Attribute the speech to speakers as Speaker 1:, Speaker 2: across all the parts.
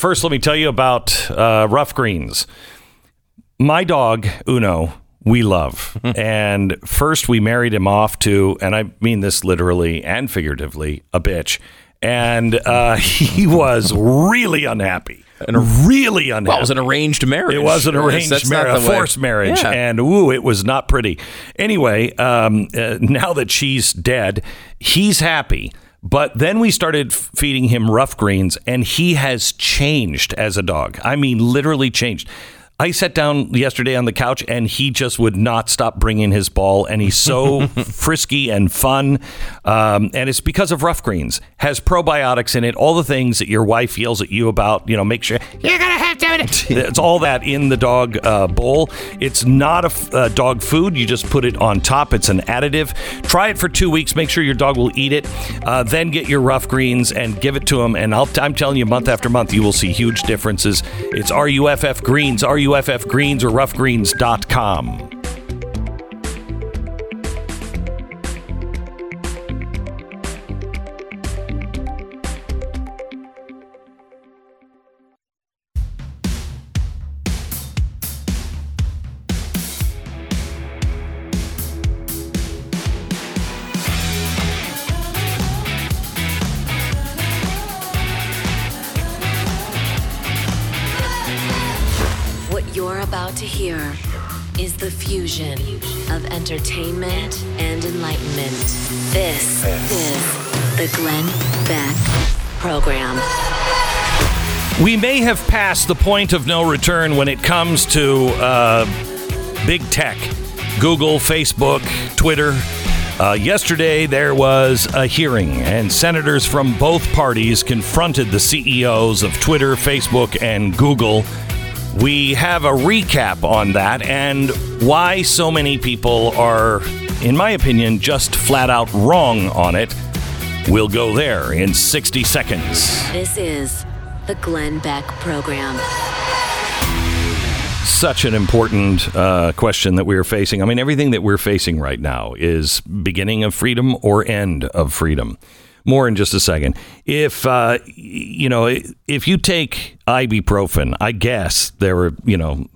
Speaker 1: first, let me tell you about uh, Ruff Greens. My dog, Uno, we love. and first, we married him off to, and I mean this literally and figuratively, a bitch. And uh, he was really unhappy. And really unhappy.
Speaker 2: Well, it was an arranged marriage.
Speaker 1: It was an arranged
Speaker 2: not
Speaker 1: marriage, a
Speaker 2: the way-
Speaker 1: forced marriage,
Speaker 2: Yeah.
Speaker 1: and ooh, it was not pretty. Anyway, um, uh, now that she's dead, he's happy. But then we started feeding him Ruff Greens, and he has changed as a dog. I mean, literally changed. I sat down yesterday on the couch, and he just would not stop bringing his ball, and he's so frisky and fun. Um, and it's because of Ruff Greens. Has probiotics in it, all the things that your wife yells at you about. You know, make sure you're gonna have to. It's all that in the dog uh, bowl. It's not a f- uh, dog food. You just put it on top. It's an additive. Try it for two weeks. Make sure your dog will eat it. Uh, then get your Ruff Greens and give it to him. And I'll, I'm telling you, month after month, you will see huge differences. It's RUFF Greens, RUFF Greens, or ruffgreens.com. have passed the point of no return when it comes to uh, big tech Google, Facebook, Twitter. Uh, yesterday, there was a hearing, and senators from both parties confronted the CEOs of Twitter, Facebook, and Google. We have a recap on that and why so many people are, in my opinion, just flat out wrong on it. We'll go there in 60 seconds.
Speaker 3: This is the Glenn Beck Program.
Speaker 1: such an important uh, question that we're facing. I mean, everything that we're facing right now is beginning of freedom or end of freedom. More in just a second. If uh, you know, if you take ibuprofen, I guess there were you know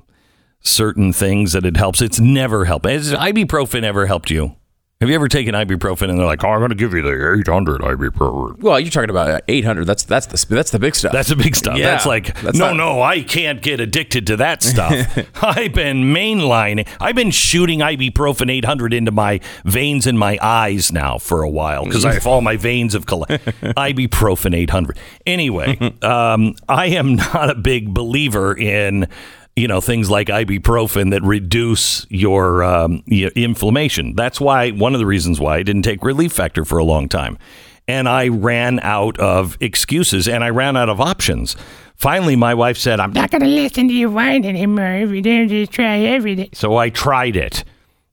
Speaker 1: certain things that it helps. It's never helped. Has ibuprofen ever helped you? Have you ever taken ibuprofen and they're like, "Oh, I'm going to give you the 800 ibuprofen."
Speaker 2: Well, you're talking about 800. That's that's the that's the big stuff.
Speaker 1: That's the big stuff.
Speaker 2: Yeah,
Speaker 1: That's like,
Speaker 2: that's
Speaker 1: no,
Speaker 2: not-
Speaker 1: no, I can't get addicted to that stuff. I've been mainlining. I've been shooting ibuprofen 800 into my veins and my eyes now for a while because I have all my veins of colla- ibuprofen 800. Anyway, um, I am not a big believer in. You know things like ibuprofen that reduce your, um, your inflammation. That's why one of the reasons why I didn't take Relief Factor for a long time and I ran out of excuses and I ran out of options. Finally, my wife said, I'm not going to listen to you whine anymore. Every day, just try everything. So I tried it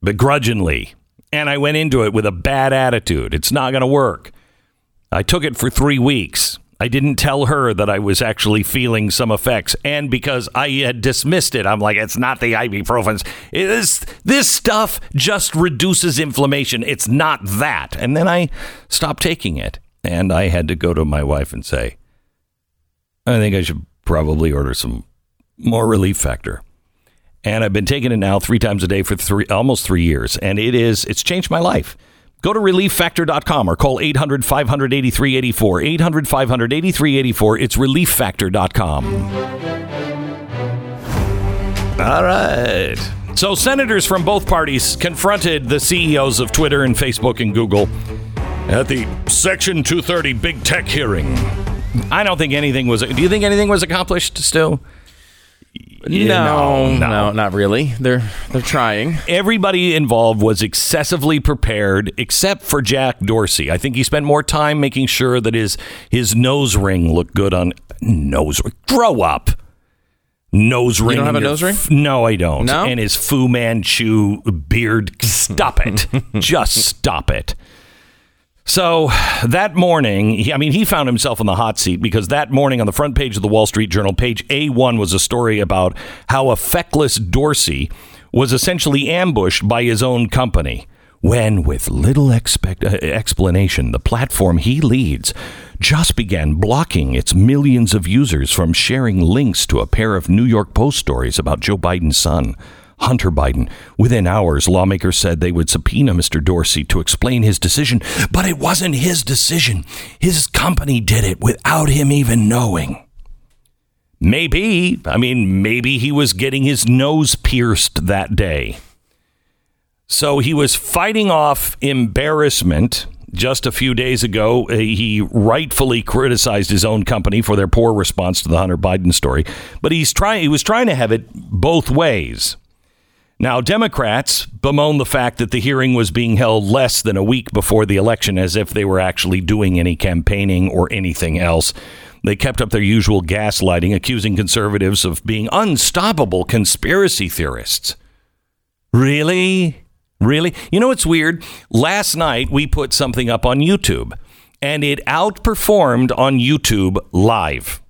Speaker 1: begrudgingly and I went into it with a bad attitude. It's not going to work. I took it for three weeks. I didn't tell her that I was actually feeling some effects. And because I had dismissed it, I'm like, it's not the ibuprofen. This stuff just reduces inflammation. It's not that. And then I stopped taking it. And I had to go to my wife and say, I think I should probably order some more relief factor. And I've been taking it now three times a day for three, almost three years. And it is, it's changed my life. Go to relieffactor.com or call 800 500 8384. 800 500 8384. It's relieffactor.com. All right. So, senators from both parties confronted the CEOs of Twitter and Facebook and Google at the Section 230 big tech hearing. I don't think anything was. Do you think anything was accomplished still?
Speaker 2: No,
Speaker 1: no.
Speaker 2: no, not really. They're they're trying.
Speaker 1: everybody involved was excessively prepared except for Jack Dorsey. I think he spent more time making sure that his his nose ring looked good on nose ring. Grow up. Nose ring.
Speaker 2: don't have a nose ring?
Speaker 1: f- no, I don't.
Speaker 2: No?
Speaker 1: And his Fu Manchu beard. Stop it. Just stop it. So that morning, I mean, he found himself in the hot seat because that morning on the front page of the Wall Street Journal, page A1, was a story about how a feckless Dorsey was essentially ambushed by his own company when, with little expect- uh, explanation, the platform he leads just began blocking its millions of users from sharing links to a pair of New York Post stories about Joe Biden's son. Hunter Biden. Within hours, lawmakers said they would subpoena Mr. Dorsey to explain his decision, but it wasn't his decision. His company did it without him even knowing. Maybe, I mean, maybe he was getting his nose pierced that day. So he was fighting off embarrassment. Just a few days ago, uh, he rightfully criticized his own company for their poor response to the Hunter Biden story. But he's trying he was trying to have it both ways. Now, Democrats bemoan the fact that the hearing was being held less than a week before the election as if they were actually doing any campaigning or anything else. They kept up their usual gaslighting, accusing conservatives of being unstoppable conspiracy theorists. Really? Really? You know what's weird? Last night we put something up on YouTube and it outperformed on YouTube live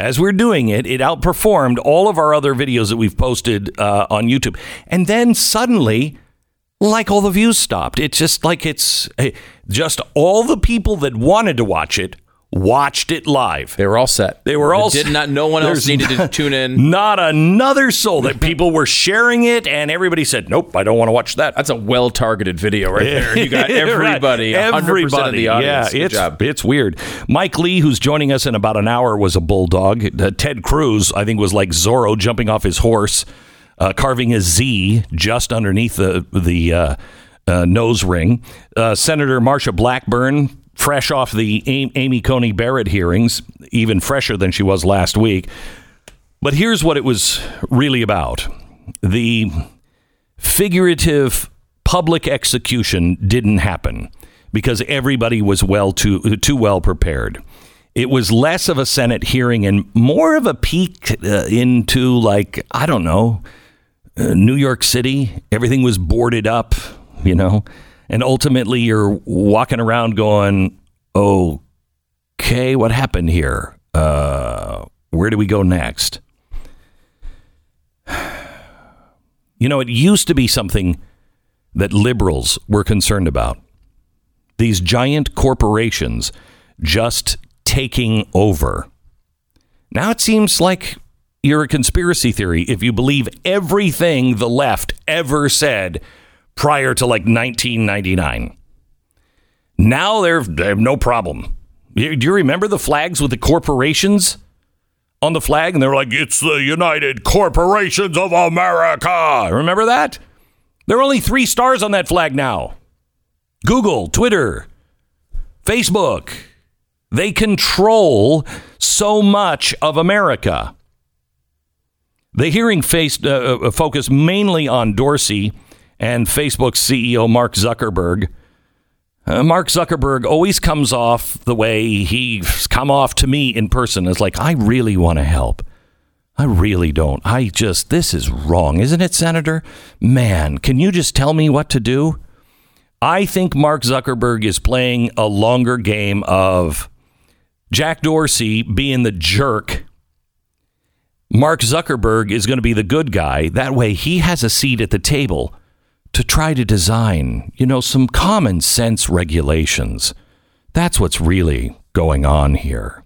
Speaker 1: as we're doing it, it outperformed all of our other videos that we've posted uh, on YouTube. And then suddenly, like all the views stopped. It's just like it's eh, just all the people that wanted to watch it watched it live.
Speaker 2: They were all set.
Speaker 1: They were all
Speaker 2: did not. No one else needed not, to tune in.
Speaker 1: Not another soul. That people were sharing it, and everybody said, "Nope, I don't want to watch that."
Speaker 2: That's a well-targeted video right there. You got everybody, right. everybody of the audience.
Speaker 1: Yeah, it's job. it's weird. Mike Lee, who's joining us in about an hour, was a bulldog. Uh, Ted Cruz, I think, was like Zorro jumping off his horse, uh, carving a Z just underneath the the. Uh, uh, nose ring. Uh, Senator Marsha Blackburn fresh off the Amy Coney Barrett hearings, even fresher than she was last week. But here's what it was really about the figurative public execution didn't happen because everybody was well too too well prepared. It was less of a Senate hearing and more of a peek uh, into like I don't know uh, New York City. Everything was boarded up, you know and ultimately you're walking around going, okay, what happened here? Uh, where do we go next? You know, it used to be something that liberals were concerned about. These giant corporations just taking over. Now it seems like you're a conspiracy theory if you believe everything the left ever said prior to like 1999. Now they're, they have no problem. Do you remember the flags with the corporations on the flag? And they're like, it's the United Corporations of America. Remember that? There are only three stars on that flag now Google, Twitter, Facebook. They control so much of America. The hearing faced, uh, uh focused mainly on Dorsey and Facebook CEO Mark Zuckerberg. Uh, Mark Zuckerberg always comes off the way he's come off to me in person as like, I really want to help. I really don't. I just, this is wrong, isn't it, Senator? Man, can you just tell me what to do? I think Mark Zuckerberg is playing a longer game of Jack Dorsey being the jerk. Mark Zuckerberg is going to be the good guy. That way he has a seat at the table to try to design, you know, some common sense regulations. That's what's really going on here.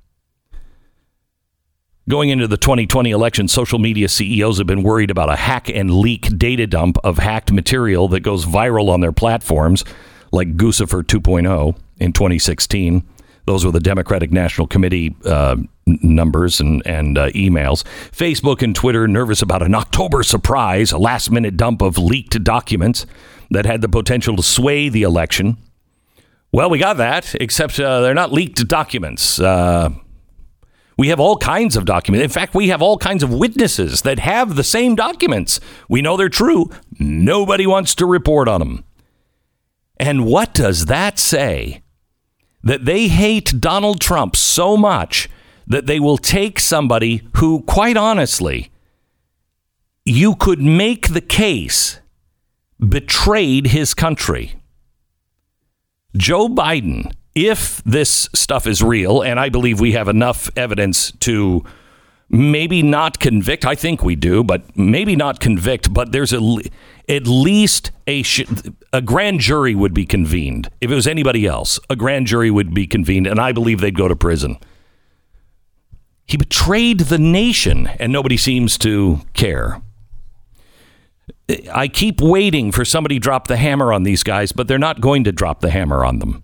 Speaker 1: Going into the 2020 election, social media CEOs have been worried about a hack and leak data dump of hacked material that goes viral on their platforms, like Guccifer 2.0 in 2016. Those were the Democratic National Committee uh, numbers and, and uh, emails. Facebook and Twitter nervous about an October surprise, a last minute dump of leaked documents that had the potential to sway the election. Well, we got that, except uh, they're not leaked documents. Uh, we have all kinds of documents. In fact, we have all kinds of witnesses that have the same documents. We know they're true. Nobody wants to report on them. And what does that say? That they hate Donald Trump so much that they will take somebody who, quite honestly, you could make the case betrayed his country. Joe Biden, if this stuff is real, and I believe we have enough evidence to maybe not convict. I think we do, but maybe not convict. But there's a, at least a sh- a grand jury would be convened. If it was anybody else, a grand jury would be convened, and I believe they'd go to prison. He betrayed the nation, and nobody seems to care. I keep waiting for somebody to drop the hammer on these guys, but they're not going to drop the hammer on them.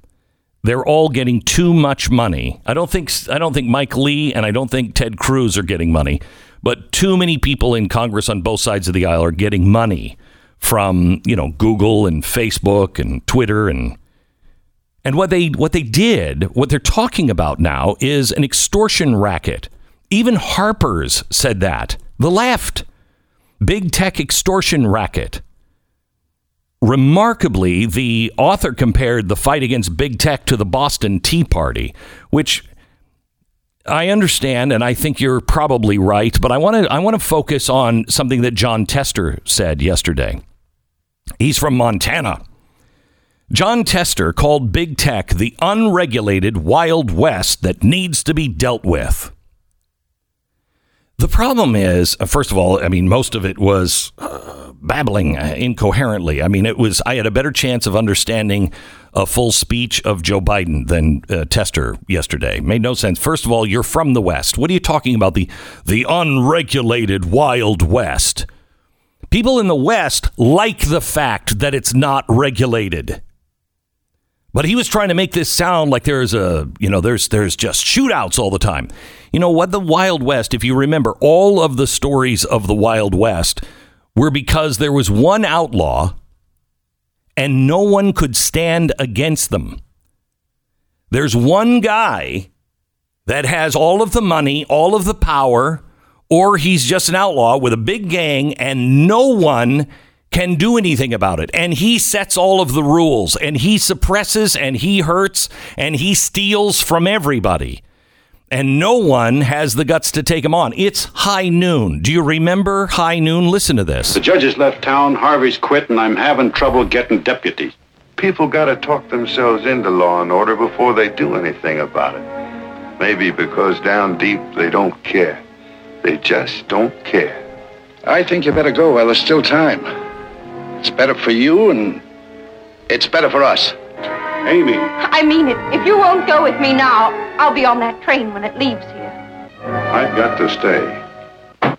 Speaker 1: They're all getting too much money. I don't think I don't think Mike Lee and I don't think Ted Cruz are getting money, but too many people in Congress on both sides of the aisle are getting money from, you know, Google and Facebook and Twitter and and what they what they did, what they're talking about now is an extortion racket. Even Harper's said that. The left. Big tech extortion racket. Remarkably, the author compared the fight against big tech to the Boston Tea Party, which I understand, and I think you're probably right. But I want to I want to focus on something that Jon Tester said yesterday. He's from Montana. Jon Tester called big tech the unregulated Wild West that needs to be dealt with. The problem is, uh, first of all, I mean, most of it was uh, babbling uh, incoherently. I mean, it was, I had a better chance of understanding a full speech of Joe Biden than uh, Tester yesterday. Made no sense. First of all, you're from the West. What are you talking about? The, the unregulated Wild West. People in the West like the fact that it's not regulated. But he was trying to make this sound like there's a, you know, there's there's just shootouts all the time. You know what? The Wild West, if you remember, all of the stories of the Wild West were because there was one outlaw and no one could stand against them. There's one guy that has all of the money, all of the power, or he's just an outlaw with a big gang and no one can do anything about it. And he sets all of the rules and he suppresses and he hurts and he steals from everybody. And no one has the guts to take him on. It's high noon. Do you remember high noon? Listen to this.
Speaker 4: The judges left town, Harvey's quit, and I'm having trouble getting deputies. People got to talk themselves into law and order before they do anything about it. Maybe because down deep they don't care. They just don't care. I think you better go while there's still time. It's better for you, and it's better for us. Amy.
Speaker 5: I mean it. If you won't go with me now, I'll be on that train when it leaves here.
Speaker 4: I've got to stay.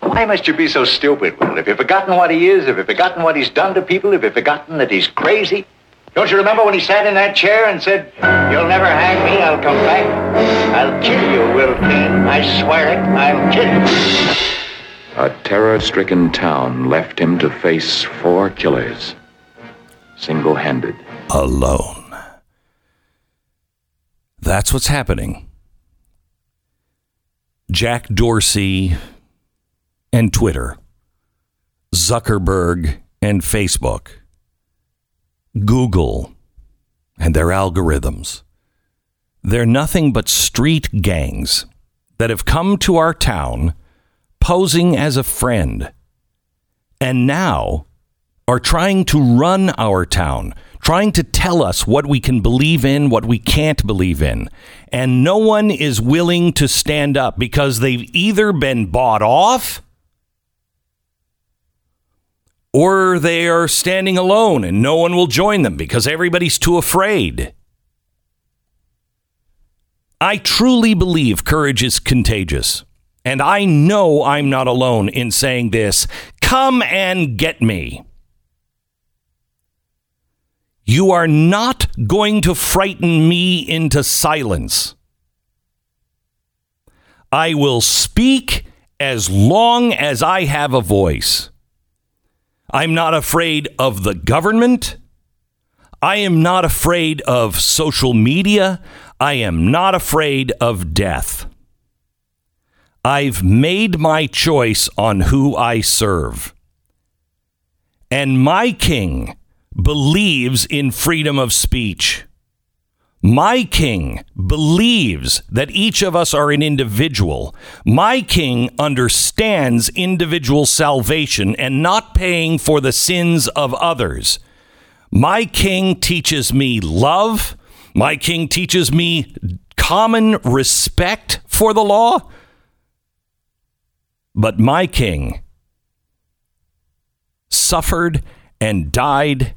Speaker 6: Why must you be so stupid, Will? Have you forgotten what he is? Have you forgotten what he's done to people? Have you forgotten that he's crazy? Don't you remember when he sat in that chair and said, You'll never hang me, I'll come back? I'll kill you, Will Kane. I swear it, I'll kill you.
Speaker 7: A terror stricken town left him to face four killers, single handed.
Speaker 1: Alone. That's what's happening. Jack Dorsey and Twitter, Zuckerberg and Facebook, Google and their algorithms. They're nothing but street gangs that have come to our town posing as a friend, and now are trying to run our town, trying to tell us what we can believe in, what we can't believe in. And no one is willing to stand up because they've either been bought off or they are standing alone and no one will join them because everybody's too afraid. I truly believe courage is contagious. And I know I'm not alone in saying this. Come and get me. You are not going to frighten me into silence. I will speak as long as I have a voice. I'm not afraid of the government. I am not afraid of social media. I am not afraid of death. I've made my choice on who I serve. And my king believes in freedom of speech. My king believes that each of us are an individual. My king understands individual salvation and not paying for the sins of others. My king teaches me love. My king teaches me common respect for the law. But my king suffered and died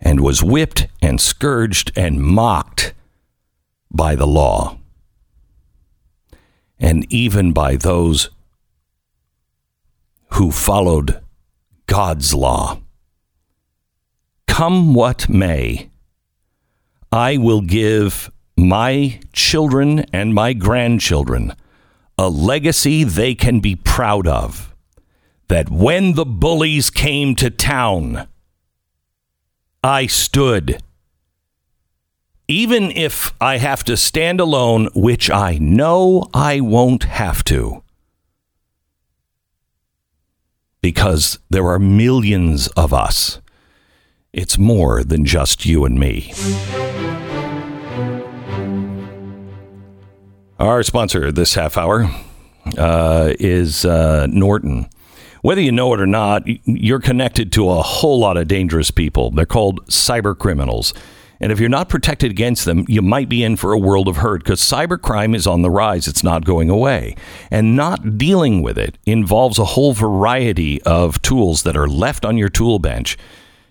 Speaker 1: and was whipped and scourged and mocked by the law and even by those who followed God's law. Come what may, I will give my children and my grandchildren a legacy they can be proud of. That when the bullies came to town, I stood. Even if I have to stand alone, which I know I won't have to. Because there are millions of us. It's more than just you and me. Our sponsor this half hour uh, is uh, Norton whether you know it or not, you're connected to a whole lot of dangerous people. They're called cyber criminals. And if you're not protected against them, you might be in for a world of hurt because cybercrime is on the rise. It's not going away. And not dealing with it involves a whole variety of tools that are left on your tool bench.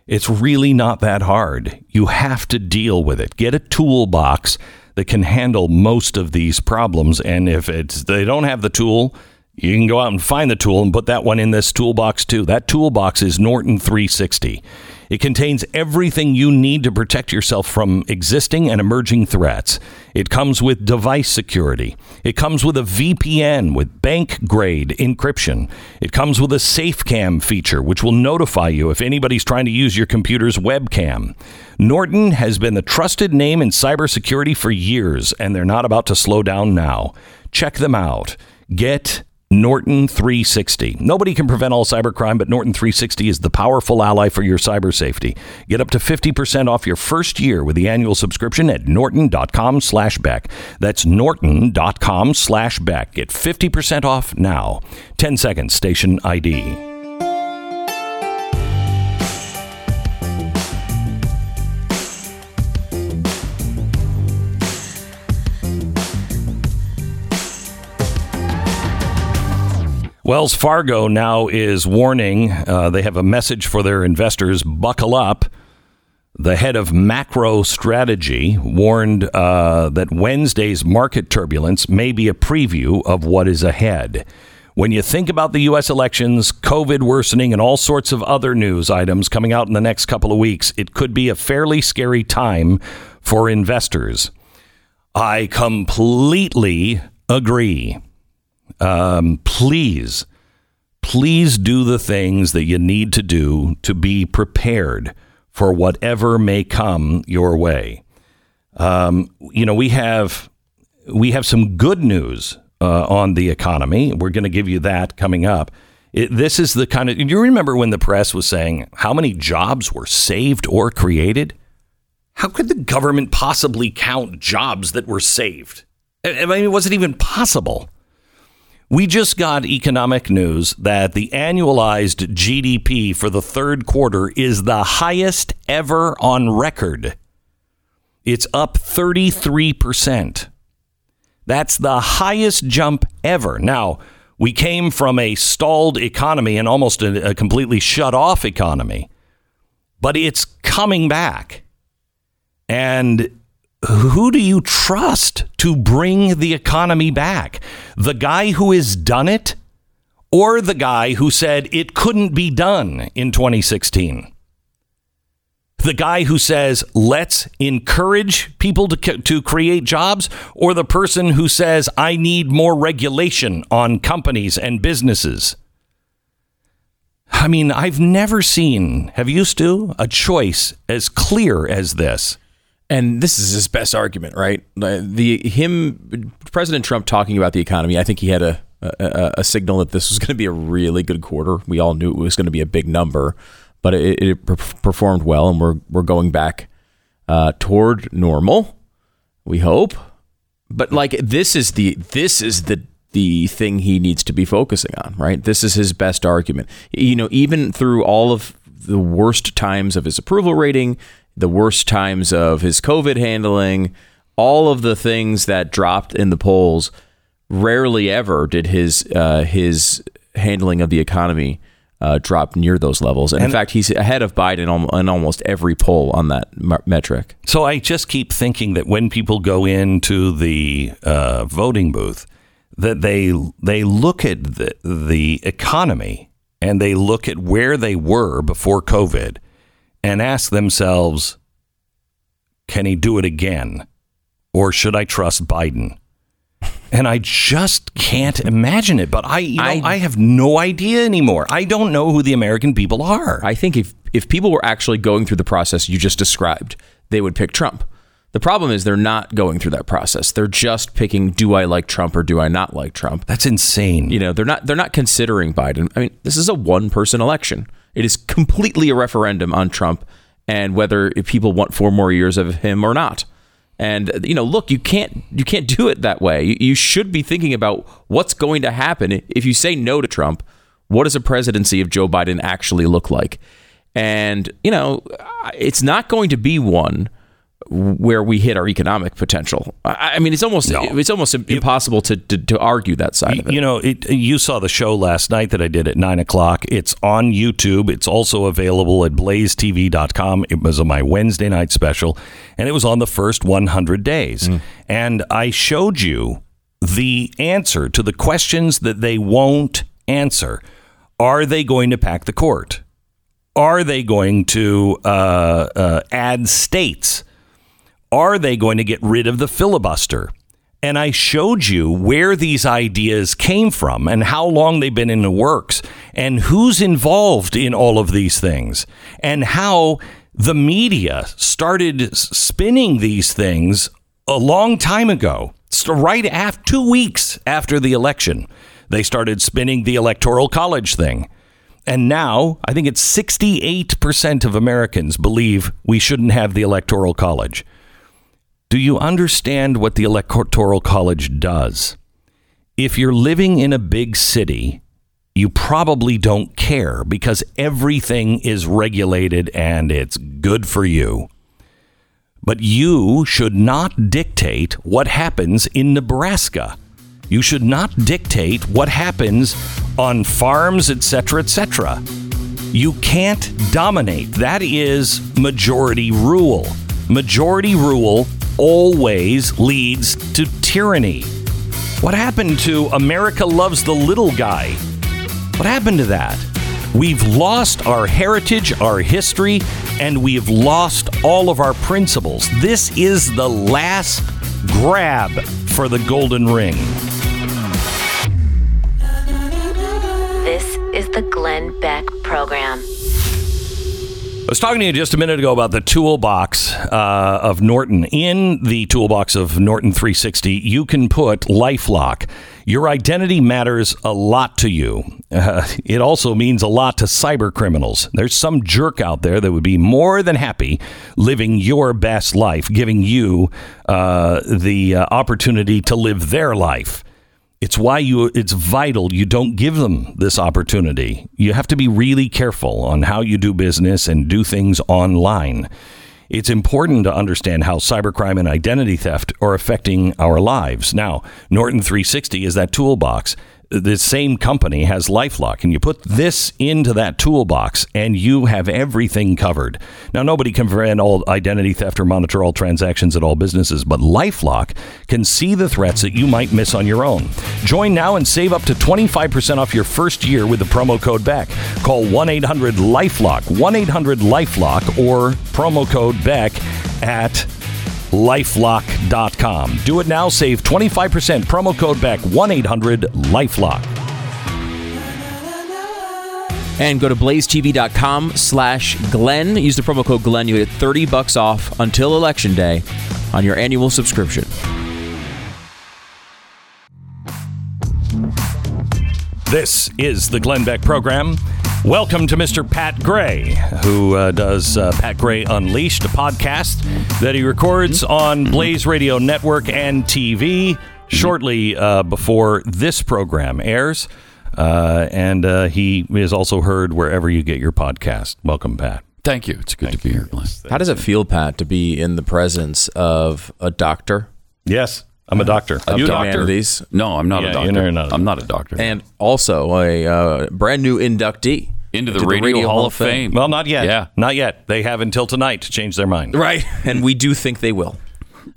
Speaker 1: It's really not that hard. You have to deal with it. Get a toolbox that can handle most of these problems. And if it's they don't have the tool, you can go out and find the tool and put that one in this toolbox too. That toolbox is Norton 360. It contains everything you need to protect yourself from existing and emerging threats. It comes with device security. It comes with a VPN with bank grade encryption. It comes with a SafeCam feature, which will notify you if anybody's trying to use your computer's webcam. Norton has been the trusted name in cybersecurity for years, and they're not about to slow down now. Check them out. Get Norton 360. Nobody can prevent all cybercrime, but Norton 360 is the powerful ally for your cyber safety. Get up to 50% off your first year with the annual subscription at norton.com slash Beck. That's norton.com slash Beck. Get 50% off now. 10 seconds, station ID. Wells Fargo now is warning. Uh, they have a message for their investors buckle up. The head of macro strategy warned uh, that Wednesday's market turbulence may be a preview of what is ahead. When you think about the U.S. elections, COVID worsening, and all sorts of other news items coming out in the next couple of weeks, it could be a fairly scary time for investors. I completely agree um, please, please do the things that you need to do to be prepared for whatever may come your way. Um, you know, we have we have some good news uh, on the economy. We're going to give you that coming up. It, this is the kind of you remember when the press was saying how many jobs were saved or created. How could the government possibly count jobs that were saved? I mean, was it even possible? We just got economic news that the annualized GDP for the third quarter is the highest ever on record. It's up 33%. That's the highest jump ever. Now, we came from a stalled economy and almost a, a completely shut off economy, but it's coming back. And who do you trust to bring the economy back? The guy who has done it or the guy who said it couldn't be done in 2016? The guy who says, let's encourage people to, to create jobs, or the person who says, I need more regulation on companies and businesses? I mean, I've never seen, have you, Stu, a choice as clear as this?
Speaker 2: And this is his best argument, right? The him President Trump talking about the economy. I think he had a a, a signal that this was going to be a really good quarter. We all knew it was going to be a big number, but it, it performed well, and we're we're going back uh, toward normal. We hope, but like this is the this is the the thing he needs to be focusing on, right? This is his best argument. You know, even through all of the worst times of his approval rating, the worst times of his COVID handling, all of the things that dropped in the polls, rarely ever did his uh, his handling of the economy uh, drop near those levels. And, in fact, he's ahead of Biden on, on almost every poll on that m- metric.
Speaker 1: So I just keep thinking that when people go into the uh, voting booth, that they they look at the, the economy and they look at where they were before COVID and ask themselves, can he do it again, or should I trust Biden? And I just can't imagine it. But I, you know, I,
Speaker 2: I-
Speaker 1: have no idea anymore. I don't know who the American people are.
Speaker 2: I think if if people were actually going through the process you just described, they would pick Trump. The problem is they're not going through that process. They're just picking do I like Trump or do I not like Trump.
Speaker 1: That's insane.
Speaker 2: You know, they're not they're not considering Biden. I mean, this is a one person election. It is completely a referendum on Trump and whether people want four more years of him or not. And you know, look, you can't you can't do it that way. You, should be thinking about what's going to happen if you say no to Trump. What does a presidency of Joe Biden actually look like? And you know, it's not going to be one where we hit our economic potential. I, I mean, it's almost
Speaker 1: No.
Speaker 2: it's almost impossible to, to to argue that side of it.
Speaker 1: You know, it, you saw the show last night that I did at nine o'clock. It's on YouTube. It's also available at blazetv.com. It was my Wednesday night special, and it was on the first 100 days. And I showed you the answer to the questions that they won't answer. Are they going to pack the court? Are they going to uh, uh, add states? Are they going to get rid of the filibuster? And I showed you where these ideas came from and how long they've been in the works and who's involved in all of these things and how the media started spinning these things a long time ago. So right after two weeks after the election, they started spinning the electoral college thing. And now I think it's 68% of Americans believe we shouldn't have the electoral college. Do you understand what the Electoral College does? If you're living in a big city, you probably don't care because everything is regulated and it's good for you. But you should not dictate what happens in Nebraska. You should not dictate what happens on farms, etc., etc. You can't dominate. That is majority rule. Majority rule always leads to tyranny. What happened to America loves the little guy? What happened to that? We've lost our heritage, our history, and we've lost all of our principles. This is the last grab for the golden ring.
Speaker 3: This is the Glenn Beck Program.
Speaker 1: I was talking to you just a minute ago about the toolbox uh, of Norton. In the toolbox of Norton 360, you can put LifeLock. Your identity matters a lot to you. Uh, it also means a lot to cyber criminals. There's some jerk out there that would be more than happy living your best life, giving you uh, the uh, opportunity to live their life. It's why you it's vital you don't give them this opportunity. You have to be really careful on how you do business and do things online. It's important to understand how cybercrime and identity theft are affecting our lives. Now, Norton 360 is that toolbox. The same company has LifeLock, and you put this into that toolbox, and you have everything covered. Now, nobody can prevent all identity theft or monitor all transactions at all businesses, but LifeLock can see the threats that you might miss on your own. Join now and save up to 25% off your first year with the promo code BECK. Call 1 800 Lifelock, 1 800 Lifelock, or promo code BECK at lifelock.com. Do it now, save 25%, promo code BECK, 1 800 Lifelock.
Speaker 2: And go to blazetv.com slash Glenn. Use the promo code Glenn. You get 30 bucks off until election day on your annual subscription.
Speaker 1: This is the Glenn Beck program. Welcome to Mr. Pat Gray, who uh, does uh, Pat Gray Unleashed, a podcast that he records on Blaze Radio Network and TV shortly uh, before this program airs. Uh, and uh, he is also heard wherever you get your podcast. Welcome, Pat.
Speaker 8: Thank you. It's good to be here, Glenn.
Speaker 2: How does it feel, Pat, to be in the presence of a doctor?
Speaker 1: Yes. I'm a doctor.
Speaker 2: of
Speaker 8: You a doctor?
Speaker 2: humanities,
Speaker 8: No, I'm not
Speaker 1: Yeah,
Speaker 8: a doctor.
Speaker 1: you're not a
Speaker 8: I'm not a doctor.
Speaker 2: and also a uh, brand new inductee
Speaker 8: Into the Radio Hall of Fame.
Speaker 1: Well, not yet.
Speaker 8: Yeah.
Speaker 1: Not yet. They have until tonight to change their mind.
Speaker 2: Right, and we do think they will.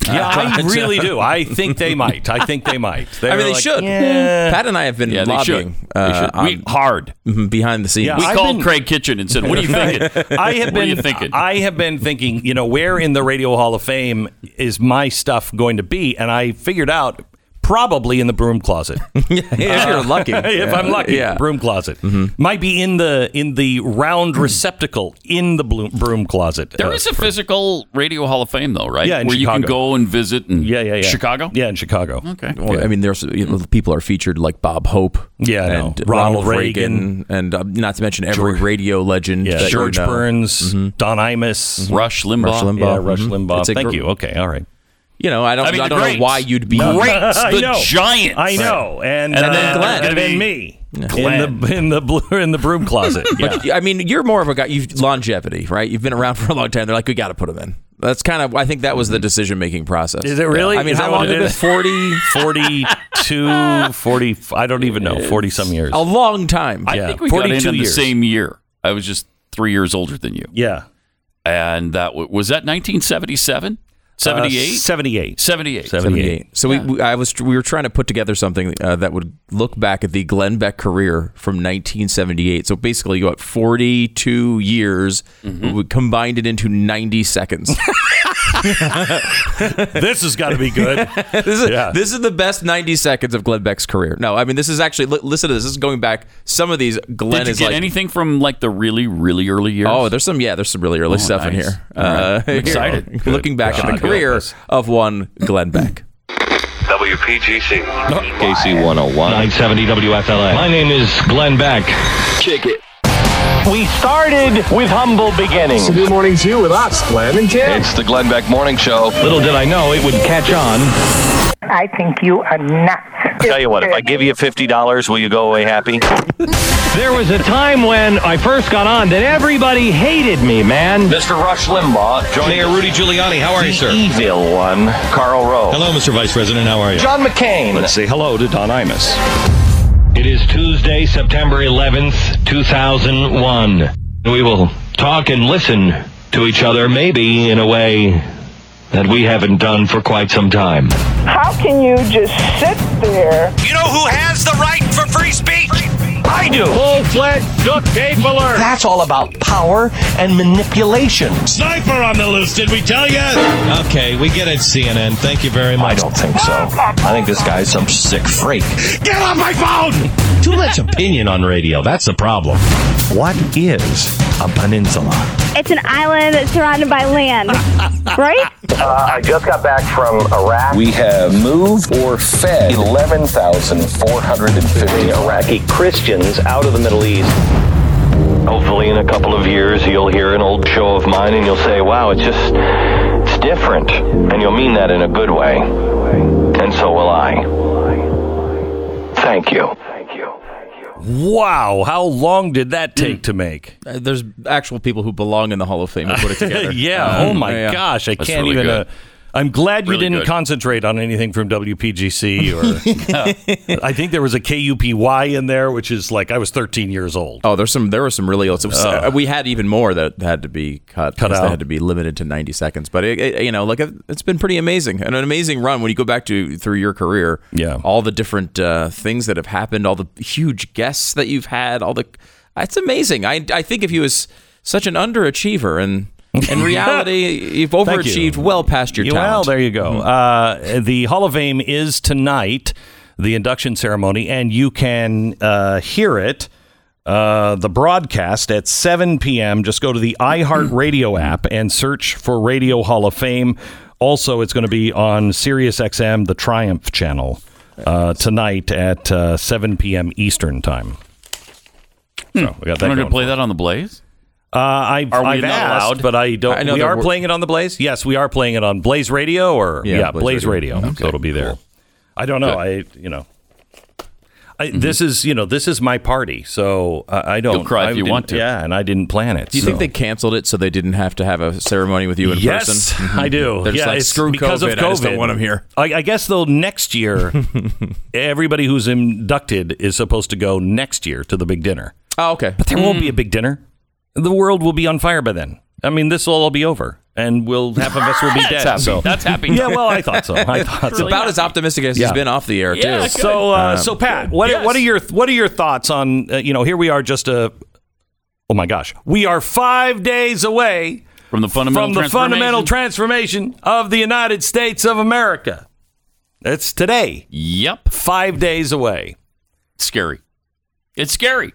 Speaker 1: Yeah, I really do. I think they might. I think they might.
Speaker 2: I mean,
Speaker 1: They're like,
Speaker 2: should.
Speaker 1: Yeah.
Speaker 2: Pat and I have been
Speaker 8: Yeah, they should.
Speaker 2: lobbying
Speaker 8: They
Speaker 2: uh,
Speaker 8: should. We- hard.
Speaker 2: mhm, behind the scenes.
Speaker 1: Yeah,
Speaker 8: We
Speaker 1: I've
Speaker 8: called
Speaker 1: been-
Speaker 8: Kraig Kitchin and said, "What are you thinking?
Speaker 1: I have
Speaker 8: What
Speaker 1: been
Speaker 8: are you thinking?"
Speaker 1: I have been thinking, you know, where in the Radio Hall of Fame is my stuff going to be? And I figured out probably in the broom closet.
Speaker 2: if you're lucky,
Speaker 1: if I'm lucky,
Speaker 2: yeah.
Speaker 1: broom closet might be in the in the round receptacle in the broom, broom closet.
Speaker 8: There
Speaker 1: Uh,
Speaker 8: is a physical Radio Hall of Fame, though, right?
Speaker 1: Yeah, in
Speaker 8: where you can go and visit. In
Speaker 1: yeah, yeah, yeah.
Speaker 8: Chicago.
Speaker 1: Yeah, in Chicago.
Speaker 8: Okay.
Speaker 2: Well, I mean, there's you know, people are featured like Bob Hope,
Speaker 1: Yeah, I know.
Speaker 2: and
Speaker 1: Ronald
Speaker 2: Ronald Reagan, and uh, not to mention every radio legend.
Speaker 1: Yeah,
Speaker 2: that you
Speaker 1: George
Speaker 2: know.
Speaker 1: Burns, Don Imus,
Speaker 8: Rush Limbaugh.
Speaker 2: Rush Limbaugh.
Speaker 1: Yeah, Rush
Speaker 2: Mhm.
Speaker 1: Limbaugh.
Speaker 2: It's a
Speaker 1: Thank
Speaker 2: gr-
Speaker 1: you. Okay, all right.
Speaker 2: You know, I don't,
Speaker 8: I
Speaker 2: I,
Speaker 8: mean, the
Speaker 2: don't know why you'd be.
Speaker 8: Greats,
Speaker 1: I
Speaker 8: the
Speaker 1: know.
Speaker 8: giants.
Speaker 1: I know, and,
Speaker 8: And
Speaker 1: uh,
Speaker 8: then Glenn.
Speaker 1: and then me
Speaker 8: Glenn.
Speaker 1: in the in the blue in the broom closet. Yeah.
Speaker 2: But I mean, you're more of a guy. You've longevity, right? You've been around for a long time. They're like, we got to put him in. That's kind of. I think that was the decision making process.
Speaker 1: Is it really?
Speaker 2: I mean, how long
Speaker 1: what
Speaker 2: have
Speaker 1: it
Speaker 2: it
Speaker 1: is?
Speaker 2: been? 40,
Speaker 1: 42, 40, I don't even know, 40 some years.
Speaker 2: a long time.
Speaker 8: I
Speaker 1: Yeah,
Speaker 8: think we got in
Speaker 1: 42
Speaker 8: in the same year. I was just three years older than you,
Speaker 1: Yeah.
Speaker 8: and that was that 1977, 78,
Speaker 1: Uh, 78.
Speaker 8: 78.
Speaker 2: 78. So we, we, I was, we were trying to put together something uh, that would look back at the Glenn Beck career from 1978. So basically, you got 42 years.
Speaker 1: Mm-hmm.
Speaker 2: We combined it into 90 seconds.
Speaker 1: This has got to be good.
Speaker 2: this is
Speaker 1: Yeah.
Speaker 2: this is the best 90 seconds of Glenn Beck's career. No, I mean this is actually li- listen to this. This is going back. Some of these Glenn
Speaker 8: Did you
Speaker 2: is
Speaker 8: get
Speaker 2: like.
Speaker 8: anything from like the really, really early years?
Speaker 2: Oh, there's some yeah, there's some really early
Speaker 8: Oh,
Speaker 2: stuff in here. Uh,
Speaker 8: I'm excited.
Speaker 2: Looking back at the career
Speaker 1: help us.
Speaker 2: of one Glenn Beck.
Speaker 9: WPGC.
Speaker 10: KC 101. 970 WFLA. My name is Glenn Beck.
Speaker 9: Kick it.
Speaker 10: We started with humble beginnings.
Speaker 9: Good morning to you with us, Glenn and Kim.
Speaker 10: It's the Glenn Beck Morning Show. Little did I know it would catch on.
Speaker 11: I think you are nuts.
Speaker 10: I tell you what, if I give you $50, will you go away happy? There was a time when I first got on that everybody hated me, man. Mr. Rush Limbaugh joining
Speaker 12: Mayor Rudy Giuliani, how are you, sir?
Speaker 10: evil one, Karl Rove.
Speaker 12: Hello, Mr. Vice President. How are you?
Speaker 10: John McCain.
Speaker 12: Let's say hello to Don Imus.
Speaker 10: It is Tuesday, September 11th, 2001. We will talk and listen to each other, maybe in a way that we haven't done for quite some time.
Speaker 11: How can you just sit there?
Speaker 10: You know who has the right for free speech? I do. Full-fledged duck tape alert.
Speaker 13: That's all about power and manipulation.
Speaker 12: Sniper on the loose, did we tell you? Okay, we get it, CNN. Thank you very much.
Speaker 10: I don't think so. I think this guy's some sick freak.
Speaker 12: Get off my phone! Too much opinion on radio. That's the problem. What is a peninsula?
Speaker 5: It's an island surrounded by land, right?
Speaker 9: Uh, I just got back from Iraq.
Speaker 10: We have moved or fed 11,450 Iraqi Christians out of the Middle East. Hopefully, in a couple of years, you'll hear an old show of mine and you'll say, wow, it's just, it's different. And you'll mean that in a good way. And so will I. Thank you.
Speaker 1: Wow, how long did that take to make?
Speaker 2: Uh, there's actual people who belong in the Hall of Fame who put it together.
Speaker 1: yeah.
Speaker 2: Um,
Speaker 1: oh my
Speaker 2: yeah.
Speaker 1: gosh, I
Speaker 8: That's
Speaker 1: can't
Speaker 8: really
Speaker 1: even. Uh, I'm glad you didn't
Speaker 8: good.
Speaker 1: concentrate on anything from WPGC or. I think there was a KUPY in there, which is like I was 13 years old.
Speaker 2: Oh, there's some. There were some really old. uh, we had even more that had to be cut.
Speaker 1: Cut out.
Speaker 2: They had to be limited to 90 seconds. But it, it- you know, like it- it's been pretty amazing and an amazing run when you go back to through your career.
Speaker 1: Yeah.
Speaker 2: all the different uh, things that have happened, all the huge guests that you've had, all the. It's amazing. I I think if you was such an underachiever and. In reality, you've
Speaker 1: Thank you.
Speaker 2: overachieved well past your talent.
Speaker 1: Well, there you go. Uh, the Hall of Fame is tonight, the induction ceremony, and you can uh, hear it. Uh, the broadcast at 7 p.m. Just go to the iHeartRadio app and search for Radio Hall of Fame. Also, it's going to be on Sirius XM, the Triumph channel, uh, tonight at uh, 7 p.m. Eastern time. So we got that.
Speaker 8: I'm going to play that on the Blaze.
Speaker 1: Uh, I've,
Speaker 8: Are we
Speaker 1: I've
Speaker 8: not
Speaker 1: asked,
Speaker 8: allowed?
Speaker 1: but I don't.
Speaker 2: I know
Speaker 1: we are
Speaker 2: were-
Speaker 1: playing it on the Blaze. Yes, we are playing it on Blaze Radio, or
Speaker 2: Yeah,
Speaker 1: yeah,
Speaker 2: Blaze
Speaker 1: Blaze,
Speaker 2: Radio.
Speaker 1: Radio. So it'll be there. I don't know.
Speaker 8: Good.
Speaker 1: I you know, I, this is you know this is my party, so I, I don't.
Speaker 8: You'll cry if
Speaker 1: I
Speaker 8: you want to.
Speaker 1: Yeah, and I didn't plan it.
Speaker 2: Do you think they canceled it so they didn't have to have a ceremony with you in
Speaker 1: yes,
Speaker 2: person? Mhm.
Speaker 1: I do.
Speaker 2: They're just
Speaker 1: yeah,
Speaker 2: like, screw
Speaker 1: because
Speaker 2: COVID.
Speaker 1: of COVID.
Speaker 2: I just don't want them here.
Speaker 1: I, I guess though next year, everybody who's inducted is supposed to go next year to the big dinner.
Speaker 2: Oh, okay.
Speaker 1: But there won't be a big dinner. The world will be on fire by then. I mean, this will all be over, and we'll half of us will be dead.
Speaker 8: happy.
Speaker 1: So
Speaker 8: That's happy.
Speaker 1: Yeah, well, I thought so. I thought
Speaker 2: It's
Speaker 1: so.
Speaker 2: about as optimistic as
Speaker 1: Yeah.
Speaker 2: he's been off the air
Speaker 8: Yeah,
Speaker 2: too.
Speaker 8: good.
Speaker 1: So, uh, so Pat, what
Speaker 8: Yes.
Speaker 1: what are your what are your thoughts on uh, you know here we are just a oh my gosh we are five days away
Speaker 8: From the fundamental
Speaker 1: from the fundamental
Speaker 8: transformation?
Speaker 1: transformation of the United States of America. It's today,
Speaker 8: Yep.
Speaker 1: five days away.
Speaker 8: It's scary. It's scary.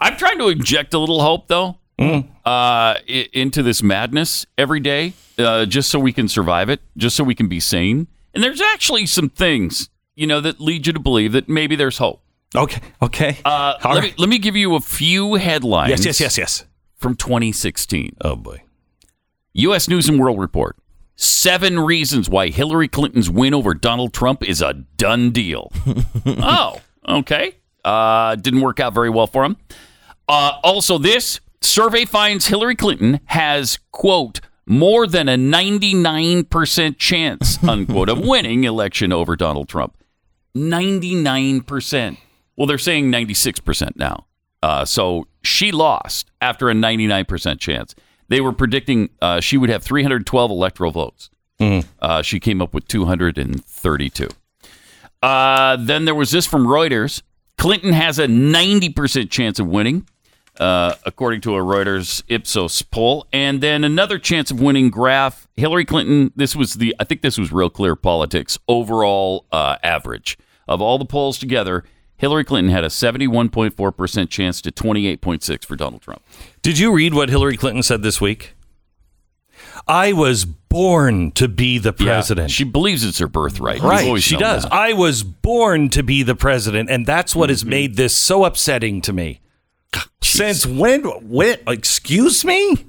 Speaker 8: I'm trying to inject a little hope, though,
Speaker 1: Mm.
Speaker 8: uh, i- into this madness every day, uh, just so we can survive it, just so we can be sane. And there's actually some things, you know, that lead you to believe that maybe there's hope.
Speaker 1: Okay, okay.
Speaker 8: Uh, let,
Speaker 1: right.
Speaker 8: me, let me give you a few headlines.
Speaker 1: yes, yes, yes, yes.
Speaker 8: From 2016.
Speaker 1: Oh boy.
Speaker 8: U.S. News and World Report. Seven reasons why Hillary Clinton's win over Donald Trump is a done deal. oh, okay. Uh, didn't work out very well for him. Uh, also, this survey finds Hillary Clinton has, quote, more than a 99% chance, unquote, of winning election over Donald Trump. 99%. Well, they're saying 96% now. Uh, so she lost after a 99% chance. They were predicting uh, she would have 312 electoral votes. Uh, she came up with 232. Uh, then there was this from Reuters. Clinton has a 90% chance of winning, uh, according to a Reuters Ipsos poll. And then another chance of winning graph. Hillary Clinton, this was the, I think this was real clear politics, overall uh, average of all the polls together. Hillary Clinton had a 71.4% chance to 28.6 for Donald Trump.
Speaker 1: Did you read what Hillary Clinton said this week? I was born to be the president.
Speaker 8: She believes it's her birthright.
Speaker 1: Right, she does.
Speaker 8: that. Mm-hmm.
Speaker 1: I was born to be the president, and that's what has made this so upsetting to me. Since when? When? Excuse me?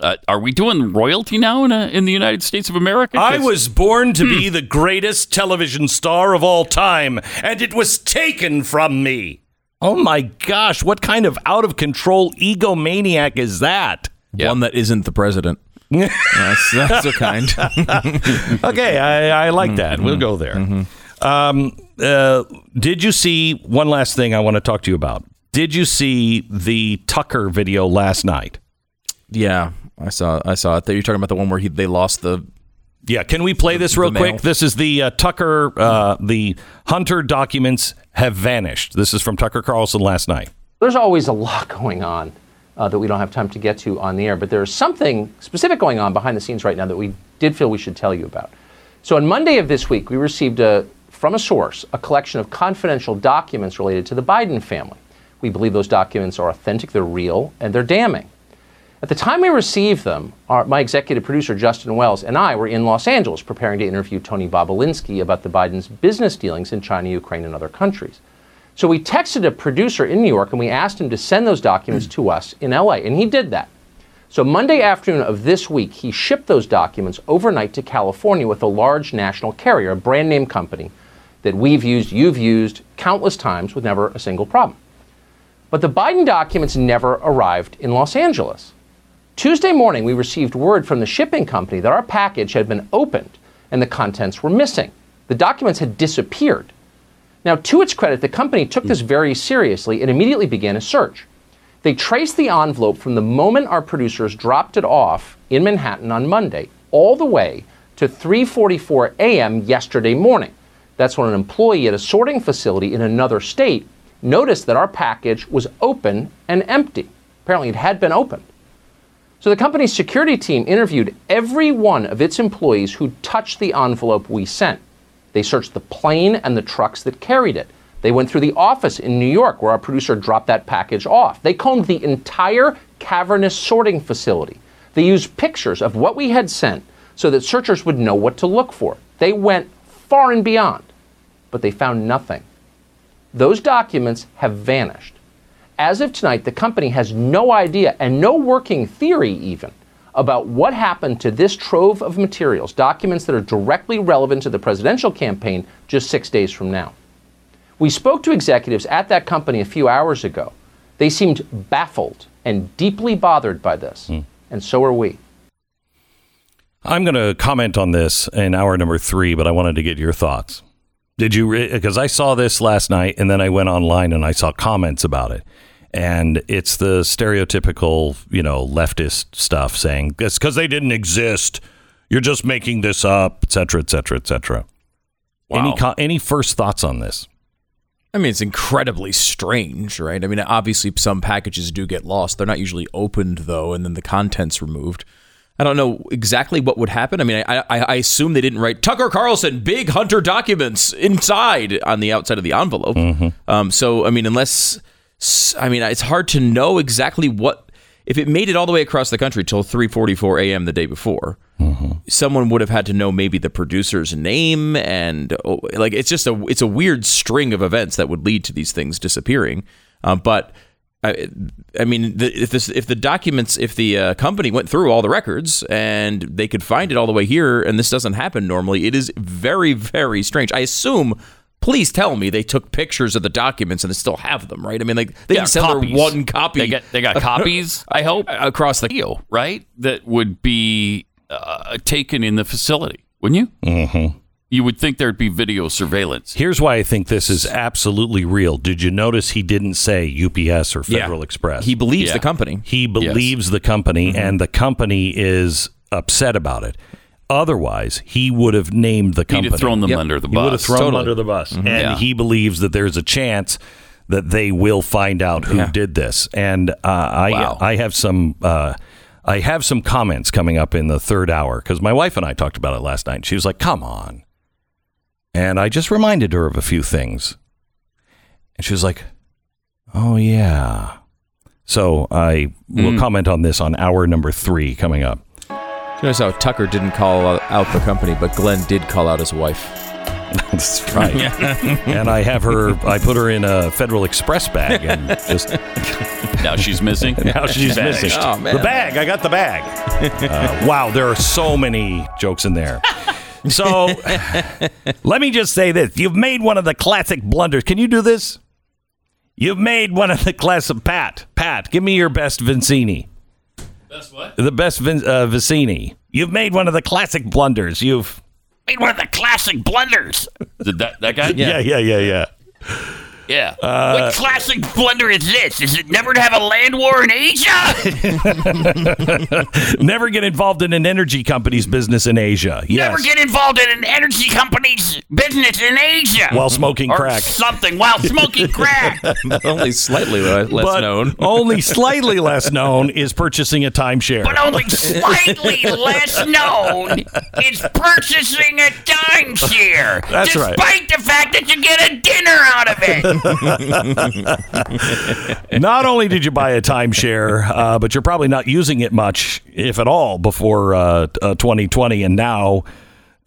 Speaker 8: Uh, are we doing royalty now in, a, in the United States of America?
Speaker 1: I was born to be the greatest television star of all time, and it was taken from me. Oh my gosh, what kind of out of control egomaniac is that?
Speaker 2: One that isn't the president. that's that's a kind.
Speaker 1: okay, I, I like that. We'll go there. Um, uh, did you see one last thing I want to talk to you about? Did you see the Tucker video last night?
Speaker 2: yeah, I saw I saw it. You're talking about the one where he, they lost the
Speaker 1: Yeah, can we play this real quick? This is the uh, Tucker, uh, the Hunter documents have vanished. This is from Tucker Carlson last night.
Speaker 14: There's always a lot going on uh, that we don't have time to get to on the air, but there's something specific going on behind the scenes right now that we did feel we should tell you about. So on Monday of this week, we received a, from a source a collection of confidential documents related to the Biden family. We believe those documents are authentic, they're real, and they're damning. At the time we received them, our, my executive producer Justin Wells and I were in Los Angeles preparing to interview Tony Bobulinski about the Biden's business dealings in China, Ukraine, and other countries. So we texted a producer in New York and we asked him to send those documents to us in LA, and he did that. So Monday afternoon of this week, he shipped those documents overnight to California with a large national carrier, a brand name company that we've used, you've used countless times with never a single problem. But the Biden documents never arrived in Los Angeles. Tuesday morning, we received word from the shipping company that our package had been opened and the contents were missing. The documents had disappeared. Now, to its credit, the company took this very seriously and immediately began a search. They traced the envelope from the moment our producers dropped it off in Manhattan on Monday all the way to 3:44 a.m. yesterday morning. That's when an employee at a sorting facility in another state noticed that our package was open and empty. Apparently, it had been opened. So the company's security team interviewed every one of its employees who touched the envelope we sent. They searched the plane and the trucks that carried it. They went through the office in New York where our producer dropped that package off. They combed the entire cavernous sorting facility. They used pictures of what we had sent so that searchers would know what to look for. They went far and beyond, but they found nothing. Those documents have vanished. As of tonight, the company has no idea and no working theory even about what happened to this trove of materials, documents that are directly relevant to the presidential campaign just six days from now. We spoke to executives at that company a few hours ago. They seemed baffled and deeply bothered by this, hmm. and so are we.
Speaker 1: I'm going to comment on this in hour number three, but I wanted to get your thoughts. Did you? Because I saw this last night, and then I went online and I saw comments about it, and it's the stereotypical, you know, leftist stuff saying it's because they didn't exist. You're just making this up, et cetera, et cetera, et cetera. Any co- any first thoughts on this?
Speaker 2: I mean, it's incredibly strange, right? I mean, obviously, some packages do get lost. They're not usually opened, though, and then the contents removed. I don't know exactly what would happen. I mean, I, I, I assume they didn't write Tucker Carlson, big Hunter documents inside on the outside of the envelope. Um, so, I mean, unless, I mean, it's hard to know exactly what, if it made it all the way across the country till 3.44 a.m. the day before, someone would have had to know maybe the producer's name and oh, like it's just a it's a weird string of events that would lead to these things disappearing um, but I, I mean, the, if this, if the documents, if the uh, company went through all the records and they could find it all the way here, and this doesn't happen normally, it is very, very strange. I assume. Please tell me they took pictures of the documents and they still have them, right? I mean, like they
Speaker 8: Yeah,
Speaker 2: didn't sell
Speaker 8: copies.
Speaker 2: her one copy.
Speaker 8: They got they got copies. I hope
Speaker 2: across the
Speaker 8: deal, right? That would be uh, taken in the facility, wouldn't you? Mm-hmm. You would think there'd be video surveillance.
Speaker 1: Here's why I think this is absolutely real. Did you notice he didn't say UPS or
Speaker 2: Yeah.
Speaker 1: Federal Express?
Speaker 2: He believes the company.
Speaker 1: He believes the company, and the company is upset about it. Otherwise, he would have named the company.
Speaker 8: He'd have
Speaker 1: company.
Speaker 8: thrown them under the bus.
Speaker 1: He would have
Speaker 8: bus.
Speaker 1: thrown them under the bus,
Speaker 8: Mhm.
Speaker 1: and
Speaker 8: Yeah.
Speaker 1: he believes that there's a chance that they will find out who did this. And uh, I,
Speaker 8: Wow.
Speaker 1: I have some. Uh, I have some comments coming up in the third hour because my wife and I talked about it last night. She was like, "Come on," and I just reminded her of a few things, and she was like, "Oh yeah." So I will
Speaker 2: Mm.
Speaker 1: comment on this on hour number three coming up.
Speaker 2: Notice how Tucker didn't call out the company, but Glenn did call out his wife.
Speaker 1: That's right. and I have her. I put her in a Federal Express bag and just.
Speaker 8: Now she's missing.
Speaker 1: Now she's
Speaker 8: Vanished.
Speaker 1: missing.
Speaker 8: Oh.
Speaker 1: The bag. I got the bag. Uh, wow, there are so many jokes in there. So let me just say this: You've made one of the classic blunders. Can you do this? You've made one of the classic. Pat, Pat, give me your best Vizzini.
Speaker 8: Best what?
Speaker 1: The best Vin, uh, Vizzini. You've made one of the classic blunders. You've
Speaker 8: Made one of the classic blunders. Did that that guy?
Speaker 1: yeah, yeah, yeah, yeah.
Speaker 8: Yeah.
Speaker 1: Uh,
Speaker 8: what classic blunder is this? Is it never to have a land war in Asia?
Speaker 1: Never get involved in an energy company's business in Asia. Yes.
Speaker 8: Never get involved in an energy company's business in Asia
Speaker 1: While smoking
Speaker 8: Or
Speaker 1: crack.
Speaker 8: Something while smoking crack.
Speaker 2: Only slightly less
Speaker 1: but
Speaker 2: known.
Speaker 1: only slightly less known is purchasing a timeshare.
Speaker 8: But only slightly less known is purchasing a timeshare.
Speaker 1: That's right.
Speaker 8: despite the fact that you get a dinner out of it.
Speaker 1: not only did you buy a timeshare, uh, but you're probably not using it much, if at all, before uh, uh, 2020. And now,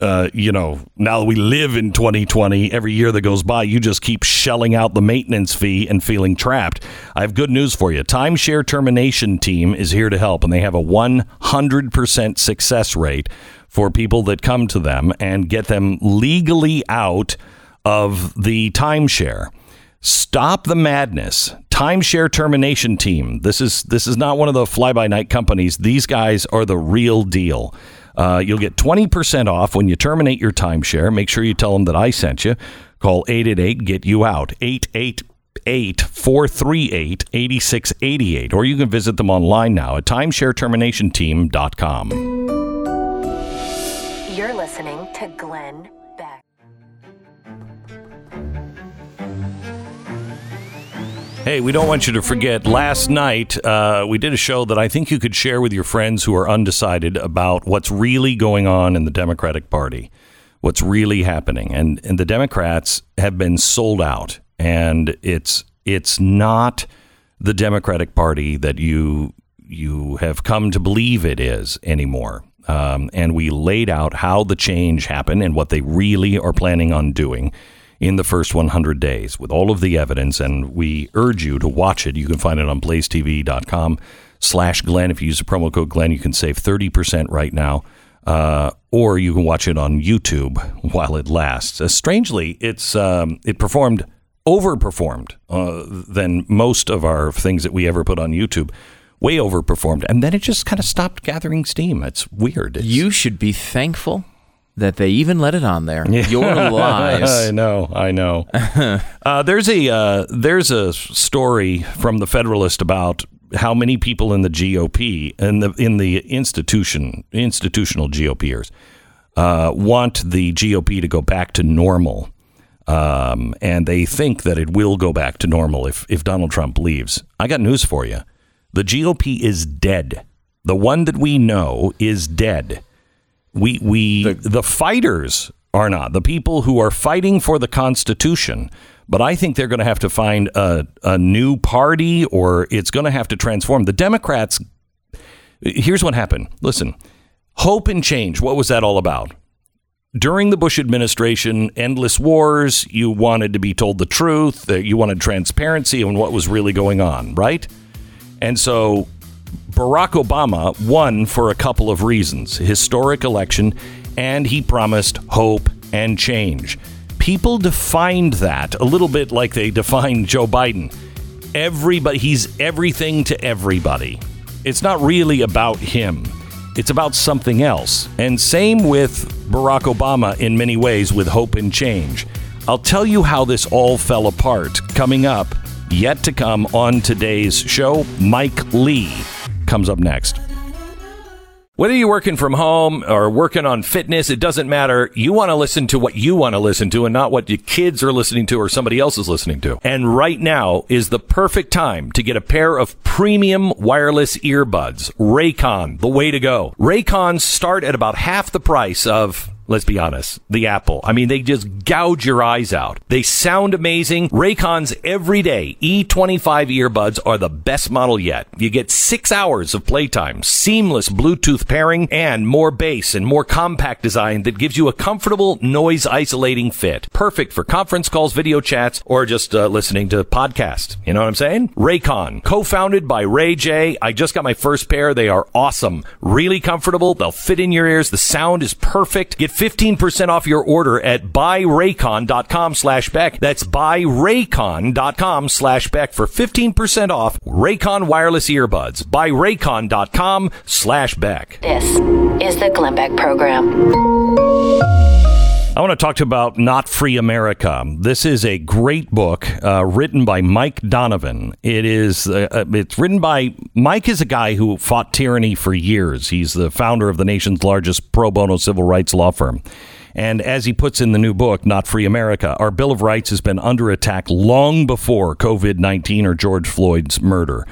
Speaker 1: uh, you know, now that we live in 2020, every year that goes by, you just keep shelling out the maintenance fee and feeling trapped. I have good news for you. Timeshare Termination Team is here to help, and they have a 100% success rate for people that come to them and get them legally out of the timeshare. Stop the madness. Timeshare termination team. This is this is not one of the fly by night companies. These guys are the real deal. Uh, you'll get 20% off when you terminate your timeshare. Make sure you tell them that I sent you. Call 888 get you out. 888 438 8688. Or you can visit them online now at timeshareterminationteam.com.
Speaker 3: You're listening to Glenn
Speaker 1: Hey, we don't want you to forget. Last night, uh, we did a show that I think you could share with your friends who are undecided about what's really going on in the Democratic Party, what's really happening, and and the Democrats have been sold out, and it's it's not the Democratic Party that you you have come to believe it is anymore. Um, and we laid out how the change happened and what they really are planning on doing in the first 100 days with all of the evidence. And we urge you to watch it. You can find it on blazetv.com slash Glenn. If you use the promo code Glenn, you can save 30% right now. Uh, or you can watch it on YouTube while it lasts. Uh, strangely, it's um, it performed overperformed uh, than most of our things that we ever put on YouTube. Way overperformed, and then it just kind of stopped gathering steam. It's weird. It's,
Speaker 2: You should be thankful that they even let it on there. Your
Speaker 1: I know, I know. uh, there's a uh, there's a story from the Federalist about how many people in the GOP and the in the institution institutional GOPers uh, want the GOP to go back to normal. Um, and they think that it will go back to normal if, if Donald Trump leaves. I got news for you. The GOP is dead. The one that we know is dead. We we the, fighters are not the people who are fighting for the Constitution. But I think they're going to have to find a, a new party, or it's going to have to transform. The Democrats. Here's what happened. Listen, hope and change. What was that all about? During the Bush administration, endless wars. You wanted to be told the truth. That you wanted transparency on what was really going on, right? And so Barack Obama won for a couple of reasons historic election, and he promised hope and change. People defined that a little bit like they defined Joe Biden. Everybody, he's everything to everybody. It's not really about him, it's about something else. And same with Barack Obama in many ways with hope and change. I'll tell you how this all fell apart coming up yet to come on today's show. Mike Lee comes up next. Whether you're working from home or working on fitness, it doesn't matter. You want to listen to what you want to listen to and not what your kids are listening to or somebody else is listening to. And right now is the perfect time to get a pair of premium wireless earbuds. Raycon, the way to go. Raycons start at about half the price of Let's be honest. The Apple. I mean, they just gouge your eyes out. They sound amazing. Raycon's everyday E25 earbuds are the best model yet. You get six hours of playtime, seamless Bluetooth pairing, and more bass and more compact design that gives you a comfortable noise isolating fit. Perfect for conference calls, video chats, or just uh, listening to podcasts. You know what I'm saying? Raycon, co-founded by Ray J. I just got my first pair. They are awesome. Really comfortable. They'll fit in your ears. The sound is perfect. Get 15% off your order at buyraycon.com slash Beck. That's buyraycon.com slash Beck for 15% off Raycon wireless earbuds. Buyraycon.com slash Beck.
Speaker 3: This is the Glenn Beck Program.
Speaker 1: I want to talk to you about Not Free America. This is a great book uh, written by Mike Donovan. It is uh, uh, it's written by Mike is a guy who fought tyranny for years. He's the founder of the nation's largest pro bono civil rights law firm. And as he puts in the new book, Not Free America, our Bill of Rights has been under attack long before COVID 19 or George Floyd's murder.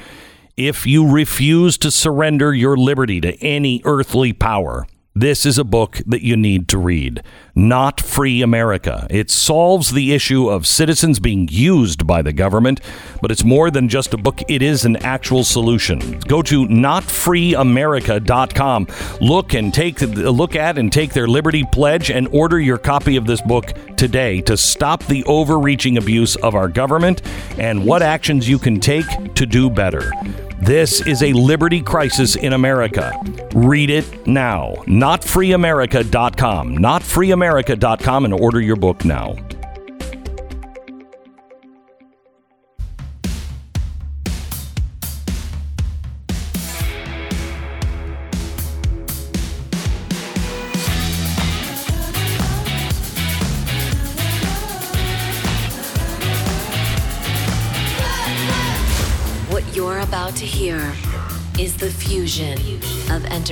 Speaker 1: If you refuse to surrender your liberty to any earthly power, this is a book that you need to read. Not Free America. It solves the issue of citizens being used by the government, but it's more than just a book. It is an actual solution. Go to notfreeamerica.com. Look and take look at and take their liberty pledge and order your copy of this book today to stop the overreaching abuse of our government and what actions you can take to do better. This is a liberty crisis in America. Read it now. NotFreeAmerica.com. NotFreeAmerica.com and order your book now.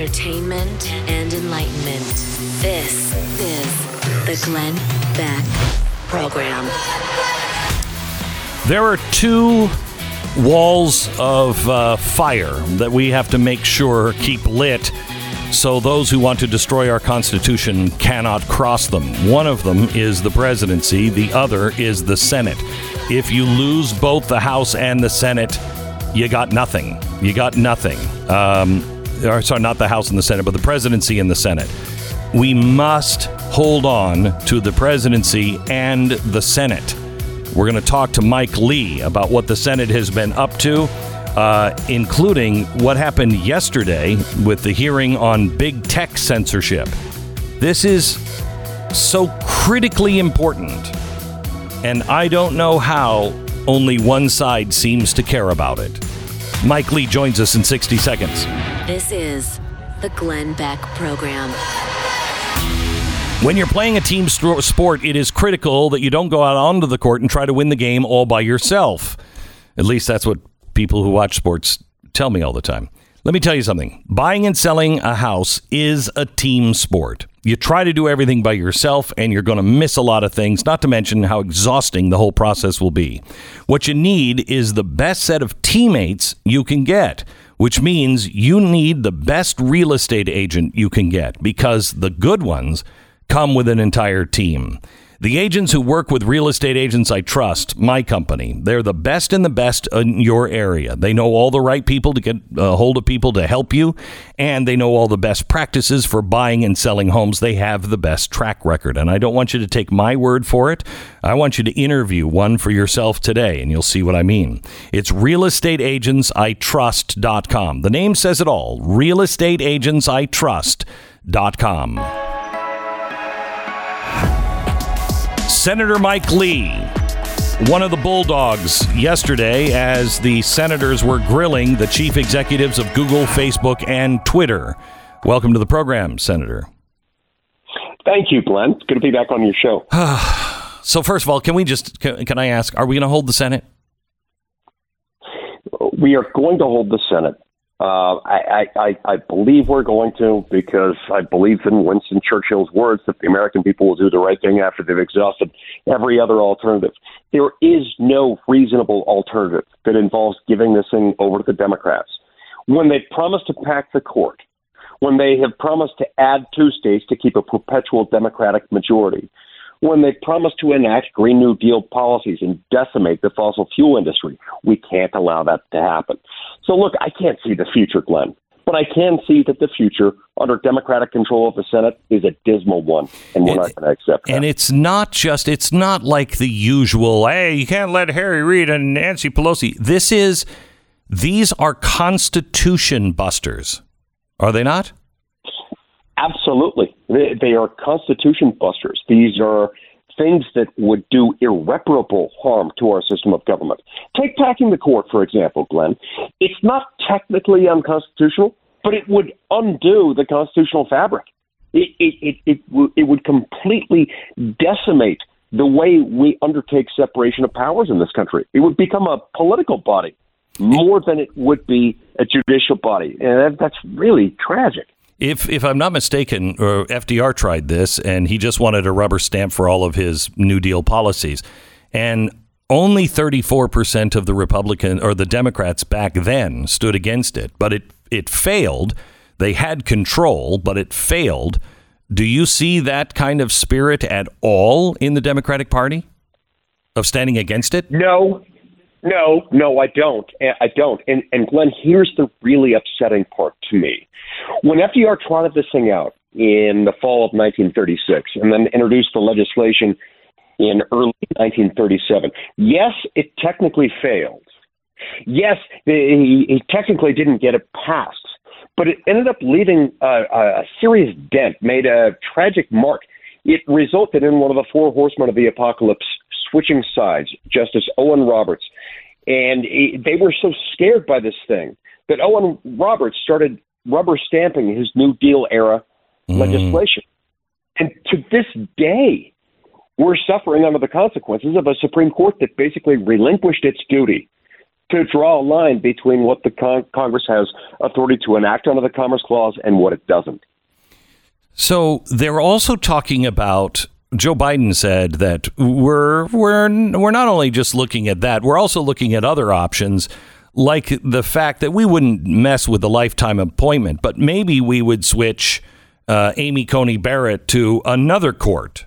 Speaker 3: Entertainment and enlightenment. This is the Glenn Beck Program.
Speaker 1: There are two walls of uh, fire that we have to make sure keep lit so those who want to destroy our Constitution cannot cross them. One of them is the presidency, the other is the Senate. If you lose both the House and the Senate, you got nothing. You got nothing. Um, or, sorry, not the House and the Senate, but the presidency and the Senate. We must hold on to the presidency and the Senate. We're going to talk to Mike Lee about what the Senate has been up to, uh, including what happened yesterday with the hearing on big tech censorship. This is so critically important and I don't know how only one side seems to care about it. Mike Lee joins us in 60 seconds.
Speaker 3: This is the Glenn Beck Program.
Speaker 1: When you're playing a team sport, it is critical that you don't go out onto the court and try to win the game all by yourself. At least that's what people who watch sports tell me all the time. Let me tell you something buying and selling a house is a team sport. You try to do everything by yourself, and you're going to miss a lot of things, not to mention how exhausting the whole process will be. What you need is the best set of teammates you can get, which means you need the best real estate agent you can get because the good ones come with an entire team. The agents who work with real estate agents I trust, my company, they're the best and the best in your area. They know all the right people to get a hold of people to help you, and they know all the best practices for buying and selling homes. They have the best track record. And I don't want you to take my word for it. I want you to interview one for yourself today, and you'll see what I mean. It's realestateagentsitrust.com. The name says it all realestateagentsitrust.com. Senator Mike Lee, one of the Bulldogs, yesterday as the senators were grilling the chief executives of Google, Facebook, and Twitter. Welcome to the program, Senator.
Speaker 15: Thank you, Glenn. It's good to be back on your show.
Speaker 1: so, first of all, can we just can, can I ask, are we going to hold the Senate?
Speaker 15: We are going to hold the Senate. Uh, I, I, I believe we're going to because I believe in Winston Churchill's words that the American people will do the right thing after they've exhausted every other alternative. There is no reasonable alternative that involves giving this thing over to the Democrats. When they promised to pack the court, when they have promised to add two states to keep a perpetual Democratic majority, when they promised to enact Green New Deal policies and decimate the fossil fuel industry. We can't allow that to happen. So, look, I can't see the future, Glenn, but I can see that the future under Democratic control of the Senate is a dismal one, and we're not going to accept that.
Speaker 1: And it's not just, it's not like the usual, hey, you can't let Harry Reid and Nancy Pelosi. This is, these are Constitution busters, are they not?
Speaker 15: Absolutely. They, they are constitution busters. These are things that would do irreparable harm to our system of government. Take packing the court, for example, Glenn. It's not technically unconstitutional, but it would undo the constitutional fabric. It, it, it, it, it would completely decimate the way we undertake separation of powers in this country. It would become a political body more than it would be a judicial body. And that, that's really tragic.
Speaker 1: If if I'm not mistaken, uh, FDR tried this, and he just wanted a rubber stamp for all of his New Deal policies, and only 34 percent of the Republican or the Democrats back then stood against it. But it it failed. They had control, but it failed. Do you see that kind of spirit at all in the Democratic Party of standing against it?
Speaker 15: No, no, no, I don't. I don't. And, and Glenn, here's the really upsetting part to me. When FDR trotted this thing out in the fall of 1936 and then introduced the legislation in early 1937, yes, it technically failed. Yes, he, he technically didn't get it passed, but it ended up leaving a, a serious dent, made a tragic mark. It resulted in one of the four horsemen of the apocalypse switching sides, Justice Owen Roberts. And he, they were so scared by this thing that Owen Roberts started rubber stamping his New Deal era mm. legislation. And to this day, we're suffering under the consequences of a Supreme Court that basically relinquished its duty to draw a line between what the con- Congress has authority to enact under the Commerce Clause and what it doesn't.
Speaker 1: So they're also talking about Joe Biden said that we're we're we're not only just looking at that, we're also looking at other options like the fact that we wouldn't mess with the lifetime appointment, but maybe we would switch uh, Amy Coney Barrett to another court.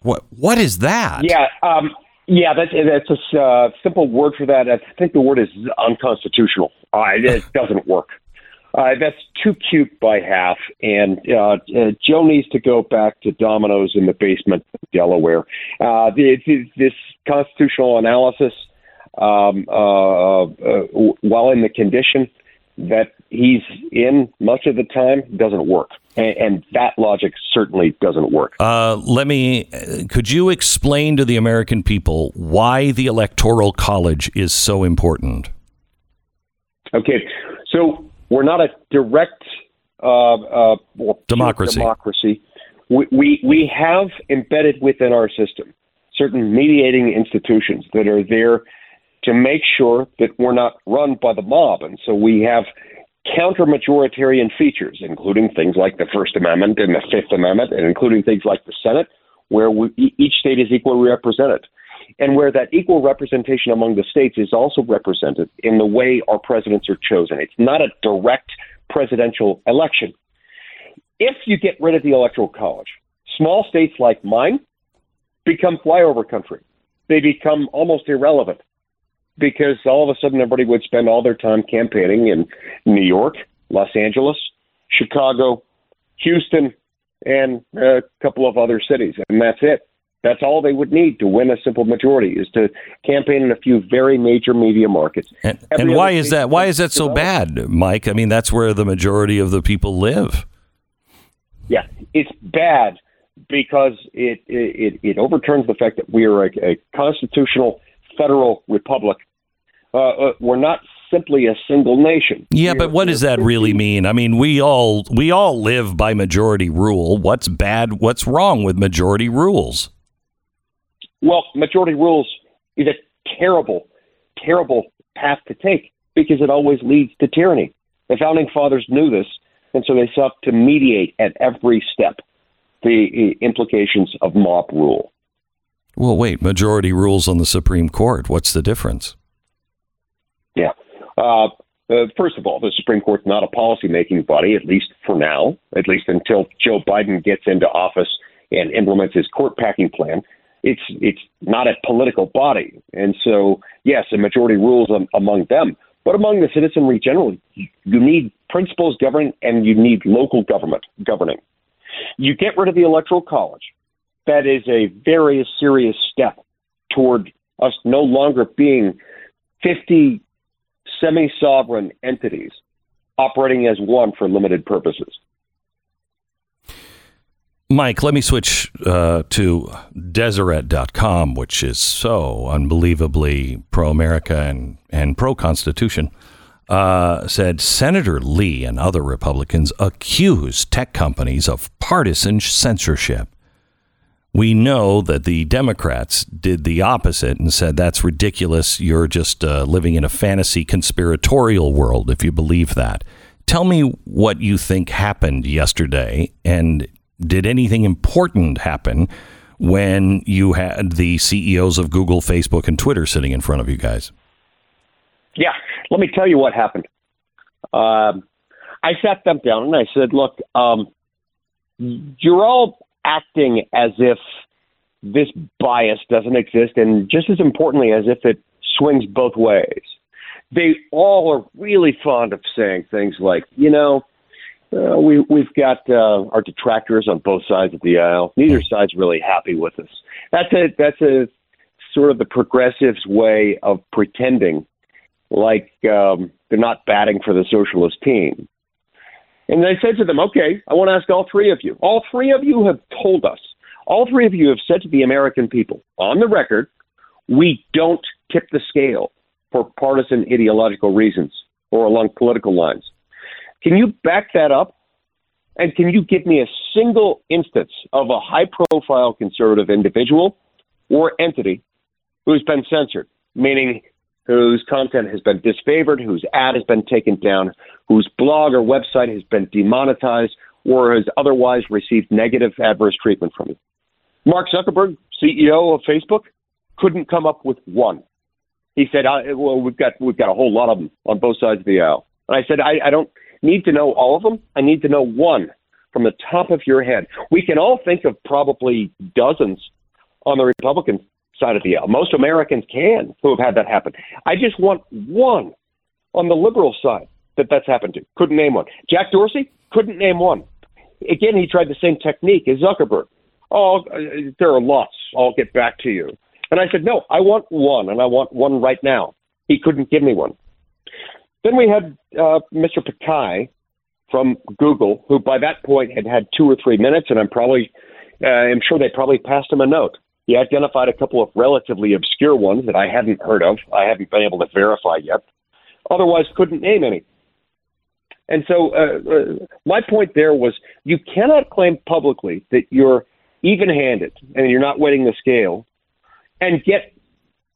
Speaker 1: What what is that?
Speaker 15: Yeah, um, yeah, that's that's a uh, simple word for that. I think the word is unconstitutional. Uh, it doesn't work. Uh, that's too cute by half, and uh, uh, Joe needs to go back to Domino's in the basement of Delaware. Uh, the, this constitutional analysis, um, uh, uh, while in the condition that he's in much of the time, doesn't work. and, and that logic certainly doesn't work.
Speaker 1: Uh, let me. uh, Could you explain to the American people why the Electoral College is so important?
Speaker 15: Okay, so we're not a direct uh, uh,
Speaker 1: Democracy.
Speaker 15: Democracy. We, we we have embedded within our system certain mediating institutions that are there to make sure that we're not run by the mob, and so we have counter majoritarian features, including things like the First Amendment and the Fifth Amendment, and including things like the Senate, where we, each state is equally represented. And where that equal representation among the states is also represented in the way our presidents are chosen. It's not a direct presidential election. If you get rid of the Electoral College, small states like mine become flyover country. They become almost irrelevant because all of a sudden everybody would spend all their time campaigning in New York, Los Angeles, Chicago, Houston, and a couple of other cities, and that's it. That's all they would need to win a simple majority is to campaign in a few very major media markets.
Speaker 1: And, and why is that? Why is that so bad, Mike? I mean, that's where the majority of the people live.
Speaker 15: Yeah, it's bad because it it, it overturns the fact that we are a, a constitutional federal republic. Uh, uh, we're not simply a single nation.
Speaker 1: Yeah, but what does that really mean? I mean, we all we all live by majority rule. What's bad? What's wrong with majority rules?
Speaker 15: Well, majority rules is a terrible, terrible path to take because it always leads to tyranny. The founding fathers knew this, and so they sought to mediate at every step the implications of mob rule.
Speaker 1: Well, wait, majority rules on the Supreme Court. What's the difference?
Speaker 15: Yeah. Uh, uh, first of all, the Supreme Court's not a policy-making body, at least for now, at least until Joe Biden gets into office and implements his court packing plan. It's it's not a political body, and so yes, a majority rules am, among them, but among the citizenry generally, you need principles governing, and you need local government governing. You get rid of the electoral college. That is a very serious step toward us no longer being 50 semi sovereign entities operating as one for limited purposes.
Speaker 1: Mike, let me switch uh, to Deseret.com, which is so unbelievably pro America and, and pro Constitution. Uh, said Senator Lee and other Republicans accuse tech companies of partisan censorship. We know that the Democrats did the opposite and said that's ridiculous. You're just uh, living in a fantasy conspiratorial world if you believe that. Tell me what you think happened yesterday, and did anything important happen when you had the CEOs of Google, Facebook, and Twitter sitting in front of you guys?
Speaker 15: Yeah, let me tell you what happened. Um, I sat them down and I said, "Look, um, you're all acting as if this bias doesn't exist, and just as importantly, as if it swings both ways." They all are really fond of saying things like, "You know." Uh, we we've got uh, our detractors on both sides of the aisle. Neither side's really happy with us. That's a that's a sort of the progressives' way of pretending like um, they're not batting for the socialist team. And I said to them, okay, I want to ask all three of you. All three of you have told us, all three of you have said to the American people on the record, we don't tip the scale for partisan ideological reasons or along political lines. Can you back that up? And can you give me a single instance of a high profile conservative individual or entity who's been censored, meaning whose content has been disfavored, whose ad has been taken down, whose blog or website has been demonetized, or has otherwise received negative adverse treatment from you. Mark Zuckerberg, CEO of Facebook, couldn't come up with one. He said, "Well, we've got we've got a whole lot of them on both sides of the aisle." And I said, I, "I don't need to know all of them. I need to know one from the top of your head. We can all think of probably dozens on the Republican side of the aisle. Most Americans can who have had that happen. I just want one on the liberal side that that's happened to. Couldn't name one. Jack Dorsey couldn't name one. Again, he tried the same technique as Zuckerberg. Oh, uh, there are lots. I'll get back to you. And I said, no, I want one, and I want one right now. He couldn't give me one. Then we had uh, Mr. Pichai from Google, who by that point had had two or three minutes, and I'm probably, uh, I'm sure they probably passed him a note. He identified a couple of relatively obscure ones that I hadn't heard of. I haven't been able to verify yet. Otherwise, couldn't name any. And so, uh, uh, my point there was you cannot claim publicly that you're even handed and you're not weighting the scale and get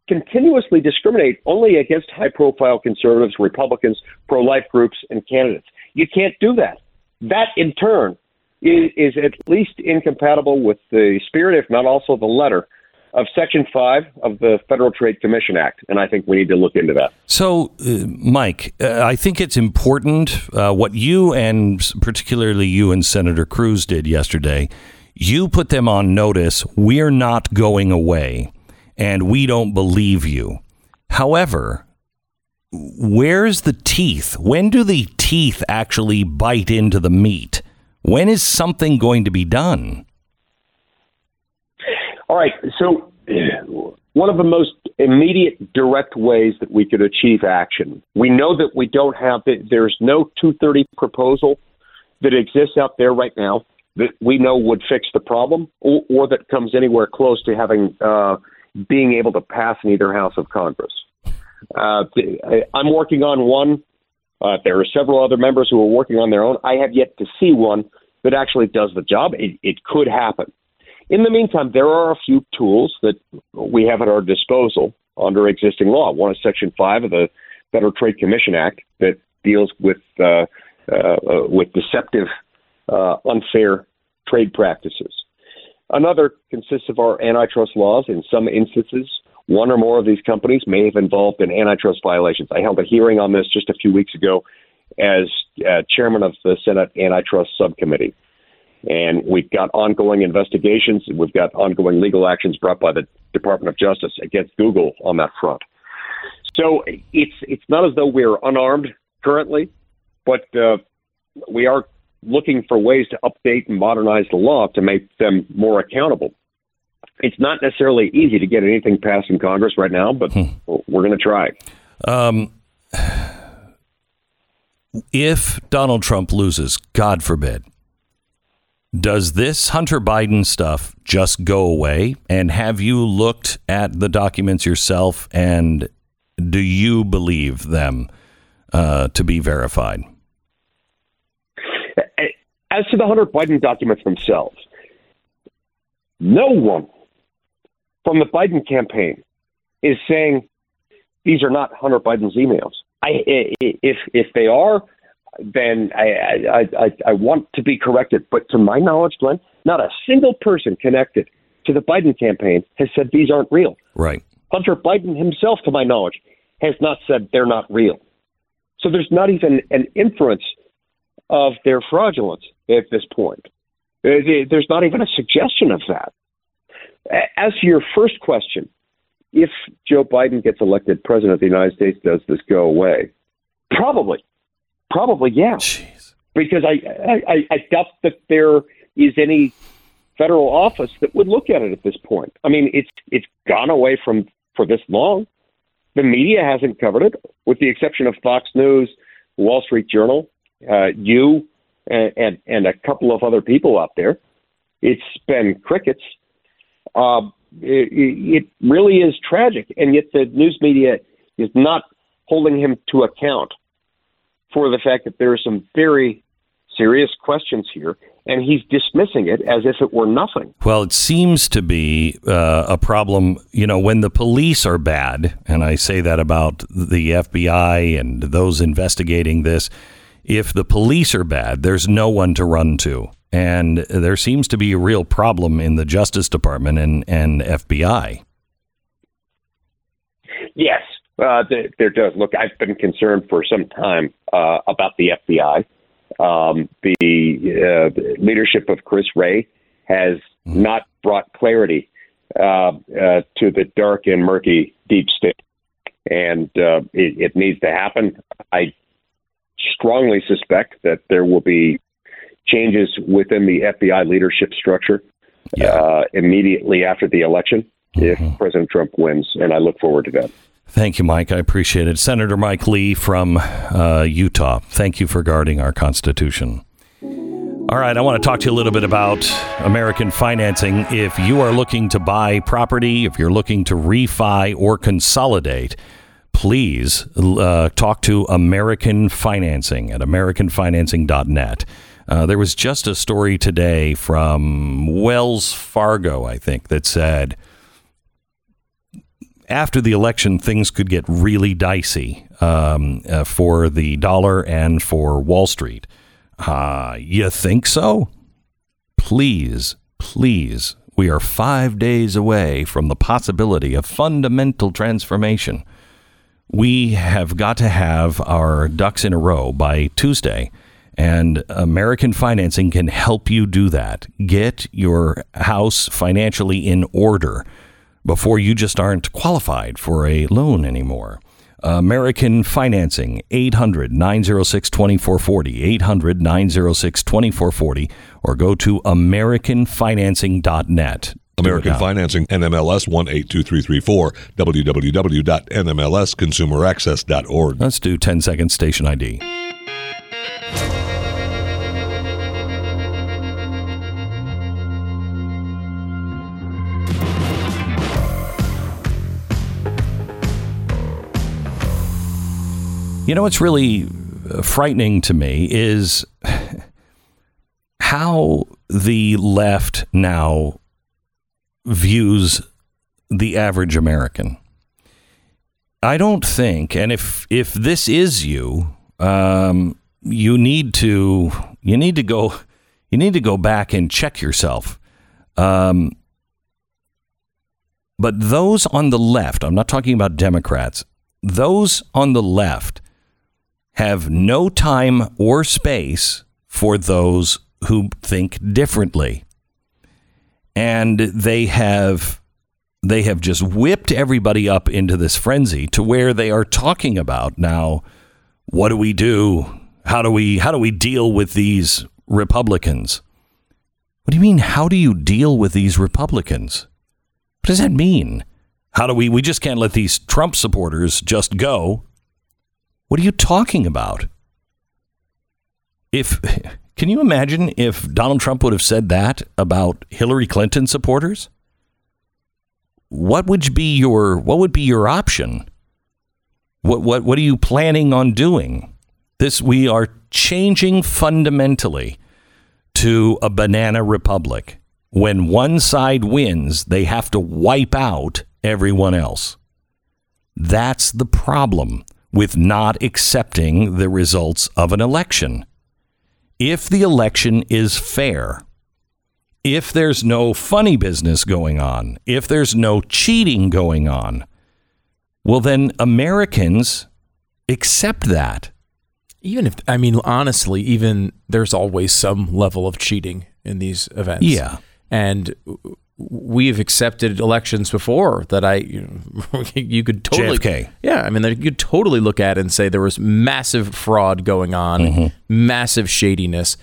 Speaker 15: continuously discriminate only against high profile conservatives, Republicans, pro life groups, and candidates. You can't do that. That, in turn, is, is at least incompatible with the spirit, if not also the letter, of Section 5 of the Federal Trade Commission Act. And I think we need to look into that.
Speaker 1: So, uh, Mike, uh, I think it's important uh, what you and particularly you and Senator Cruz did yesterday. You put them on notice. We're not going away, and we don't believe you. However, where's the teeth? When do the teeth actually bite into the meat? When is something going to be done?
Speaker 15: All right. So, one of the most immediate, direct ways that we could achieve action, we know that we don't have, there's no 230 proposal that exists out there right now that we know would fix the problem or, or that comes anywhere close to having, uh, being able to pass in either house of Congress. Uh, I'm working on one. Uh, there are several other members who are working on their own. I have yet to see one that actually does the job. It, it could happen. In the meantime, there are a few tools that we have at our disposal under existing law. One is Section 5 of the Federal Trade Commission Act that deals with, uh, uh, with deceptive, uh, unfair trade practices. Another consists of our antitrust laws. In some instances, one or more of these companies may have involved in antitrust violations. I held a hearing on this just a few weeks ago as uh, chairman of the Senate Antitrust Subcommittee. And we've got ongoing investigations. We've got ongoing legal actions brought by the Department of Justice against Google on that front. So it's it's not as though we're unarmed currently, but uh, we are looking for ways to update and modernize the law to make them more accountable. It's not necessarily easy to get anything passed in Congress right now, but hmm. we're going to try.
Speaker 1: Um, if Donald Trump loses, God forbid, does this Hunter Biden stuff just go away? And have you looked at the documents yourself? And do you believe them uh, to be verified?
Speaker 15: As to the Hunter Biden documents themselves, no one from the Biden campaign is saying these are not Hunter Biden's emails. I, if if they are, then I, I, I, I want to be corrected. But to my knowledge, Glenn, not a single person connected to the Biden campaign has said these aren't real.
Speaker 1: Right.
Speaker 15: Hunter Biden himself, to my knowledge, has not said they're not real. So there's not even an inference of their fraudulence at this point. There's not even a suggestion of that. As to your first question, if Joe Biden gets elected president of the United States, does this go away? Probably. Probably, yeah.
Speaker 1: Jeez.
Speaker 15: Because I, I, I doubt that there is any federal office that would look at it at this point. I mean, it's it's gone away from for this long. The media hasn't covered it, with the exception of Fox News, Wall Street Journal, uh, you, and, and, and a couple of other people out there. It's been crickets. Uh, it, it really is tragic, and yet the news media is not holding him to account for the fact that there are some very serious questions here, and he's dismissing it as if it were nothing.
Speaker 1: Well, it seems to be uh, a problem, you know, when the police are bad, and I say that about the FBI and those investigating this. If the police are bad, there's no one to run to. And there seems to be a real problem in the Justice Department and, and FBI.
Speaker 15: Yes, uh, there does. Look, I've been concerned for some time uh, about the FBI. Um, the uh, leadership of Chris Wray has mm-hmm. not brought clarity uh, uh, to the dark and murky deep state, and uh, it, it needs to happen. I strongly suspect that there will be changes within the FBI leadership structure yeah. immediately after the election mm-hmm. if President Trump wins, and I look forward to that.
Speaker 1: Thank you, Mike. I appreciate it. Senator Mike Lee from uh, Utah. Thank you for guarding our Constitution. All right, I want to talk to you a little bit about American financing. If you are looking to buy property, if you're looking to refi or consolidate, please uh, talk to American Financing at AmericanFinancing.net. Uh, there was just a story today from Wells Fargo, I think, that said after the election, things could get really dicey um, uh, for the dollar and for Wall Street. Uh, you think so? Please, please. We are five days away from the possibility of fundamental transformation. We have got to have our ducks in a row by Tuesday, and American Financing can help you do that. Get your house financially in order before you just aren't qualified for a loan anymore. American Financing, 800 906 2440, 800 906 2440, or go to AmericanFinancing.net.
Speaker 16: American Financing, NMLS 182334, www.nmlsconsumeraccess.org.
Speaker 1: Let's do 10 seconds station ID. You know what's really uh, frightening to me is how the left now views the average American. I don't think, and if if this is you, um, you need to you need to go you need to go back and check yourself. Um, but those on the left, I'm not talking about Democrats. Those on the left have no time or space for those who think differently. And they have they have just whipped everybody up into this frenzy to where they are talking about now what do we do? How do we how do we deal with these Republicans? What do you mean how do you deal with these Republicans? What does that mean? How do we we just can't let these Trump supporters just go what are you talking about? If can you imagine if Donald Trump would have said that about Hillary Clinton supporters? What would be your what would be your option? What what what are you planning on doing? This we are changing fundamentally to a banana republic. When one side wins, they have to wipe out everyone else. That's the problem with not accepting the results of an election. If the election is fair, if there's no funny business going on, if there's no cheating going on, well, then Americans accept that.
Speaker 2: Even if, I mean, honestly, even there's always some level of cheating in these events.
Speaker 1: Yeah.
Speaker 2: And we have accepted elections before that I you, know, you could totally
Speaker 1: JFK.
Speaker 2: yeah I mean you could totally look at and say there was massive fraud going on
Speaker 1: Mm-hmm.
Speaker 2: massive shadiness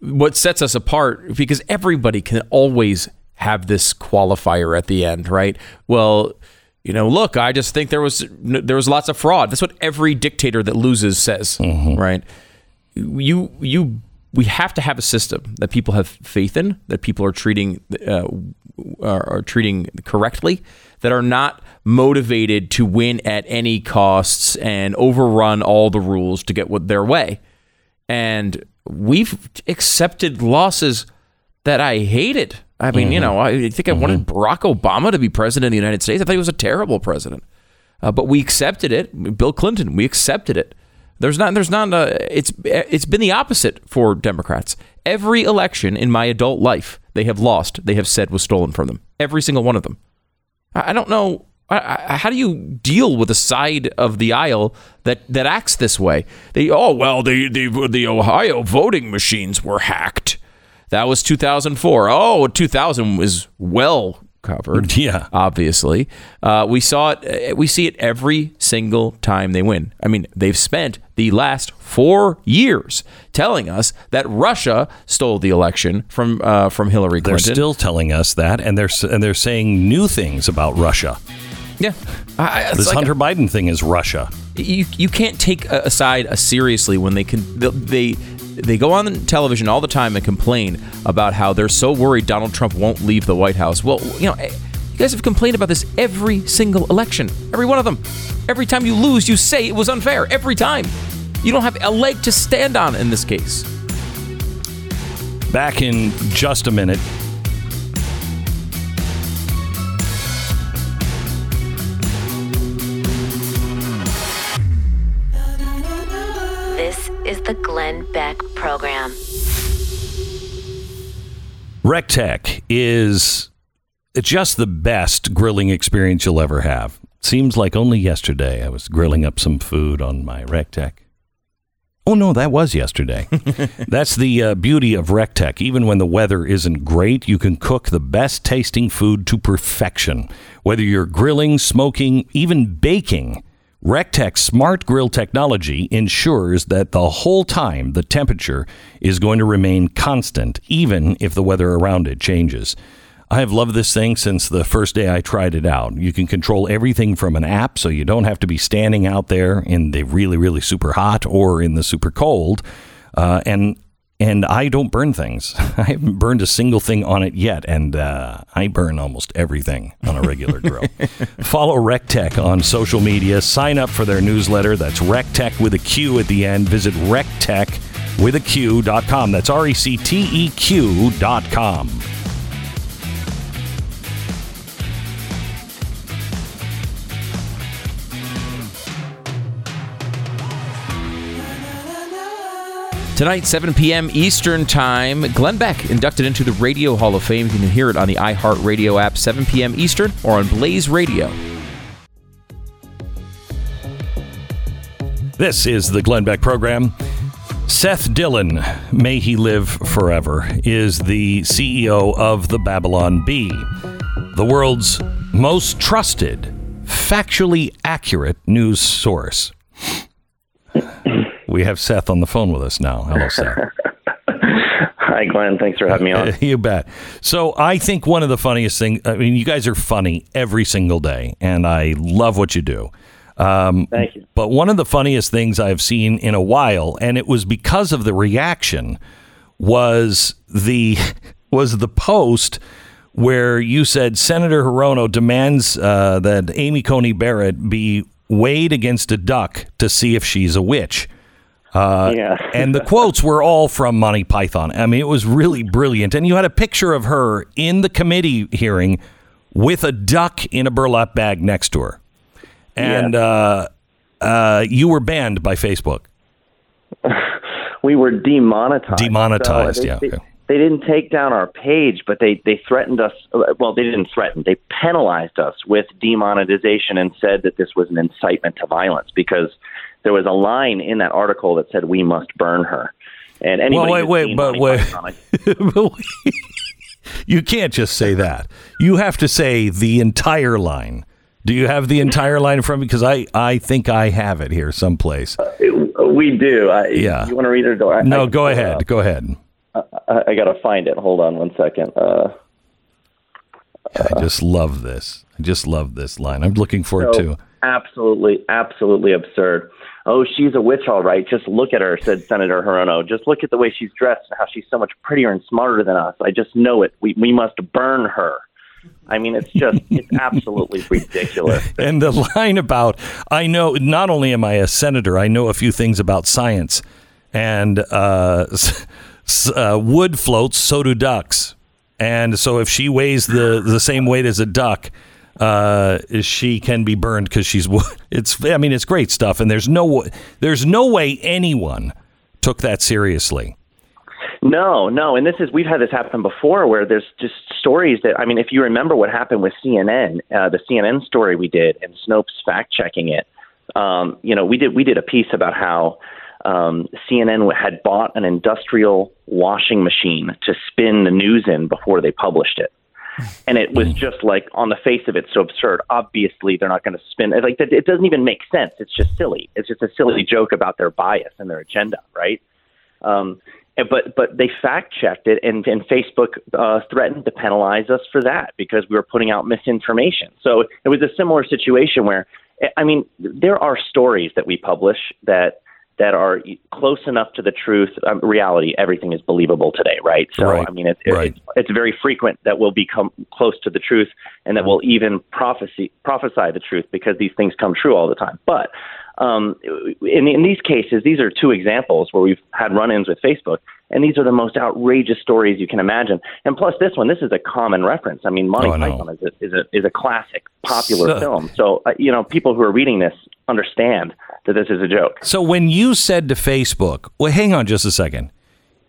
Speaker 2: what sets us apart because everybody can always have this qualifier at the end right well you know look I just think there was there was lots of fraud that's what every dictator that loses says
Speaker 1: Mm-hmm.
Speaker 2: right you you we have to have a system that people have faith in, that people are treating uh, are, are treating correctly, that are not motivated to win at any costs and overrun all the rules to get what their way. And we've accepted losses that I hated. I mean, you know, I think I wanted Barack Obama to be president of the United States. I thought he was a terrible president, uh, but we accepted it. Bill Clinton, we accepted it. There's not. There's not. A, it's it's been the opposite for Democrats. Every election in my adult life, they have lost. They have said was stolen from them. Every single one of them. I, I don't know. I, I, how do you deal with a side of the aisle that, that acts this way? They oh well the, the the Ohio voting machines were hacked. That was 2004. Oh, 2000 was well covered.
Speaker 1: Yeah,
Speaker 2: obviously. Uh, we saw it. We see it every single time they win. I mean, they've spent the last four years telling us that Russia stole the election from uh, from Hillary Clinton.
Speaker 1: They're still telling us that, and they're and they're saying new things about Russia.
Speaker 2: Yeah, I,
Speaker 1: This
Speaker 2: like-
Speaker 1: Hunter Biden thing is Russia.
Speaker 2: you you can't take a, a side seriously when they can they, they go on television all the time and complain about how they're so worried Donald Trump won't leave the White House. Well, you know, guys have complained about this every single election, every one of them. Every time you lose, you say it was unfair. Every time. You don't have a leg to stand on in this case.
Speaker 1: Back in just a minute.
Speaker 3: This is the Glenn Beck Program.
Speaker 1: RecTeq is just the best grilling experience you'll ever have. Seems like only yesterday I was grilling up some food on my RecTeq. Oh no, that was yesterday. That's the uh, beauty of RecTeq. Even when the weather isn't great, you can cook the best tasting food to perfection. Whether you're grilling, smoking, even baking, RecTeq's smart grill technology ensures that the whole time the temperature is going to remain constant, even if the weather around it changes. I have loved this thing since the first day I tried it out. You can control everything from an app, so you don't have to be standing out there in the really, really super hot or in the super cold. Uh, and and I don't burn things. I haven't burned a single thing on it yet, and uh, I burn almost everything on a regular grill. Follow RecTeq on social media. Sign up for their newsletter. That's RecTeq with a Q at the end. Visit RecTeq with a Q.com. That's R E C T E Q
Speaker 2: Tonight, 7 p.m. Eastern Time, Glenn Beck inducted into the Radio Hall of Fame. You can hear it on the iHeartRadio app, 7 p.m. Eastern, or on Blaze Radio.
Speaker 1: This is the Glenn Beck program. Seth Dillon, may he live forever, is the CEO of the Babylon Bee, the world's most trusted, factually accurate news source. We have Seth on the phone with us now. Hello, Seth.
Speaker 17: Hi, Glenn. Thanks for having me on.
Speaker 1: you bet. So I think one of the funniest things. I mean, you guys are funny every single day, and I love what you do. Um,
Speaker 17: Thank you.
Speaker 1: But one of the funniest things I've seen in a while, and it was because of the reaction, was the was the post where you said Senator Hirono demands uh, that Amy Coney Barrett be weighed against a duck to see if she's a witch. Uh,
Speaker 17: Yeah.
Speaker 1: and the quotes were all from Monty Python. I mean, it was really brilliant. And you had a picture of her in the committee hearing with a duck in a burlap bag next to her. And uh, uh, you were banned by Facebook.
Speaker 17: We were demonetized.
Speaker 1: Demonetized,
Speaker 17: So they,
Speaker 1: yeah,
Speaker 17: They,
Speaker 1: okay.
Speaker 17: they didn't take down our page, but they, they threatened us. Well, they didn't threaten. They penalized us with demonetization and said that this was an incitement to violence because there was a line in that article that said, we must burn her. And anybody
Speaker 1: well, wait, wait, but wait. but wait. you can't just say that. You have to say the entire line. Do you have the entire line from? Because I, I think I have it here someplace.
Speaker 17: we do. I,
Speaker 1: Yeah.
Speaker 17: You want to read it? I,
Speaker 1: No,
Speaker 17: I,
Speaker 1: go ahead. Go ahead.
Speaker 17: I, I got to find it. Hold on one second. Uh,
Speaker 1: I just love this. I just love this line. I'm looking forward
Speaker 17: So,
Speaker 1: to.
Speaker 17: Absolutely, absolutely absurd. Oh, she's a witch, all right. Just look at her, said Senator Hirono. Just look at the way she's dressed and how she's so much prettier and smarter than us. I just know it. We we must burn her. I mean, it's just it's absolutely ridiculous.
Speaker 1: And the line about I know not only am I a senator, I know a few things about science, and uh, uh, wood floats, so do ducks. And so if she weighs the the same weight as a duck, uh, she can be burned because she's wood. It's I mean it's great stuff, and there's no there's no way anyone took that seriously.
Speaker 17: No, no, and this is we've had this happen before where there's just stories that I mean, if you remember what happened with CNN, uh, the CNN story we did, and Snopes fact checking it. Um, you know, we did we did a piece about how um, CNN had bought an industrial washing machine to spin the news in before they published it. And it was just like on the face of it, so absurd. Obviously, they're not going to spin it. Like it doesn't even make sense. It's just silly. It's just a silly joke about their bias and their agenda, right? Um, But but they fact checked it, and, and Facebook uh, threatened to penalize us for that because we were putting out misinformation. So it was a similar situation where, I mean, there are stories that we publish that that are close enough to the truth. Um, reality, everything is believable today, right? So
Speaker 1: Right,
Speaker 17: I mean, it, it, it's, it's very frequent that we'll become close to the truth, and that we'll even prophecy prophesy the truth because these things come true all the time. But um, in, in these cases, these are two examples where we've had run-ins with Facebook, and these are the most outrageous stories you can imagine. And plus, this one, this is a common reference. I mean, Monty
Speaker 1: Oh.
Speaker 17: Python is a, is a is a classic, popular
Speaker 1: So-
Speaker 17: film. So uh, you know, people who are reading this understand that this is a joke.
Speaker 1: So when you said to Facebook, well, hang on just a second.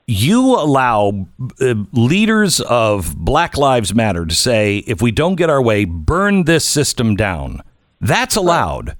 Speaker 1: You allow uh, leaders of Black Lives Matter to say, if we don't get our way, burn this system down. That's allowed.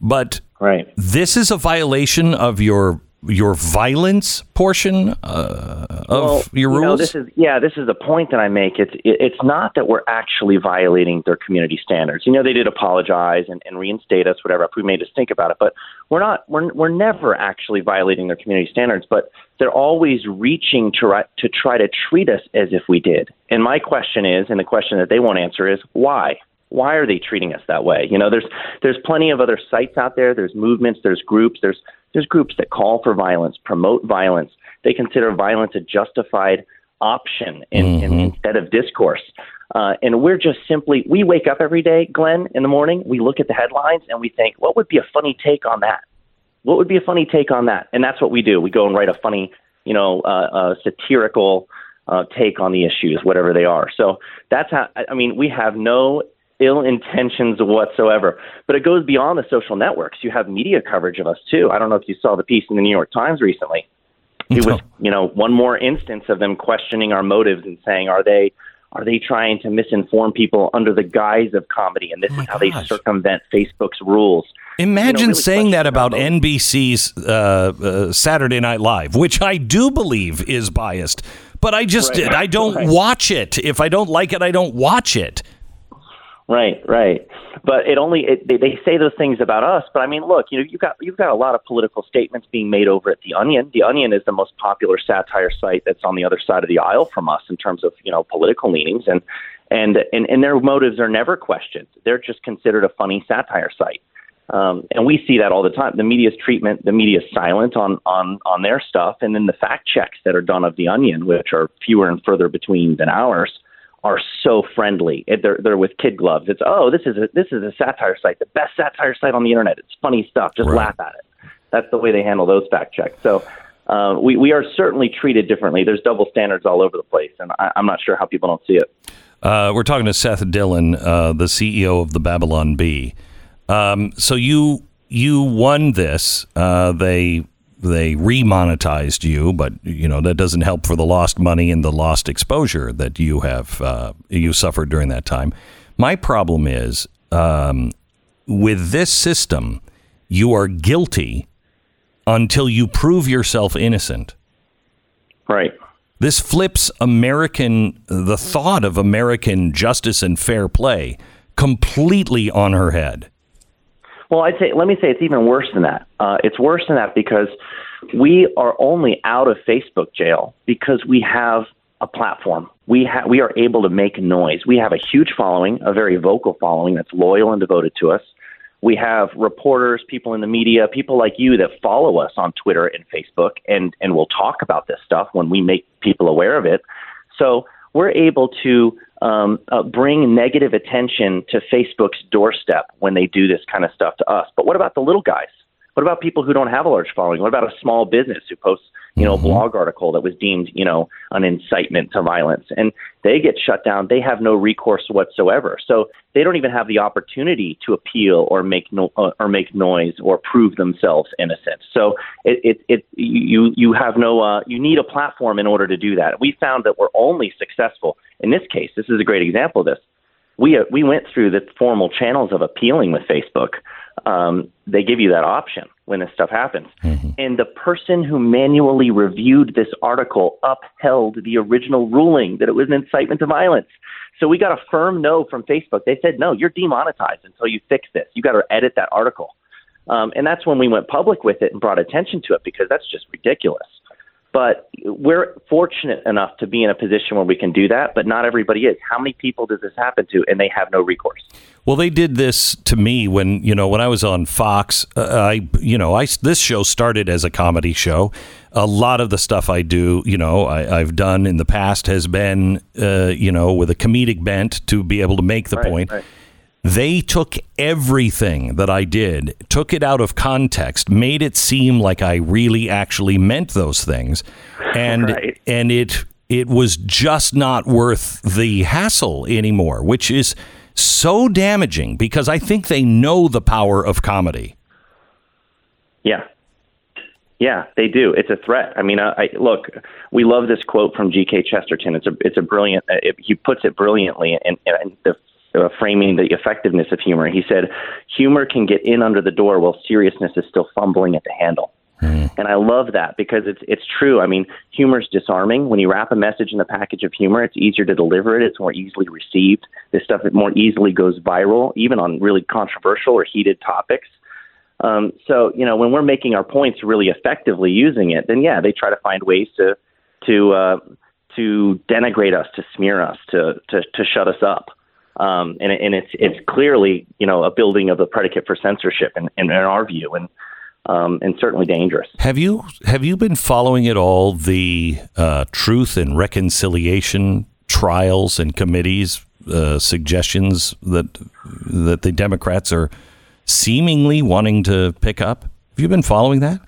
Speaker 1: But
Speaker 17: right.
Speaker 1: this is a violation of your your violence portion uh, of
Speaker 17: Well,
Speaker 1: your
Speaker 17: you know,
Speaker 1: rules.
Speaker 17: this is yeah, this is the point that I make. It's it, it's not that we're actually violating their community standards. You know, they did apologize and, and reinstate us, whatever. If we made us think about it, but we're not. We're we're never actually violating their community standards. But they're always reaching to ri- to try to treat us as if we did. And my question is, and the question that they won't answer is why. Why are they treating us that way? You know, there's there's plenty of other sites out there. There's movements. There's groups. There's there's groups that call for violence, promote violence. They consider violence a justified option in, in, instead of discourse. Uh, and we're just simply we wake up every day, Glenn, in the morning. We look at the headlines and we think, what would be a funny take on that? What would be a funny take on that? And that's what we do. We go and write a funny, you know, uh, uh, satirical uh, take on the issues, whatever they are. So that's how. I mean, we have no ill intentions whatsoever. But it goes beyond the social networks. You have media coverage of us too. I don't know if you saw the piece in the New York Times recently. It was, you know, one more instance of them questioning our motives and saying, are they are they trying to misinform people under the guise of comedy? And this is how they circumvent Facebook's rules.
Speaker 1: Imagine
Speaker 17: really
Speaker 1: saying that about NBC's uh, uh, Saturday Night Live, which I do believe is biased, but I just
Speaker 17: Right.
Speaker 1: I don't
Speaker 17: Right.
Speaker 1: watch it. If I don't like it, I don't watch it.
Speaker 17: Right, right. But it only it, they, they say those things about us. But I mean, look, you know, you've got you've got a lot of political statements being made over at the Onion. The Onion is the most popular satire site that's on the other side of the aisle from us in terms of you know political leanings, and and and, and their motives are never questioned. They're just considered a funny satire site. Um, and we see that all the time. The media's treatment, the media's silent on, on, on their stuff, and then the fact checks that are done of the Onion, which are fewer and further between than ours, are so friendly. They're they're with kid gloves. It's oh, this is a this is a satire site, the best satire site on the internet. It's funny stuff. Just laugh at it. That's the way they handle those fact checks. So. Uh, we, we are certainly treated differently. There's double standards all over the place, and I, I'm not sure how people don't see it.
Speaker 1: Uh, we're talking to Seth Dillon, uh, the CEO of the Babylon Bee. Um, so you you won this. Uh, they they remonetized you, but you know that doesn't help for the lost money and the lost exposure that you have uh, you suffered during that time. My problem is um, with this system, you are guilty until you prove yourself innocent.
Speaker 17: Right.
Speaker 1: This flips American the thought of American justice and fair play completely on her head.
Speaker 17: Well, I'd say, let me say it's even worse than that. Uh, it's worse than that because we are only out of Facebook jail because we have a platform. We ha- we are able to make noise. We have a huge following, a very vocal following that's loyal and devoted to us. We have reporters, people in the media, people like you that follow us on Twitter and Facebook, and and will talk about this stuff when we make people aware of it. So we're able to um, uh, bring negative attention to Facebook's doorstep when they do this kind of stuff to us. But what about the little guys? What about people who don't have a large following? What about a small business who posts, you know, a blog article that was deemed, you know, an incitement to violence, and they get shut down? They have no recourse whatsoever. So they don't even have the opportunity to appeal or make no, uh, or make noise or prove themselves innocent. So it, it, it you you have no uh, you need a platform in order to do that. We found that we're only successful in this case. This is a great example of this. We uh, we went through the formal channels of appealing with Facebook. Um, they give you that option when this stuff happens. And the person who manually reviewed this article upheld the original ruling that it was an incitement to violence. So we got a firm no from Facebook. They said, no, you're demonetized until you fix this. You got to edit that article. Um, and that's when we went public with it and brought attention to it because that's just ridiculous. But we're fortunate enough to be in a position where we can do that, but not everybody is. How many people does this happen to, and they have no recourse?
Speaker 1: Well, they did this to me when you know when I was on Fox. Uh, I you know I this show started as a comedy show. A lot of the stuff I do, you know, I, I've done in the past has been uh, you know with a comedic bent to be able to make the
Speaker 17: Right,
Speaker 1: point.
Speaker 17: right.
Speaker 1: They took everything that I did, took it out of context, made it seem like I really actually meant those things, and and it it was just not worth the hassle anymore, which is so damaging because I think they know the power of comedy.
Speaker 17: Yeah. Yeah, they do. It's a threat. I mean, I, I look. We love this quote from G.K. Chesterton. It's a it's a brilliant. uh, It, he puts it brilliantly in, in the uh, framing the effectiveness of humor. He said, "Humor can get in under the door while seriousness is still fumbling at the handle." And I love that because it's it's true. I mean, humor is disarming. When you wrap a message in a package of humor, it's easier to deliver it. It's more easily received. This stuff it more easily goes viral, even on really controversial or heated topics. Um, so you know, when we're making our points really effectively using it, then yeah, they try to find ways to to uh, to denigrate us, to smear us, to to, to shut us up. Um, and, and it's it's clearly you know a building of the predicate for censorship in, in, in our view, and um, and certainly dangerous.
Speaker 1: Have you have you been following at all the uh, truth and reconciliation trials and committees uh, suggestions that that the Democrats are seemingly wanting to pick up? Have you been following that?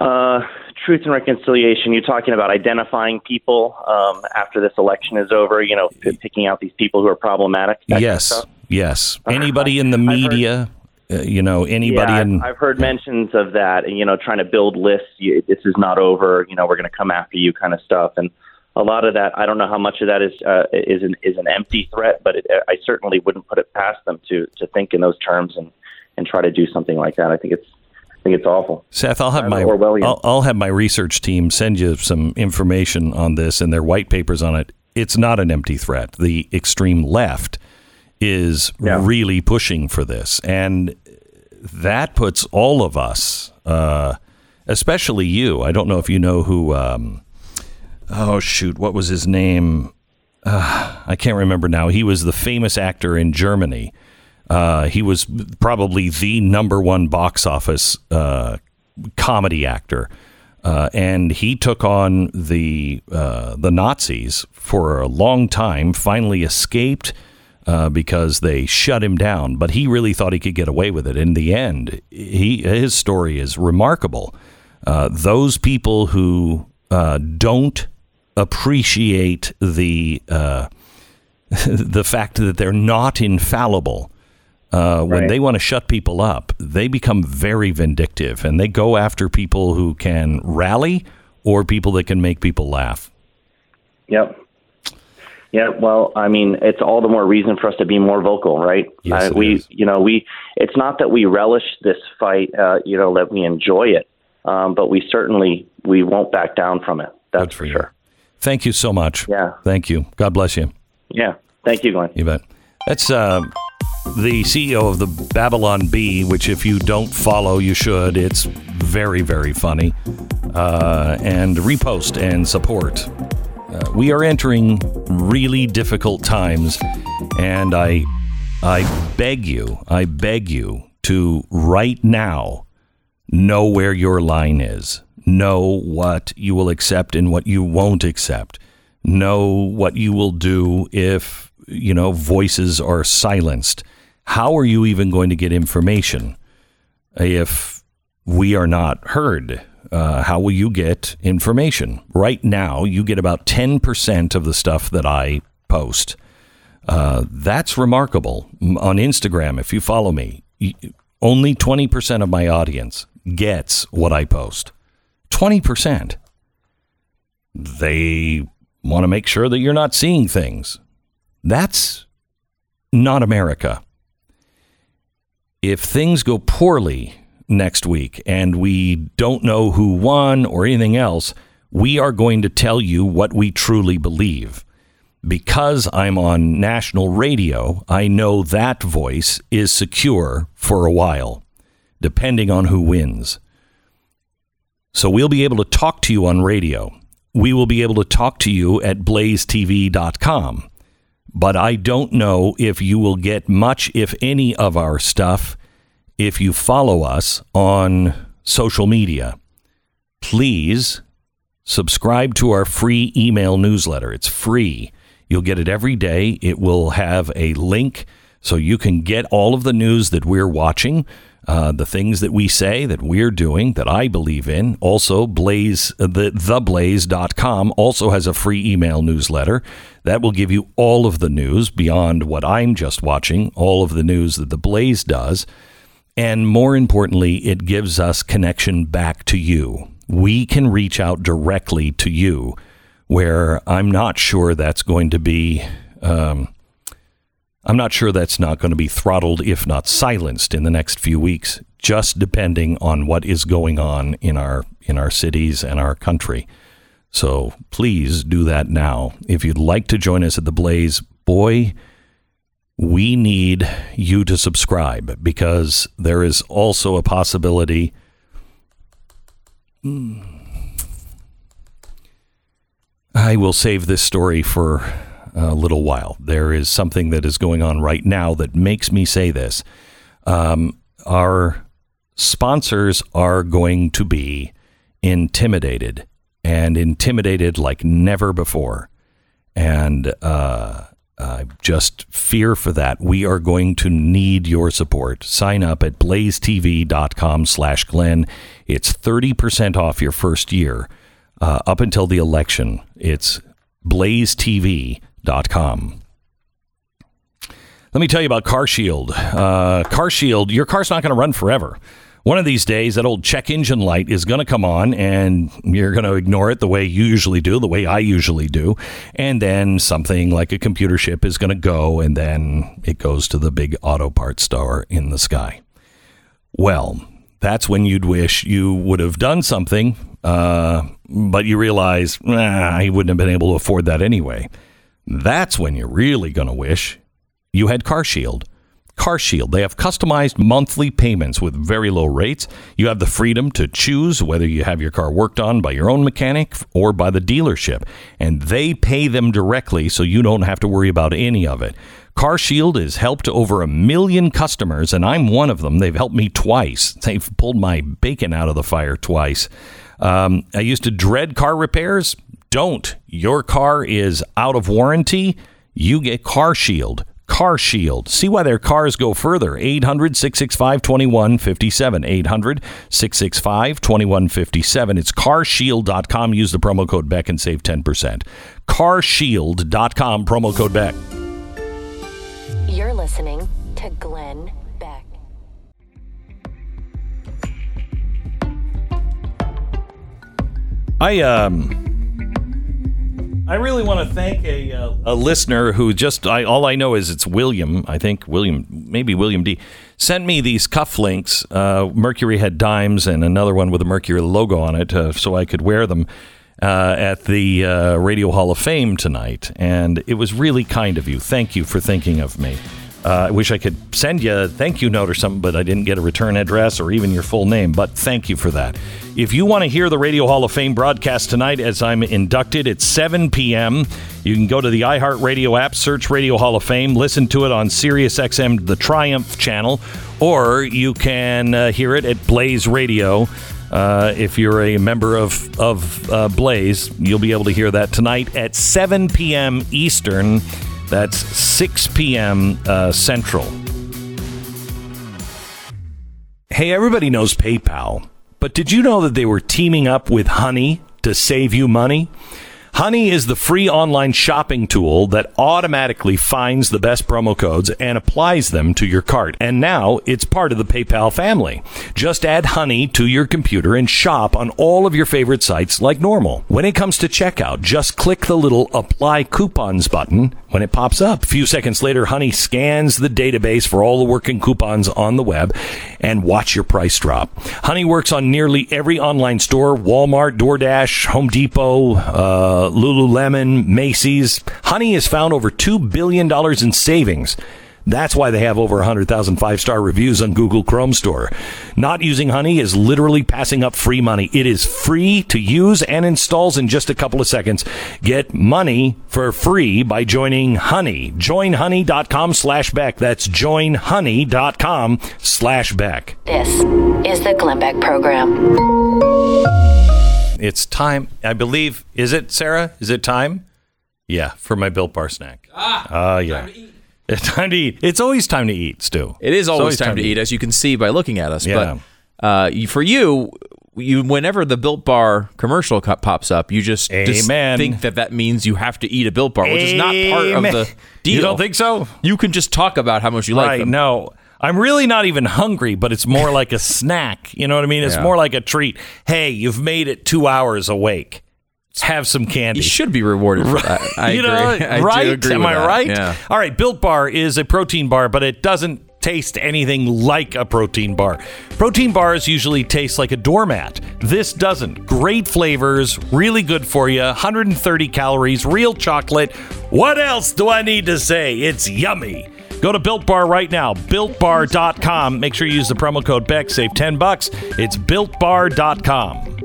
Speaker 17: Uh, truth and reconciliation. You're talking about identifying people um, after this election is over. You know, p- picking out these people who are problematic. that kind of
Speaker 1: yes, yes. Anybody in the media, uh, you know, anybody
Speaker 17: yeah,
Speaker 1: in
Speaker 17: I've, I've heard mentions of that, and you know, trying to build lists. You, this is not over. You know, we're going to come after you, kind of stuff. And a lot of that, I don't know how much of that is uh, is an is an empty threat, but it, I certainly wouldn't put it past them to to think in those terms and and try to do something like that. I think it's I think it's awful.
Speaker 1: Seth, I'll have
Speaker 17: I'm
Speaker 1: my. I'll, I'll have my research team send you some information on this and their white papers on it. It's not an empty threat. The extreme left is really pushing for this, and that puts all of us, uh, especially you. I don't know if you know who. Um, oh shoot, what was his name? Uh, I can't remember now. He was the famous actor in Germany. Uh, he was probably the number one box office uh, comedy actor, uh, and he took on the uh, the Nazis for a long time. Finally, escaped uh, because they shut him down. But he really thought he could get away with it. In the end, he his story is remarkable. Uh, those people who don't appreciate the the fact that they're not infallible. Uh, when
Speaker 17: Right.
Speaker 1: they want to shut people up, they become very vindictive and they go after people who can rally or people that can make people laugh.
Speaker 17: Yep. Yeah, well, I mean, it's all the more reason for us to be more vocal, right?
Speaker 1: Yes,
Speaker 17: Uh, we,
Speaker 1: is.
Speaker 17: you know, we. It's not that we relish this fight, uh, you know, that we enjoy it, um, but we certainly we won't back down from it. That's for sure.
Speaker 1: Thank you so much.
Speaker 17: Yeah.
Speaker 1: Thank you. God bless you.
Speaker 17: Yeah. Thank you, Glenn.
Speaker 1: You bet. That's uh, the CEO of the Babylon Bee, which if you don't follow, you should. It's very, very funny. Uh, and repost and support. Uh, we are entering really difficult times, and I, I beg you, I beg you to right now know where your line is. Know what you will accept and what you won't accept. Know what you will do if, you know, voices are silenced. How are you even going to get information if we are not heard? Uh, how will you get information? Right now, you get about 10% of the stuff that I post. Uh, that's remarkable. On Instagram, if you follow me, only 20% of my audience gets what I post. 20%. They want to make sure that you're not seeing things. That's not America. If things go poorly next week and we don't know who won or anything else, we are going to tell you what we truly believe. Because I'm on national radio, I know that voice is secure for a while, depending on who wins. So we'll be able to talk to you on radio. We will be able to talk to you at blazetv.com. But I don't know if you will get much, if any, of our stuff if you follow us on social media. Please subscribe to our free email newsletter. It's free. You'll get it every day. It will have a link so you can get all of the news that we're watching, uh, the things that we say, that we're doing, that I believe in. Also, Blaze, uh, the, theblaze.com also has a free email newsletter that will give you all of the news beyond what I'm just watching, all of the news that the Blaze does. And more importantly, it gives us connection back to you. We can reach out directly to you, where I'm not sure that's going to be. Um, I'm not sure that's not going to be throttled, if not silenced, in the next few weeks, just depending on what is going on in our in our cities and our country. So please do that now. If you'd like to join us at the Blaze, boy, we need you to subscribe because there is also a possibility. Hmm. I will save this story for a little while. There is something that is going on right now that makes me say this. Um, our sponsors are going to be intimidated and intimidated like never before. And, uh, uh, just fear for that. We are going to need your support. Sign up at blazetv.com slash Glenn. It's 30% off your first year uh, up until the election. It's blazetv.com. Let me tell you about CarShield. Uh, CarShield, your car's not going to run forever. One of these days, that old check engine light is going to come on, and you're going to ignore it the way you usually do, the way I usually do. And then something like a computer chip is going to go, and then it goes to the big auto parts store in the sky. Well, that's when you'd wish you would have done something, uh, but you realize, nah, I wouldn't have been able to afford that anyway. That's when you're really going to wish you had CarShield. CarShield. They have customized monthly payments with very low rates. You have the freedom to choose whether you have your car worked on by your own mechanic or by the dealership, and they pay them directly so you don't have to worry about any of it. CarShield has helped over a million customers, and I'm one of them. They've helped me twice. They've pulled my bacon out of the fire twice. Um, I used to dread car repairs. Don't. Your car is out of warranty. You get Car Shield. Car Shield. See why their cars go further. 800 665 2157. 800 665 2157. It's carshield.com. Use the promo code Beck and save 10%. Carshield.com, promo code Beck.
Speaker 3: You're listening to Glenn Beck.
Speaker 1: I, um,. I really want to thank a, uh, a listener who just I, all I know is it's William. I think William, maybe William D. Sent me these cufflinks. Uh, Mercury head dimes and another one with a Mercury logo on it, uh, so I could wear them uh, at the uh, Radio Hall of Fame tonight. And it was really kind of you. Thank you for thinking of me. Uh, I wish I could send you a thank you note or something, but I didn't get a return address or even your full name. But thank you for that. If you want to hear the Radio Hall of Fame broadcast tonight as I'm inducted at 7 p.m., you can go to the iHeartRadio app, search Radio Hall of Fame, listen to it on Sirius XM, the Triumph channel, or you can uh, hear it at Blaze Radio. Uh, if you're a member of of uh, Blaze, you'll be able to hear that tonight at 7 p.m. Eastern. That's 6 p.m. Uh, Central. Hey, everybody knows PayPal, but did you know that they were teaming up with Honey to save you money? Honey is the free online shopping tool that automatically finds the best promo codes and applies them to your cart. And now it's part of the PayPal family. Just add Honey to your computer and shop on all of your favorite sites like normal. When it comes to checkout, just click the little apply coupons button when it pops up. A few seconds later, Honey scans the database for all the working coupons on the web and watch your price drop. Honey works on nearly every online store Walmart, DoorDash, Home Depot, uh, Lululemon, Macy's. Honey has found over $2 billion in savings That's why they have over 100,000 five star reviews on Google Chrome Store. Not using Honey is literally passing up free money. It is free to use and installs in just a couple of seconds. Get money for free by joining Honey. Joinhoney.com slash Beck. That's joinhoney.com slash Beck.
Speaker 3: This is the Glenn Beck Program.
Speaker 1: It's time, I believe. Is it, Sarah? Is it time? Yeah, for my Built Bar snack. Ah, yeah. It's time to eat. It's always time to eat, Stu.
Speaker 2: It is
Speaker 1: It's
Speaker 2: always, time, to eat, as you can see by looking at us.
Speaker 1: Yeah.
Speaker 2: But uh, for you, you whenever the Built Bar commercial co- pops up, you just, just think that that means you have to eat a Built Bar, which is not part of the deal.
Speaker 1: You don't think so?
Speaker 2: You can just talk about how much you like them.
Speaker 1: no. I'm really not even hungry, but it's more like a snack. You know what I mean? It's
Speaker 2: Yeah.
Speaker 1: more like a treat. Hey, you've made it two hours awake. Have some candy.
Speaker 2: You should be rewarded for that. I
Speaker 1: you
Speaker 2: agree.
Speaker 1: know,
Speaker 2: I do
Speaker 1: right?
Speaker 2: agree
Speaker 1: Am I
Speaker 2: that.
Speaker 1: right?
Speaker 2: Yeah.
Speaker 1: All right. Built Bar is a protein bar, but it doesn't taste anything like a protein bar. Protein bars usually taste like a doormat. This doesn't. Great flavors, really good for you. 130 calories, real chocolate. What else do I need to say? It's yummy. Go to Built Bar right now, builtbar.com. Make sure you use the promo code BECK, save 10 bucks. It's builtbar.com.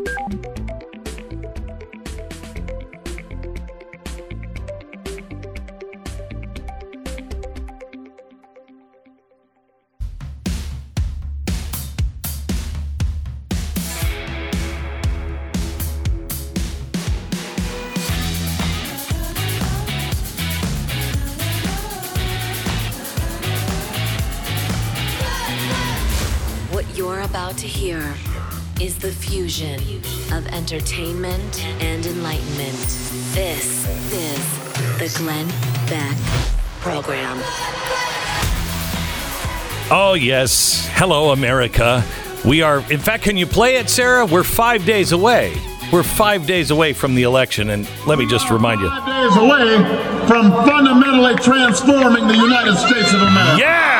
Speaker 3: fusion of entertainment and enlightenment. This is the Glenn Beck Program.
Speaker 1: Oh, yes. Hello, America. We are, in fact, can you play it, Sarah? We're five days away. We're five days away from the election. And let me just remind you.
Speaker 18: Five days away from fundamentally transforming the United States of America.
Speaker 1: Yeah!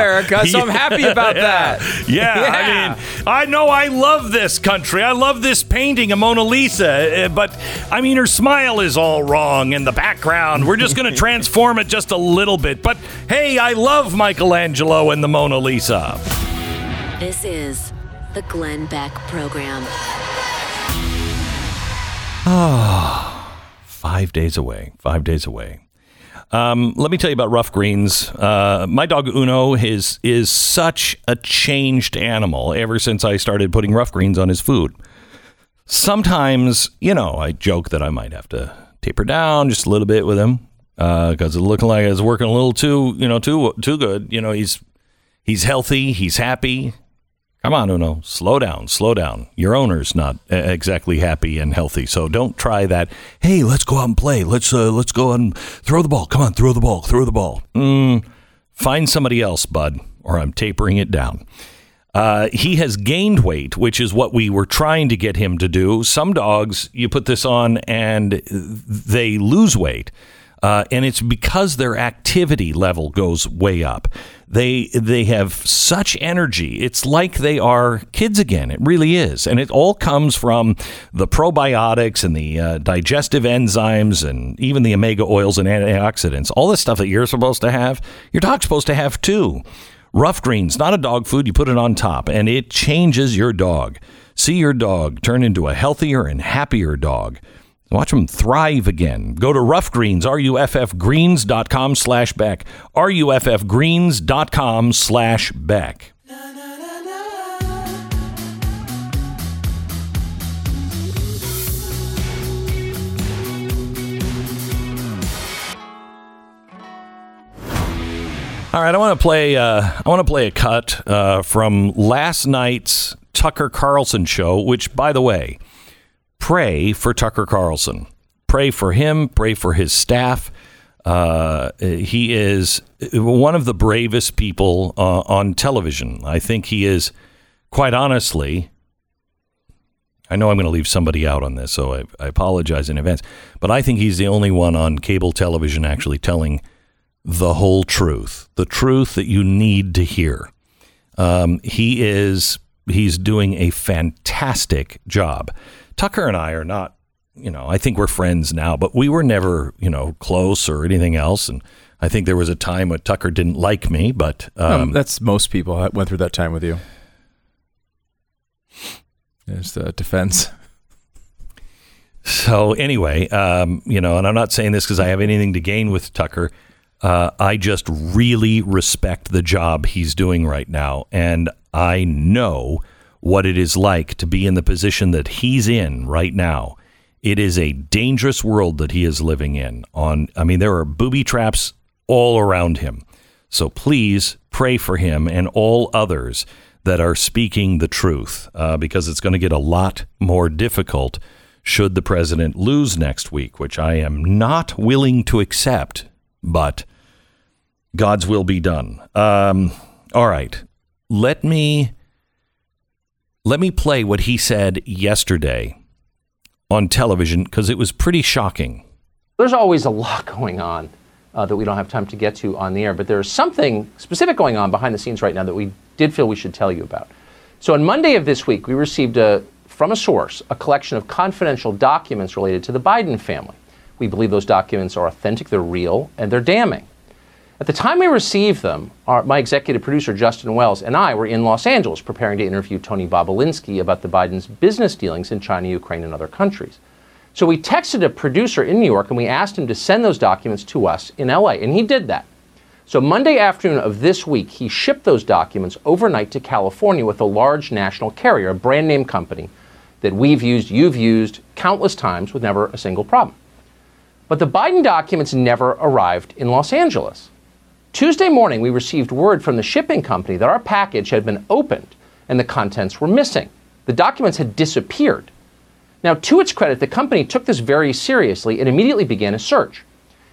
Speaker 1: Yeah!
Speaker 2: I hate America, so I'm happy about that.
Speaker 1: Yeah,
Speaker 2: Yeah.
Speaker 1: I mean, I know I love this country. I love this painting of Mona Lisa, uh, but I mean, her smile is all wrong in the background. We're just going to transform it just a little bit. But hey, I love Michelangelo and the Mona Lisa.
Speaker 3: This is the Glenn Beck Program.
Speaker 1: Oh, five days away. Five days away. Um, let me tell you about Ruff Greens. Uh, my dog Uno is is such a changed animal ever since I started putting rough greens on his food. Sometimes, you know, I joke that I might have to taper down just a little bit with him because it's looking like it's working a little too, you know, too too good. You know, he's he's healthy, he's happy. Come on, Uno, slow down, slow down. Your owner's not exactly happy and healthy, so don't try that. Hey, let's go out and play. Let's uh, let's go out and throw the ball. Come on, throw the ball, throw the ball. Mm, find somebody else, bud, or I'm tapering it down. Uh, he has gained weight, which is what we were trying to get him to do. Some dogs, you put this on and they lose weight. Uh, and it's because their activity level goes way up. They they have such energy. It's like they are kids again. It really is, and it all comes from the probiotics and the uh, digestive enzymes and even the omega oils and antioxidants. All this stuff that you're supposed to have, your dog's supposed to have too. Ruff Greens, not a dog food. You put it on top, and it changes your dog. See your dog turn into a healthier and happier dog. Watch them thrive again. Go to Ruff Greens, R-U-F-F-Greens.com slash Beck. R-U-F-F-Greens.com slash Beck. All right, I want to play. Uh, I want to play a cut uh, from last night's Tucker Carlson show. Which, by the way, pray for Tucker Carlson. Pray for him. Pray for his staff. Uh, he is one of the bravest people uh, on television. I think he is, quite honestly. I know I'm going to leave somebody out on this, so I, I apologize in advance. But I think he's the only one on cable television actually telling the whole truth, the truth that you need to hear. Um, he is he's doing a fantastic job. Tucker and I are not you know, I think we're friends now, but we were never, you know, close or anything else. And I think there was a time when Tucker didn't like me, but um,
Speaker 2: Um, that's most people that went through that time with you. There's the defense.
Speaker 1: So anyway, um, you know, and I'm not saying this because I have anything to gain with Tucker. Uh, I just really respect the job he's doing right now, and I know what it is like to be in the position that he's in right now. It is a dangerous world that he is living in. On, I mean, there are booby traps all around him. So please pray for him and all others that are speaking the truth, uh, because it's going to get a lot more difficult should the president lose next week, which I am not willing to accept, but God's will be done. Um, all right, let me let me play what he said yesterday on television because it was pretty shocking.
Speaker 14: There's always a lot going on uh, that we don't have time to get to on the air, but there's something specific going on behind the scenes right now that we did feel we should tell you about. So on Monday of this week, we received a, from a source a collection of confidential documents related to the Biden family. We believe those documents are authentic, they're real, and they're damning. At the time we received them, our, my executive producer, Justin Wells, and I were in Los Angeles preparing to interview Tony Bobulinski about the Biden's business dealings in China, Ukraine, and other countries. So we texted a producer in New York and we asked him to send those documents to us in LA, and he did that. So Monday afternoon of this week, he shipped those documents overnight to California with a large national carrier, a brand name company that we've used, you've used countless times with never a single problem. But the Biden documents never arrived in Los Angeles. Tuesday morning, we received word from the shipping company that our package had been opened and the contents were missing. The documents had disappeared. Now, to its credit, the company took this very seriously and immediately began a search.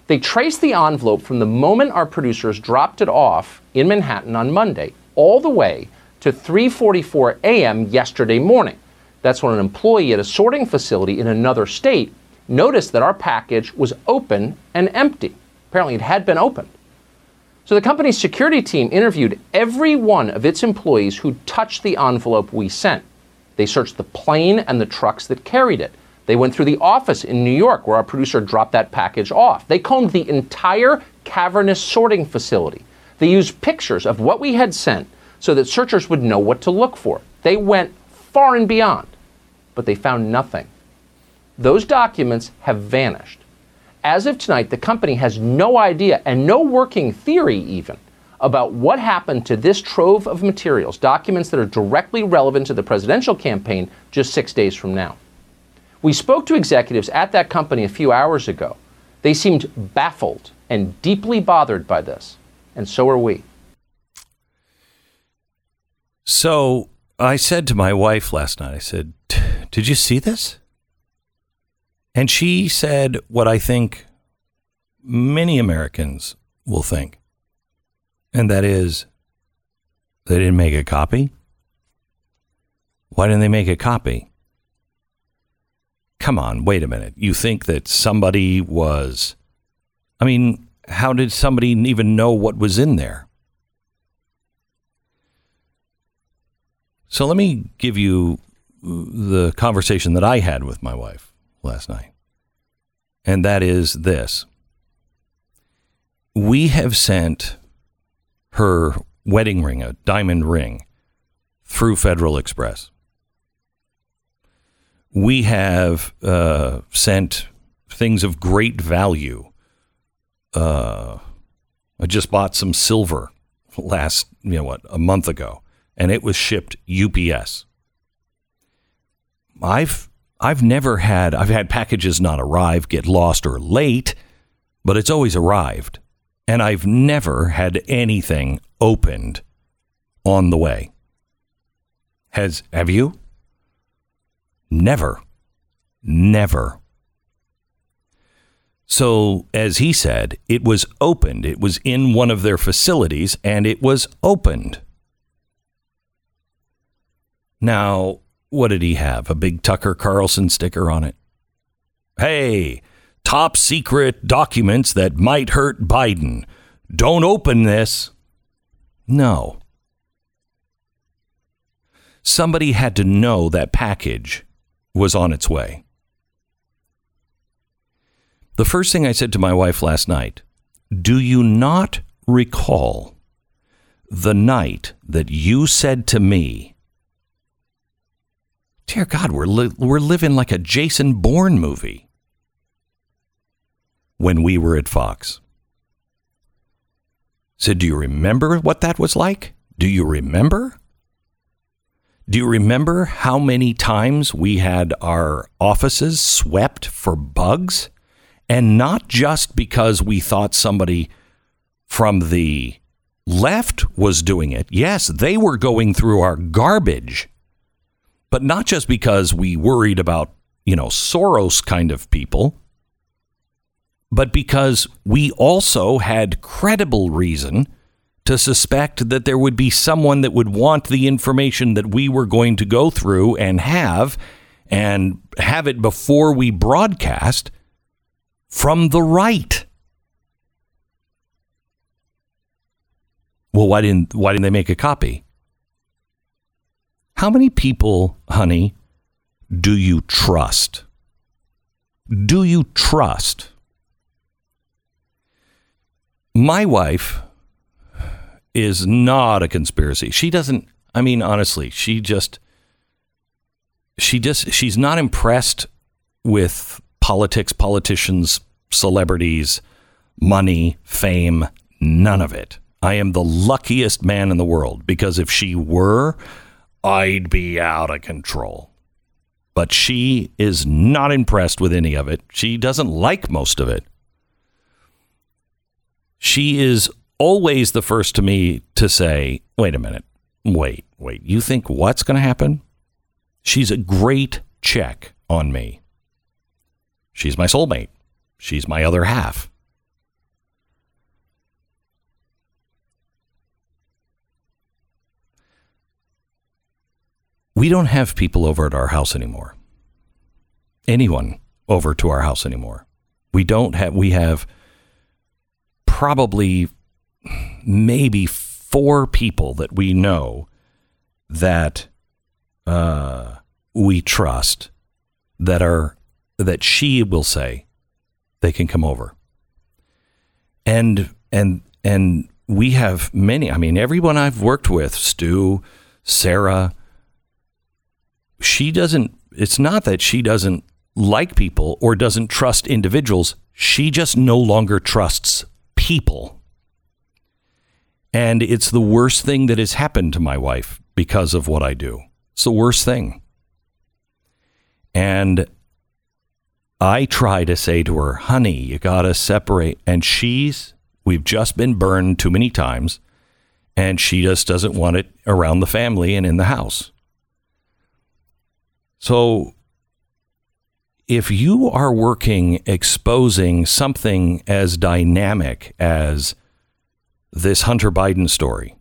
Speaker 14: They traced the envelope from the moment our producers dropped it off in Manhattan on Monday all the way to 3:44 a.m. yesterday morning. That's when an employee at a sorting facility in another state noticed that our package was open and empty. Apparently, it had been opened. So the company's security team interviewed every one of its employees who touched the envelope we sent. They searched the plane and the trucks that carried it. They went through the office in New York where our producer dropped that package off. They combed the entire cavernous sorting facility. They used pictures of what we had sent so that searchers would know what to look for. They went far and beyond, but they found nothing. Those documents have vanished. As of tonight, the company has no idea and no working theory even about what happened to this trove of materials, documents that are directly relevant to the presidential campaign just six days from now. We spoke to executives at that company a few hours ago. They seemed baffled and deeply bothered by this, and so are we.
Speaker 1: So I said to my wife last night, I said, Did you see this? And she said what I think many Americans will think, and that is they didn't make a copy. Why didn't they make a copy? Come on, wait a minute. You think that somebody was. I mean, how did somebody even know what was in there? So let me give you the conversation that I had with my wife last night. And that is this we have sent her wedding ring, a diamond ring, through Federal Express. We have uh, sent things of great value. Uh, I just bought some silver last, you know what, a month ago, and it was shipped UPS. I've I've never had I've had packages not arrive, get lost or late, but it's always arrived. And I've never had anything opened on the way. Has have you? Never. Never. So, as he said, it was opened. It was in one of their facilities and it was opened. Now, what did he have? A big Tucker Carlson sticker on it. Hey, top secret documents that might hurt Biden. Don't open this. No. Somebody had to know that package was on its way. The first thing I said to my wife last night Do you not recall the night that you said to me, Dear God, we're, li- we're living like a Jason Bourne movie when we were at Fox? Said, Do you remember what that was like? Do you remember? Do you remember how many times we had our offices swept for bugs? And not just because we thought somebody from the left was doing it. Yes, they were going through our garbage. But not just because we worried about, you know, Soros kind of people, but because we also had credible reason to suspect that there would be someone that would want the information that we were going to go through and have and have it before we broadcast from the right. Well, why didn't why didn't they make a copy? How many people, honey, do you trust? Do you trust? My wife is not a conspiracy. She doesn't I mean honestly, she just she just she's not impressed with politics, politicians, celebrities, money, fame, none of it. I am the luckiest man in the world because if she were, I'd be out of control. But she is not impressed with any of it. She doesn't like most of it. She is always the first to me to say, wait a minute, wait, wait, you think what's going to happen? She's a great check on me. She's my soulmate. She's my other half. We don't have people over at our house anymore. Anyone over to our house anymore. We don't have, we have probably maybe four people that we know that uh, we trust that are that she will say they can come over and and and we have many i mean everyone i've worked with stu sarah she doesn't it's not that she doesn't like people or doesn't trust individuals she just no longer trusts people and it's the worst thing that has happened to my wife because of what i do it's the worst thing and I try to say to her, honey, you got to separate. And she's, we've just been burned too many times. And she just doesn't want it around the family and in the house. So if you are working exposing something as dynamic as this Hunter Biden story,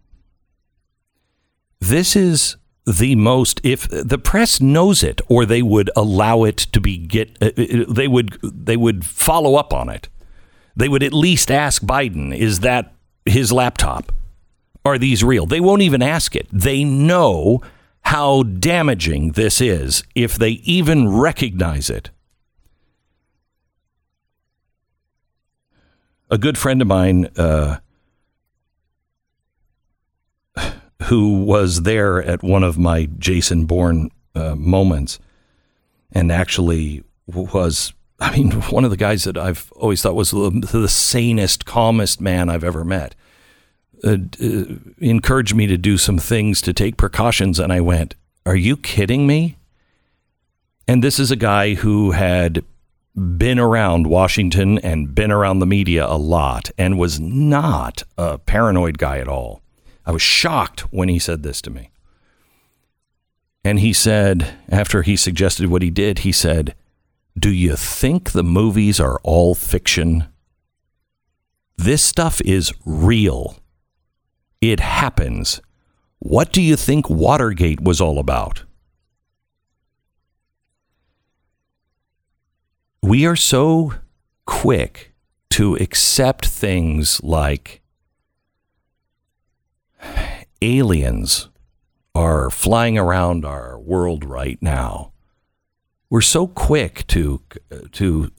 Speaker 1: this is the most if the press knows it or they would allow it to be get uh, they would they would follow up on it. They would at least ask Biden is that his laptop? Are these real? They won't even ask it. They know how damaging this is if they even recognize it a good friend of mine uh, who was there at one of my Jason Bourne uh, moments and actually was, I mean, one of the guys that I've always thought was the, the sanest, calmest man I've ever met. Uh, uh, encouraged me to do some things to take precautions, and I went, Are you kidding me? And this is a guy who had been around Washington and been around the media a lot and was not a paranoid guy at all. I was shocked when he said this to me. And he said, after he suggested what he did, he said, Do you think the movies are all fiction? This stuff is real. It happens. What do you think Watergate was all about? We are so quick to accept things like aliens are flying around our world right now. We're so quick to to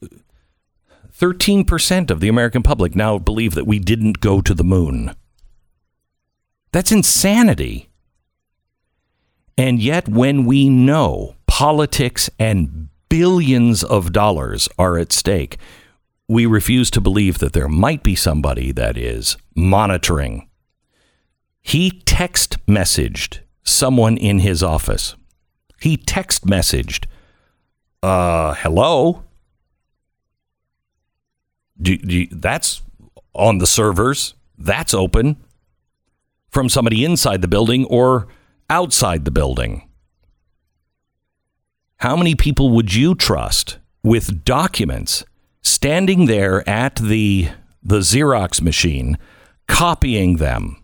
Speaker 1: 13% of the American public now believe that we didn't go to the moon. That's insanity. And yet, when we know politics and billions of dollars are at stake, we refuse to believe that there might be somebody that is monitoring. He text messaged someone in his office. He text messaged, uh, hello? Do, do, that's on the servers. That's open from somebody inside the building or outside the building. How many people would you trust with documents standing there at the the Xerox machine copying them?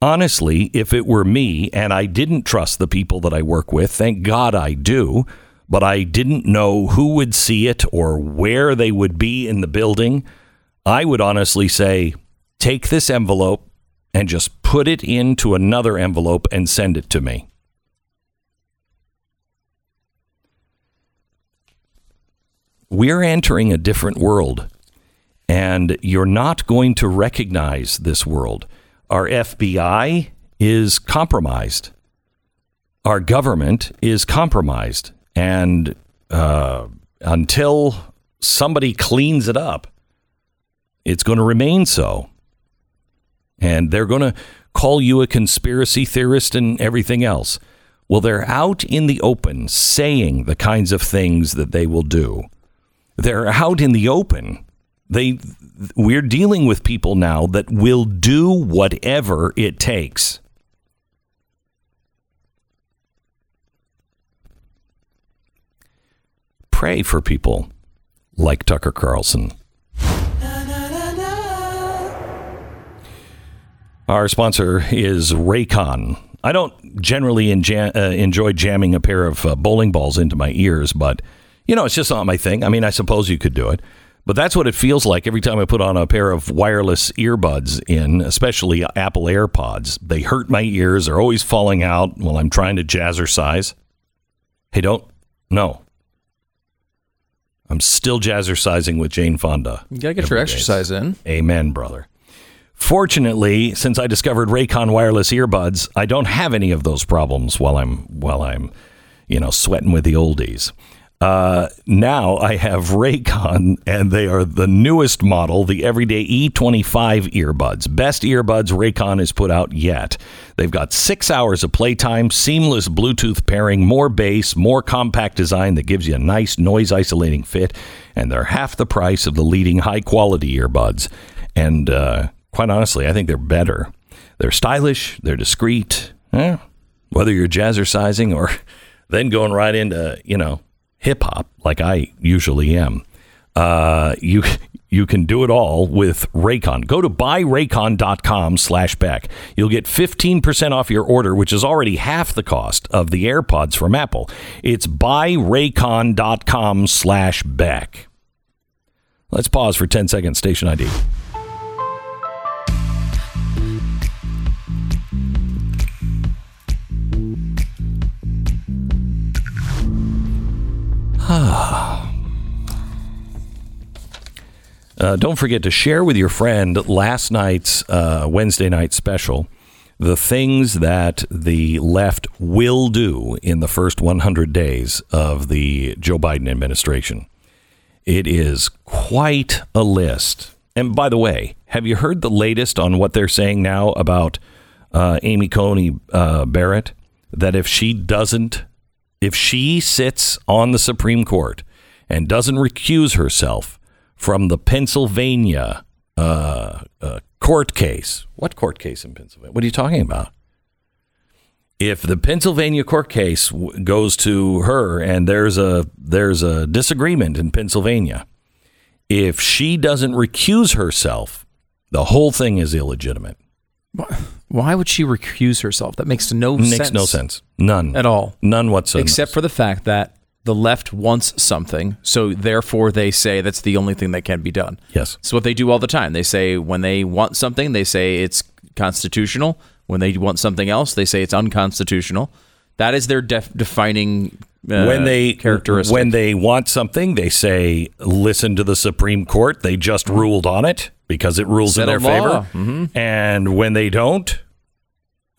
Speaker 1: Honestly, if it were me and I didn't trust the people that I work with, thank God I do, but I didn't know who would see it or where they would be in the building, I would honestly say take this envelope and just put it into another envelope and send it to me. We're entering a different world, and you're not going to recognize this world. Our FBI is compromised. Our government is compromised. And uh, until somebody cleans it up, it's going to remain so. And they're going to call you a conspiracy theorist and everything else. Well, they're out in the open saying the kinds of things that they will do. They're out in the open. They we're dealing with people now that will do whatever it takes. Pray for people like Tucker Carlson. Our sponsor is Raycon. I don't generally enja- uh, enjoy jamming a pair of uh, bowling balls into my ears, but you know, it's just not my thing. I mean, I suppose you could do it. But that's what it feels like every time I put on a pair of wireless earbuds in, especially Apple AirPods. They hurt my ears. They're always falling out while I'm trying to jazzercise. Hey, don't. No. I'm still jazzercising with Jane Fonda.
Speaker 2: You got to get your exercise in.
Speaker 1: Amen, brother. Fortunately, since I discovered Raycon wireless earbuds, I don't have any of those problems while I'm while I'm, you know, sweating with the oldies. Uh, now I have Raycon, and they are the newest model, the Everyday E25 earbuds. Best earbuds Raycon has put out yet. They've got six hours of playtime, seamless Bluetooth pairing, more bass, more compact design that gives you a nice noise isolating fit, and they're half the price of the leading high quality earbuds. And uh, quite honestly, I think they're better. They're stylish, they're discreet. Whether you're jazzercising or then going right into, you know, hip hop like I usually am. Uh, you you can do it all with Raycon. Go to buyraycon.com slash Beck. You'll get 15% off your order, which is already half the cost of the AirPods from Apple. It's buyraycon.com slash Beck. Let's pause for 10 seconds. Station ID. Uh, don't forget to share with your friend last night's uh, Wednesday night special, the things that the left will do in the first 100 days of the Joe Biden administration. It is quite a list. And by the way, have you heard the latest on what they're saying now about uh, Amy Coney uh, Barrett? That if she doesn't, if she sits on the Supreme Court and doesn't recuse herself from the Pennsylvania uh, uh, court case. What court case in Pennsylvania? What are you talking about? If the Pennsylvania court case w- goes to her and there's a there's a disagreement in Pennsylvania, if she doesn't recuse herself, the whole thing is illegitimate.
Speaker 2: Why would she recuse herself? That makes no
Speaker 1: Makes
Speaker 2: sense.
Speaker 1: no sense. None
Speaker 2: At all.
Speaker 1: None whatsoever.
Speaker 2: Except for the fact that the left wants something, so therefore they say that's the only thing that can be done.
Speaker 1: Yes.
Speaker 2: It's what they do all the time. They say when they want something, they say it's constitutional. When they want something else, they say it's unconstitutional. That is their def- defining uh,
Speaker 1: when they
Speaker 2: characteristic.
Speaker 1: when they want something, they say, "Listen to the Supreme Court. They just ruled on it because it rules in their
Speaker 2: law.
Speaker 1: favor."
Speaker 2: Mhm.
Speaker 1: And when they don't,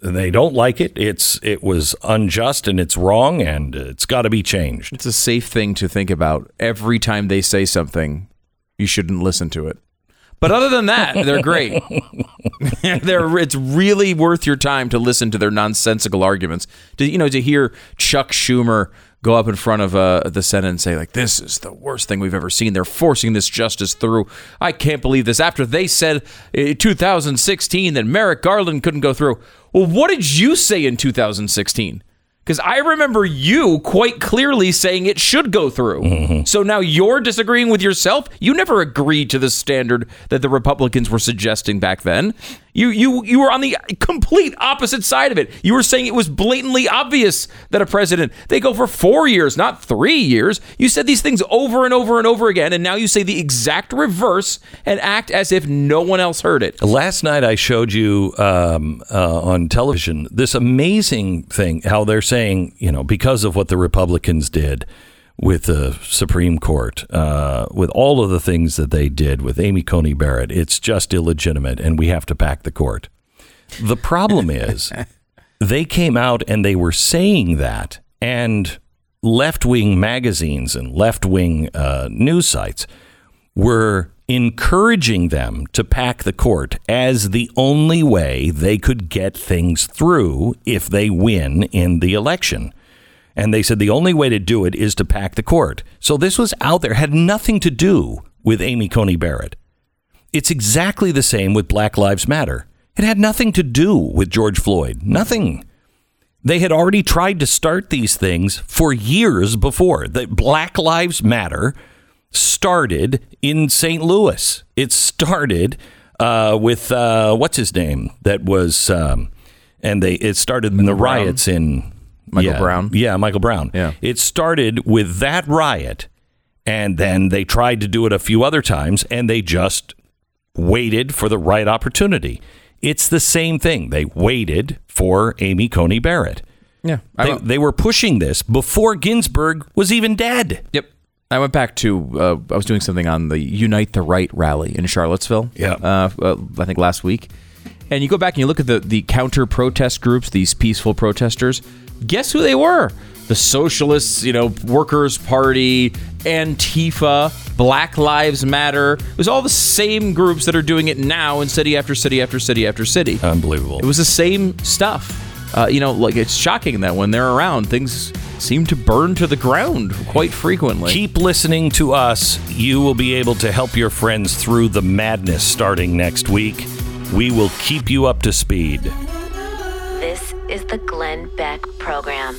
Speaker 1: they don't like it. It's it was unjust and it's wrong and it's got to be changed.
Speaker 2: It's a safe thing to think about. Every time they say something, you shouldn't listen to it. But other than that, they're great. they're, it's really worth your time to listen to their nonsensical arguments. To you know, to hear Chuck Schumer go up in front of uh, the Senate and say like, "This is the worst thing we've ever seen. They're forcing this justice through. I can't believe this." After they said in 2016 that Merrick Garland couldn't go through. Well, what did you say in 2016? Because I remember you quite clearly saying it should go through. So now you're disagreeing with yourself. You never agreed to the standard that the Republicans were suggesting back then. You you you were on the complete opposite side of it. You were saying it was blatantly obvious that a president they go for four years, not three years. You said these things over and over and over again, and now you say the exact reverse and act as if no one else heard it.
Speaker 1: Last night I showed you um, uh, on television this amazing thing how they're saying, you know, because of what the Republicans did with the Supreme Court, uh, with all of the things that they did with Amy Coney Barrett, it's just illegitimate and we have to pack the court. The problem is they came out and they were saying that, and left wing magazines and left wing uh, news sites were encouraging them to pack the court as the only way they could get things through if they win in the election. And they said the only way to do it is to pack the court. So this was out there, had nothing to do with Amy Coney Barrett. It's exactly the same with Black Lives Matter. It had nothing to do with George Floyd. Nothing. They had already tried to start these things for years before. The Black Lives Matter started in St. Louis. It started uh, with uh, what's his name? That was, um, and they it started in the riots in
Speaker 2: Michael
Speaker 1: yeah,
Speaker 2: Brown?
Speaker 1: Yeah, Michael Brown.
Speaker 2: Yeah.
Speaker 1: It started with that riot, and then they tried to do it a few other times, and they just waited for the right opportunity. It's the same thing. They waited for Amy Coney Barrett.
Speaker 2: Yeah,
Speaker 1: They, they were pushing this before Ginsburg was even dead.
Speaker 2: Yep. I went back to uh, I was doing something on the Unite the Right rally in Charlottesville.
Speaker 1: Yeah.
Speaker 2: Uh, uh, I think last week. And you go back and you look at the the counter protest groups, these peaceful protesters. Guess who they were? The Socialists, you know, Workers Party, Antifa, Black Lives Matter. It was all the same groups that are doing it now in city after city after city after city.
Speaker 1: Unbelievable.
Speaker 2: It was the same stuff. Uh, you know, like it's shocking that when they're around, things seem to burn to the ground quite frequently.
Speaker 1: Keep listening to us. You will be able to help your friends through the madness starting next week. We will keep you up to speed.
Speaker 3: Is the Glenn Beck Program.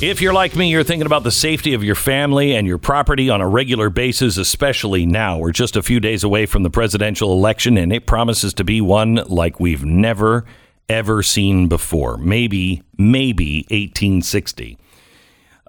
Speaker 1: If you're like me, you're thinking about the safety of your family and your property on a regular basis, especially now. We're just a few days away from the presidential election, and it promises to be one like we've never, ever seen before. Maybe, maybe 1860.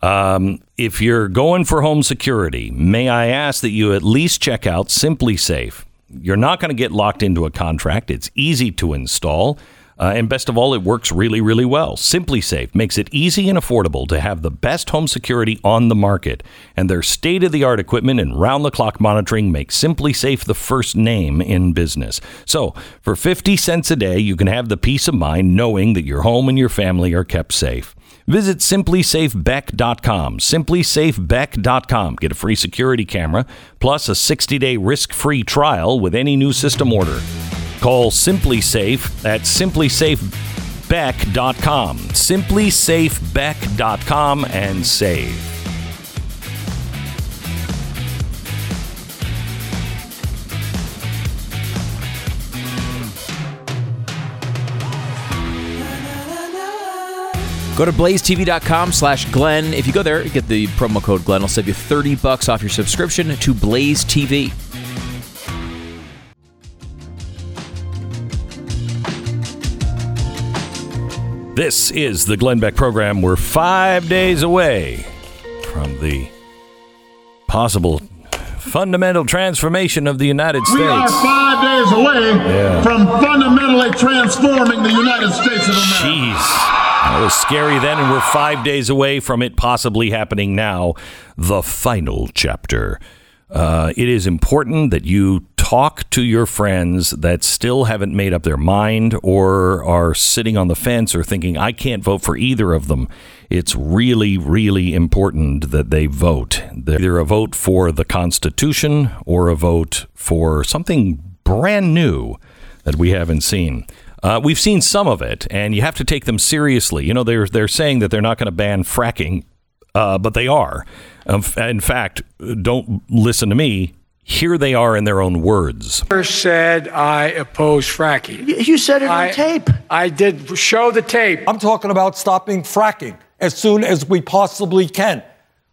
Speaker 1: Um, if you're going for home security, may I ask that you at least check out SimpliSafe. You're not going to get locked into a contract. It's easy to install. Uh, and best of all, it works really, really well. SimpliSafe makes it easy and affordable to have the best home security on the market. And their state of the art equipment and round the clock monitoring make SimpliSafe the first name in business. So, for 50 cents a day, you can have the peace of mind knowing that your home and your family are kept safe. Visit simplisafebeck.com. Simplisafebeck.com. Get a free security camera plus a 60 day risk free trial with any new system order. Call SimpliSafe at simplisafebeck.com. Simplisafebeck.com and save.
Speaker 2: Go to blazetv.com slash Glenn. If you go there, get the promo code Glenn. I'll save you 30 bucks off your subscription to Blaze TV.
Speaker 1: This is the Glenn Beck program. We're five days away from the possible fundamental transformation of the United States.
Speaker 18: We are five days away
Speaker 1: Yeah.
Speaker 18: from fundamentally transforming the United States of America.
Speaker 1: Jeez. That was scary then, and we're five days away from it possibly happening now. The final chapter. Uh, it is important that you talk to your friends that still haven't made up their mind or are sitting on the fence or thinking, I can't vote for either of them. It's really, really important that they vote. They're either a vote for the Constitution or a vote for something brand new that we haven't seen. Uh, we've seen some of it, and you have to take them seriously. You know, they're they're saying that they're not going to ban fracking, uh, but they are. Um, in fact, don't listen to me. Here they are in their own words.
Speaker 19: First said I oppose fracking.
Speaker 20: You said it on tape.
Speaker 19: I did show the tape.
Speaker 21: I'm talking about stopping fracking as soon as we possibly can.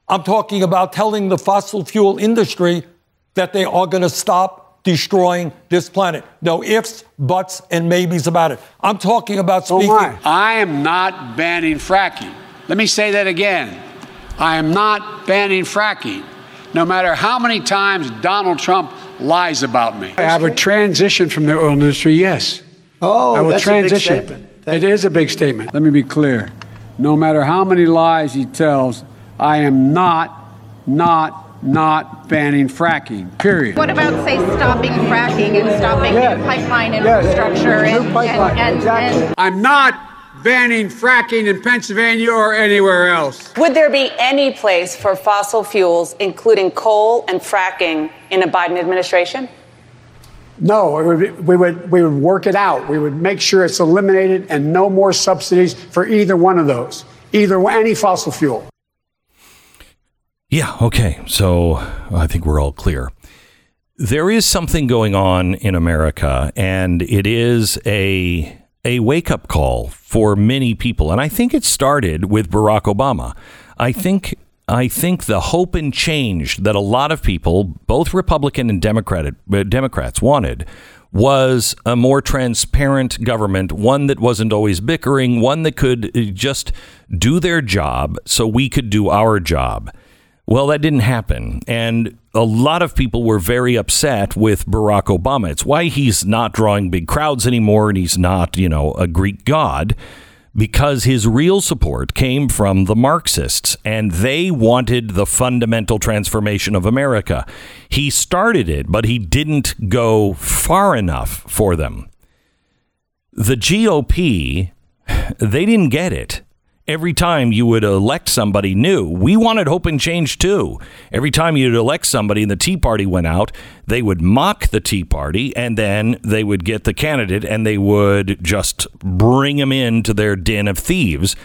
Speaker 21: I'm talking about telling the fossil fuel industry that they are going to stop destroying this planet. No ifs, buts, and maybes about it. I'm talking about
Speaker 19: Oh
Speaker 21: speaking.
Speaker 19: my. I am not banning fracking. Let me say that again. I am not banning fracking. No matter how many times Donald Trump lies about me. I have a transition from the oil industry, yes.
Speaker 20: Oh,
Speaker 19: I will
Speaker 20: that's a big
Speaker 19: transition.
Speaker 20: statement.
Speaker 19: It is a big statement. Let me be clear. No matter how many lies he tells, I am not, not, not banning fracking, period.
Speaker 22: What about, say, stopping fracking and stopping
Speaker 19: Yes.
Speaker 22: new pipeline
Speaker 19: Yes.
Speaker 22: infrastructure
Speaker 19: New
Speaker 22: and,
Speaker 19: pipeline,
Speaker 22: and, and, and
Speaker 19: I'm not banning fracking in Pennsylvania or anywhere else.
Speaker 23: Would there be any place for fossil fuels, including coal and fracking, in a Biden administration?
Speaker 19: No, it would be, we would we would work it out. We would make sure it's eliminated and no more subsidies for either one of those, either any fossil fuel.
Speaker 1: Yeah, okay. So I think we're all clear. There is something going on in America, and it is a a wake up call for many people. And I think it started with Barack Obama. I think I think the hope and change that a lot of people, both Republican and Democratic uh, Democrats, wanted was a more transparent government, one that wasn't always bickering, one that could uh, just do their job so we could do our job. Well, that didn't happen. And a lot of people were very upset with Barack Obama. It's why he's not drawing big crowds anymore and he's not, you know, a Greek god because his real support came from the Marxists and they wanted the fundamental transformation of America. He started it, but he didn't go far enough for them. The GOP, they didn't get it. Every time you would elect somebody new, we wanted hope and change too. Every time you'd elect somebody and the Tea Party went out, they would mock the Tea Party and then they would get the candidate and they would just bring him into their den of thieves.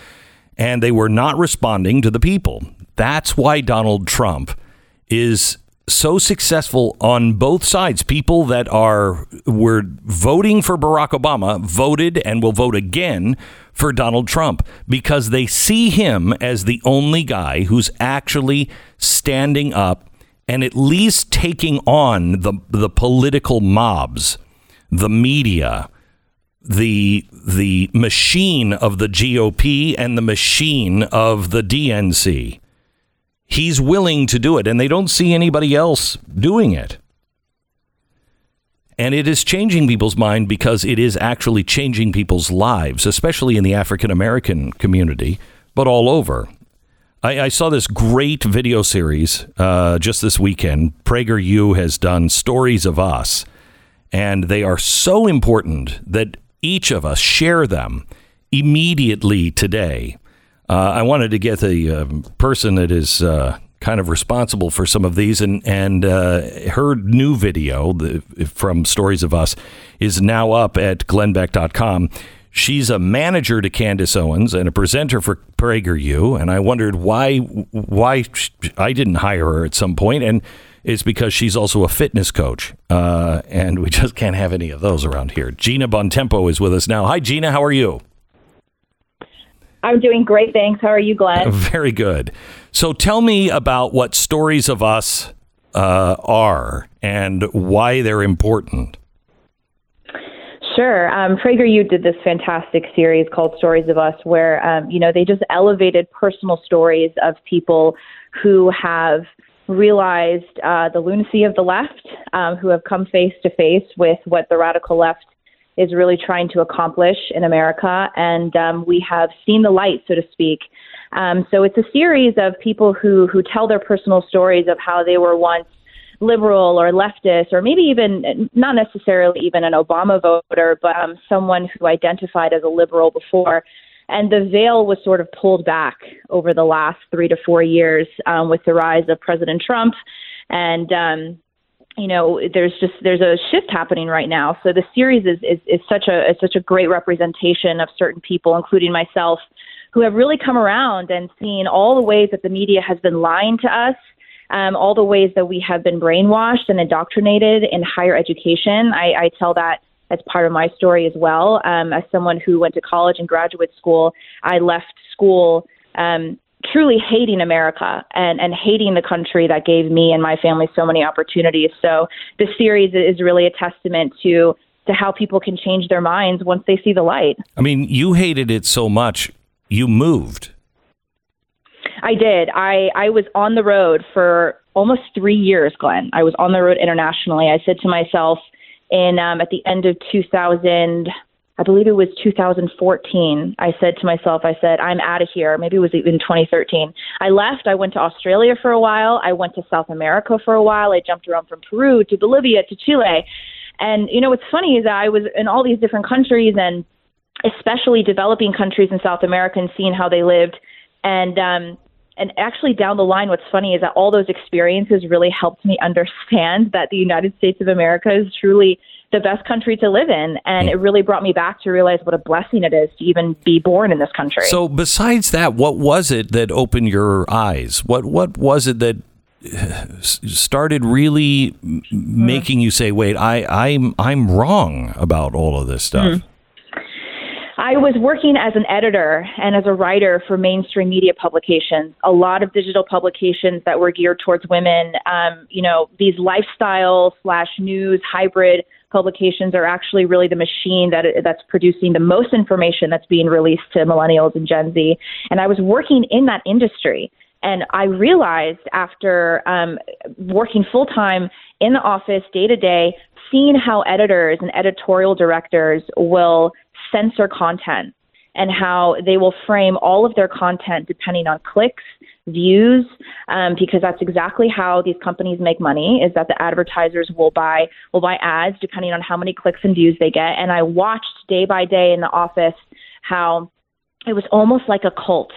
Speaker 1: And they were not responding to the people. That's why Donald Trump is so successful on both sides. People that are were voting for Barack Obama voted and will vote again for Donald Trump because they see him as the only guy who's actually standing up and at least taking on the the political mobs, the media, the the machine of the GOP and the machine of the DNC. He's willing to do it, and they don't see anybody else doing it. And it is changing people's mind because it is actually changing people's lives, especially in the African American community, but all over. I, I saw this great video series uh, just this weekend. PragerU has done Stories of Us, and they are so important that each of us share them immediately today. Uh, I wanted to get the uh, person that is uh, kind of responsible for some of these, and and uh, her new video the, from Stories of Us is now up at glennbeck.com. She's a manager to Candace Owens and a presenter for PragerU, and I wondered why why I didn't hire her at some point, and it's because she's also a fitness coach, uh, and we just can't have any of those around here. Gina Bontempo is with us now. Hi, Gina. How are you?
Speaker 24: I'm doing great, thanks. How are you, Glenn?
Speaker 1: Very good. So tell me about what Stories of Us uh, are and why they're important.
Speaker 24: Sure. Um, PragerU did this fantastic series called Stories of Us, where um, you know they just elevated personal stories of people who have realized uh, the lunacy of the left, um, who have come face to face with what the radical left is really trying to accomplish in America, and um, we have seen the light, so to speak. Um, so it's a series of people who who tell their personal stories of how they were once liberal or leftist, or maybe even not necessarily even an Obama voter, but um, someone who identified as a liberal before. And the veil was sort of pulled back over the last three to four years um, with the rise of President Trump. And, um, you know, there's just there's a shift happening right now. So the series is, is, is such a is such a great representation of certain people, including myself, who have really come around and seen all the ways that the media has been lying to us um, all the ways that we have been brainwashed and indoctrinated in higher education. I, I tell that as part of my story as well. Um, as someone who went to college and graduate school, I left school um, truly hating America and, and hating the country that gave me and my family so many opportunities. So this series is really a testament to to how people can change their minds once they see the light.
Speaker 1: I mean, you hated it so much, you moved.
Speaker 24: I did. I, I was on the road for almost three years, Glenn. I was on the road internationally. I said to myself in um, at the end of 2000, I believe it was 2014. I said to myself, I said, I'm out of here. Maybe it was even 2013. I left. I went to Australia for a while. I went to South America for a while. I jumped around from Peru to Bolivia to Chile. And, you know, what's funny is that I was in all these different countries and especially developing countries in South America and seeing how they lived. And um, and actually down the line what's funny is that all those experiences really helped me understand that the united states of america is truly the best country to live in and it really brought me back to realize what a blessing it is to even be born in this country
Speaker 1: So, besides that, what was it that opened your eyes? What what was it that started really m- making you say, "Wait, I I'm I'm wrong about all of this stuff"?
Speaker 24: I was working as an editor and as a writer for mainstream media publications, a lot of digital publications that were geared towards women. Um, you know, these lifestyle slash news hybrid publications are actually really the machine that that's producing the most information that's being released to millennials and Gen Z. And I was working in that industry. And I realized after um, working full time in the office day to day, seeing how editors and editorial directors will censor content and how they will frame all of their content depending on clicks, views, um, because that's exactly how these companies make money. Is that the advertisers will buy will buy ads depending on how many clicks and views they get. And I watched day by day in the office how it was almost like a cult.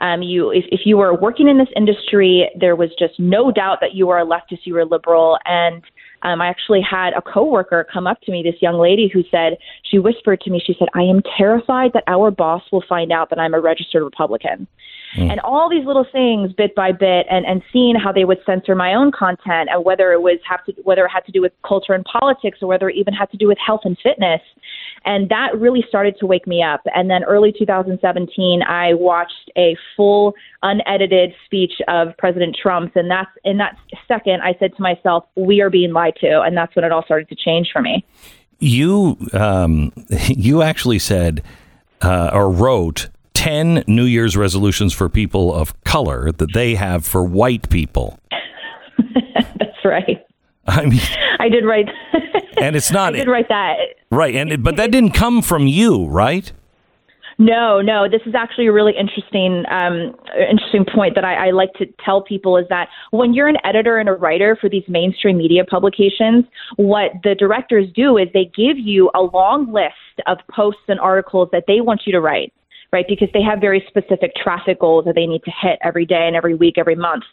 Speaker 24: Um, you, if, if you were working in this industry, there was just no doubt that you were a leftist, you were liberal, and um, I actually had a coworker come up to me, this young lady who said, she whispered to me, she said, I am terrified that our boss will find out that I'm a registered Republican. And all these little things, bit by bit, and, and seeing how they would censor my own content, and whether it was have to, whether it had to do with culture and politics, or whether it even had to do with health and fitness, and that really started to wake me up. And then early 2017, I watched a full, unedited speech of President Trump's, and that's in that second, I said to myself, "We are being lied to," and that's when it all started to change for me.
Speaker 1: You um, you actually said uh, or wrote ten New Year's resolutions for people of color that they have for white people.
Speaker 24: That's right.
Speaker 1: I mean,
Speaker 24: I did write.
Speaker 1: and it's not
Speaker 24: I did write that.
Speaker 1: right, and it, but that didn't come from you, right?
Speaker 24: No, no. This is actually a really interesting, um, interesting point that I, I like to tell people is that when you're an editor and a writer for these mainstream media publications, what the directors do is they give you a long list of posts and articles that they want you to write. Right, because they have very specific traffic goals that they need to hit every day and every week, every month,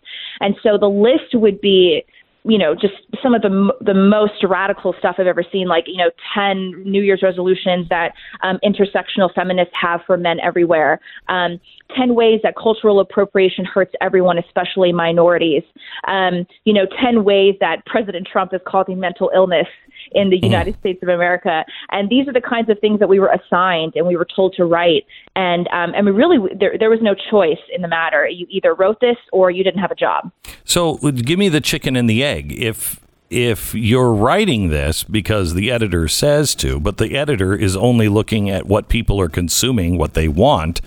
Speaker 24: and so the list would be you know, just some of the the most radical stuff I've ever seen, like you know, ten New Year's resolutions that um, intersectional feminists have for men everywhere, um, ten ways that cultural appropriation hurts everyone, especially minorities, um, you know, ten ways that President Trump is causing mental illness in the United States of America, and these are the kinds of things that we were assigned and we were told to write, and um, and we really there there was no choice in the matter. You either wrote this or you didn't have a job.
Speaker 1: So give me the chicken and the egg. If if you're writing this because the editor says to, but the editor is only looking at what people are consuming, what they want,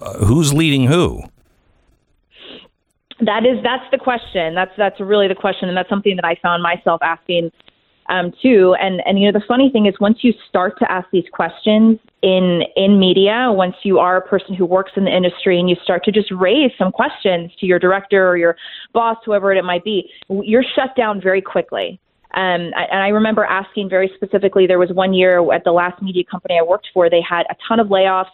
Speaker 1: uh, who's leading who?
Speaker 24: That is that's the question. That's that's really the question, and that's something that I found myself asking um, too. And and you know the funny thing is once you start to ask these questions in in media, once you are a person who works in the industry and you start to just raise some questions to your director or your boss, whoever it might be, you're shut down very quickly. Um, and I remember asking very specifically. There was one year at the last media company I worked for. They had a ton of layoffs.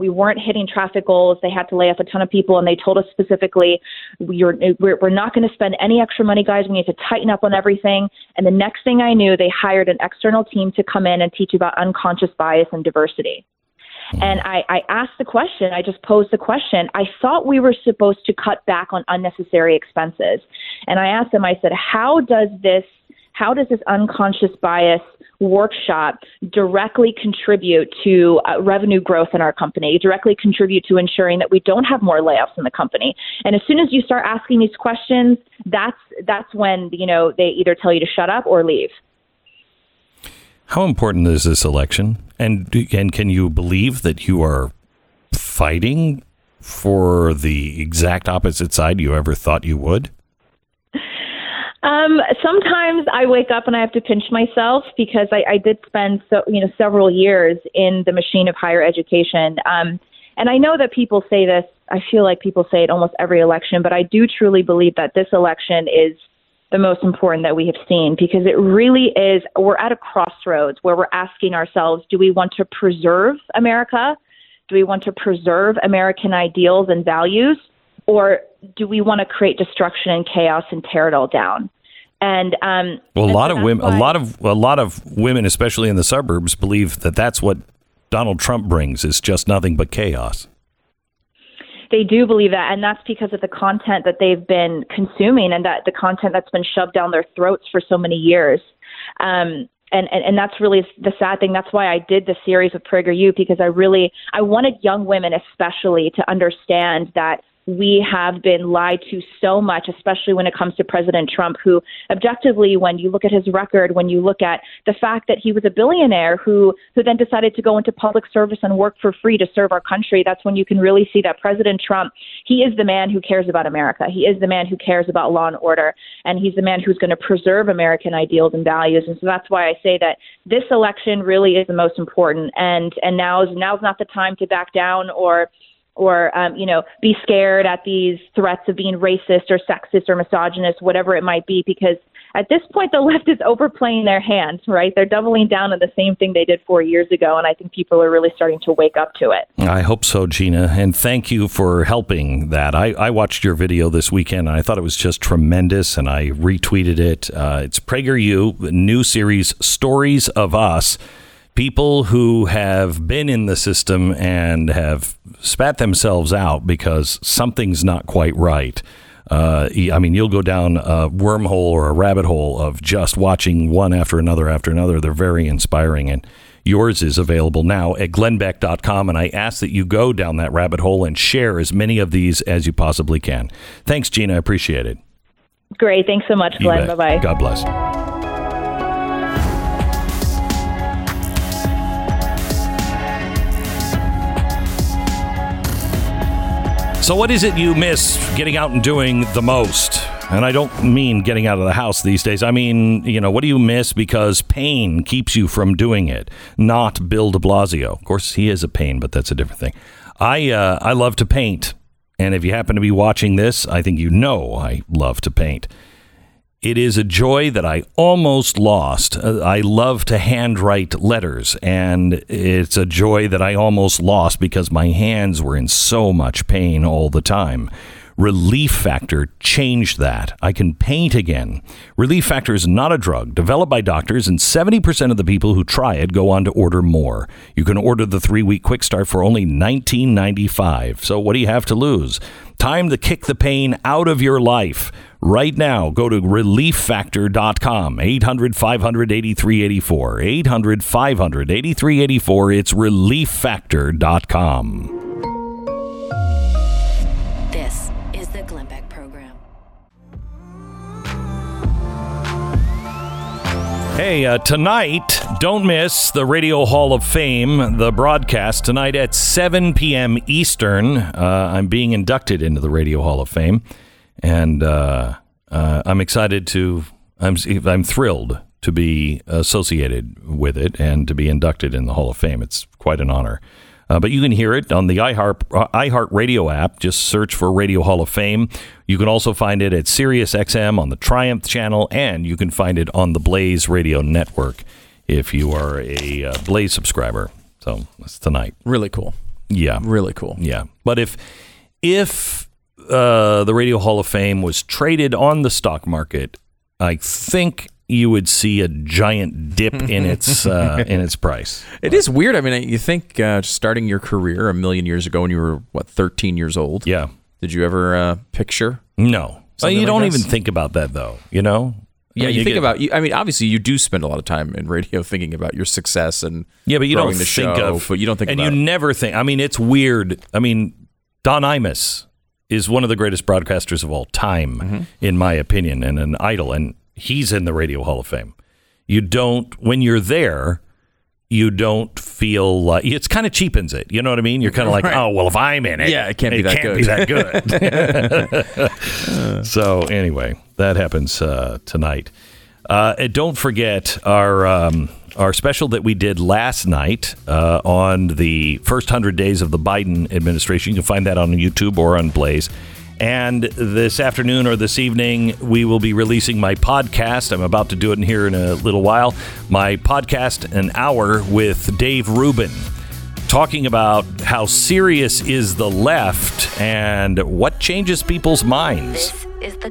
Speaker 24: We weren't hitting traffic goals. They had to lay off a ton of people, and they told us specifically, we're, we're not going to spend any extra money, guys. We need to tighten up on everything." And the next thing I knew, they hired an external team to come in and teach about unconscious bias and diversity. And I, I asked the question, I just posed the question. I thought we were supposed to cut back on unnecessary expenses. And I asked them, I said, how does this how does this unconscious bias workshop directly contribute to uh, revenue growth in our company, directly contribute to ensuring that we don't have more layoffs in the company? And as soon as you start asking these questions, that's that's when you know they either tell you to shut up or leave.
Speaker 1: How important is this election? And and can you believe that you are fighting for the exact opposite side you ever thought you would?
Speaker 24: Um, sometimes I wake up and I have to pinch myself because I, I did spend so you know several years in the machine of higher education. Um, and I know that people say this. I feel like people say it almost every election, but I do truly believe that this election is the most important that we have seen because it really is. We're at a crossroads where we're asking ourselves: Do we want to preserve America? Do we want to preserve American ideals and values? Or do we want to create destruction and chaos and tear it all down? And um,
Speaker 1: Well, a
Speaker 24: and
Speaker 1: lot
Speaker 24: so
Speaker 1: of women,
Speaker 24: that's
Speaker 1: a lot of a lot of women, especially in the suburbs, believe that that's what Donald Trump brings is just nothing but chaos.
Speaker 24: they do believe that, and that's because of the content that they've been consuming and that the content that's been shoved down their throats for so many years. Um, and, and, and that's really the sad thing. That's why I did the series with PragerU because I really I wanted young women especially to understand that we have been lied to so much, especially when it comes to President Trump, who objectively, when you look at his record, when you look at the fact that he was a billionaire who who then decided to go into public service and work for free to serve our country, that's when you can really see that President Trump, he is the man who cares about America. He is the man who cares about law and order, and he's the man who's going to preserve American ideals and values. And so that's why I say that this election really is the most important. And and now is now's not the time to back down or or um, you know be scared at these threats of being racist or sexist or misogynist, whatever it might be, because at this point the left is overplaying their hand, right? They're doubling down on the same thing they did four years ago, and I think people are really starting to wake up to it.
Speaker 1: I hope so, Gina, and thank you for helping that. I, I watched your video this weekend, and I thought it was just tremendous, and I retweeted it. Uh, it's PragerU, new series, Stories of Us. People who have been in the system and have spat themselves out because something's not quite right. Uh, I mean, you'll go down a wormhole or a rabbit hole of just watching one after another after another. They're very inspiring. And yours is available now at glennbeck.com. And I ask that you go down that rabbit hole and share as many of these as you possibly can. Thanks, Gina. I appreciate it.
Speaker 24: Great, thanks so much, Glenn. Bye bye.
Speaker 1: God bless. So, what is it you miss getting out and doing the most? And I don't mean getting out of the house these days. I mean, you know, what do you miss because pain keeps you from doing it? Not Bill de Blasio. Of course, he is a pain, but that's a different thing. I uh, I love to paint, and if you happen to be watching this, I think you know I love to paint. It is a joy that I almost lost. Uh, I love to handwrite letters, and it's a joy that I almost lost because my hands were in so much pain all the time. Relief Factor changed that. I can paint again. Relief Factor is not a drug developed by doctors, and 70% of the people who try it go on to order more. You can order the three week quick start for only $19.95. So, what do you have to lose? Time to kick the pain out of your life. Right now, go to relieffactor.com. 800 500 8384. 800 500 8384. It's relieffactor.com. Hey, uh, tonight, don't miss the Radio Hall of Fame, the broadcast tonight at 7 p.m. Eastern. Uh, I'm being inducted into the Radio Hall of Fame, and uh, uh, I'm excited to. I'm I'm thrilled to be associated with it and to be inducted in the Hall of Fame. It's quite an honor. Uh, but you can hear it on the iHeart uh, iHeart Radio app. Just search for Radio Hall of Fame. You can also find it at Sirius XM on the Triumph channel, and you can find it on the Blaze Radio Network if you are a uh, Blaze subscriber. So that's tonight.
Speaker 2: Really cool.
Speaker 1: Yeah,
Speaker 2: Really cool.
Speaker 1: yeah. But if if uh, the Radio Hall of Fame was traded on the stock market, I think you would see a giant dip in its uh, in its price.
Speaker 2: It is weird. I mean, you think uh, starting your career a million years ago when you were what 13 years old.
Speaker 1: Yeah.
Speaker 2: Did you ever uh, picture?
Speaker 1: No. Well, you
Speaker 2: like
Speaker 1: don't
Speaker 2: this?
Speaker 1: even think about that though. You know.
Speaker 2: Yeah,
Speaker 1: I mean,
Speaker 2: you, think
Speaker 1: get-
Speaker 2: about. You, I mean, obviously, you do spend a lot of time in radio thinking about your success and
Speaker 1: Yeah, but you don't
Speaker 2: the
Speaker 1: think
Speaker 2: show,
Speaker 1: of,
Speaker 2: but you don't think
Speaker 1: and you
Speaker 2: it.
Speaker 1: never think. I mean, it's weird. I mean, Don Imus is one of the greatest broadcasters of all time,
Speaker 2: Mm-hmm.
Speaker 1: in my opinion, and an idol, and he's in the Radio Hall of Fame. You don't when you're there. You don't feel like it's kind of cheapens it. You know what I mean? You're kind of like,
Speaker 2: Right.
Speaker 1: oh well, if I'm in it,
Speaker 2: Yeah, it can't be that
Speaker 1: can't
Speaker 2: good."
Speaker 1: Be that good. so anyway, that happens uh, tonight. Uh, and don't forget our um, our special that we did last night uh, on the first hundred days of the Biden administration. You can find that on YouTube or on Blaze. And this afternoon or this evening, we will be releasing my podcast. I'm about to do it in here in a little while. My podcast, an hour with Dave Rubin, talking about how serious is the left and what changes people's minds.
Speaker 3: This is the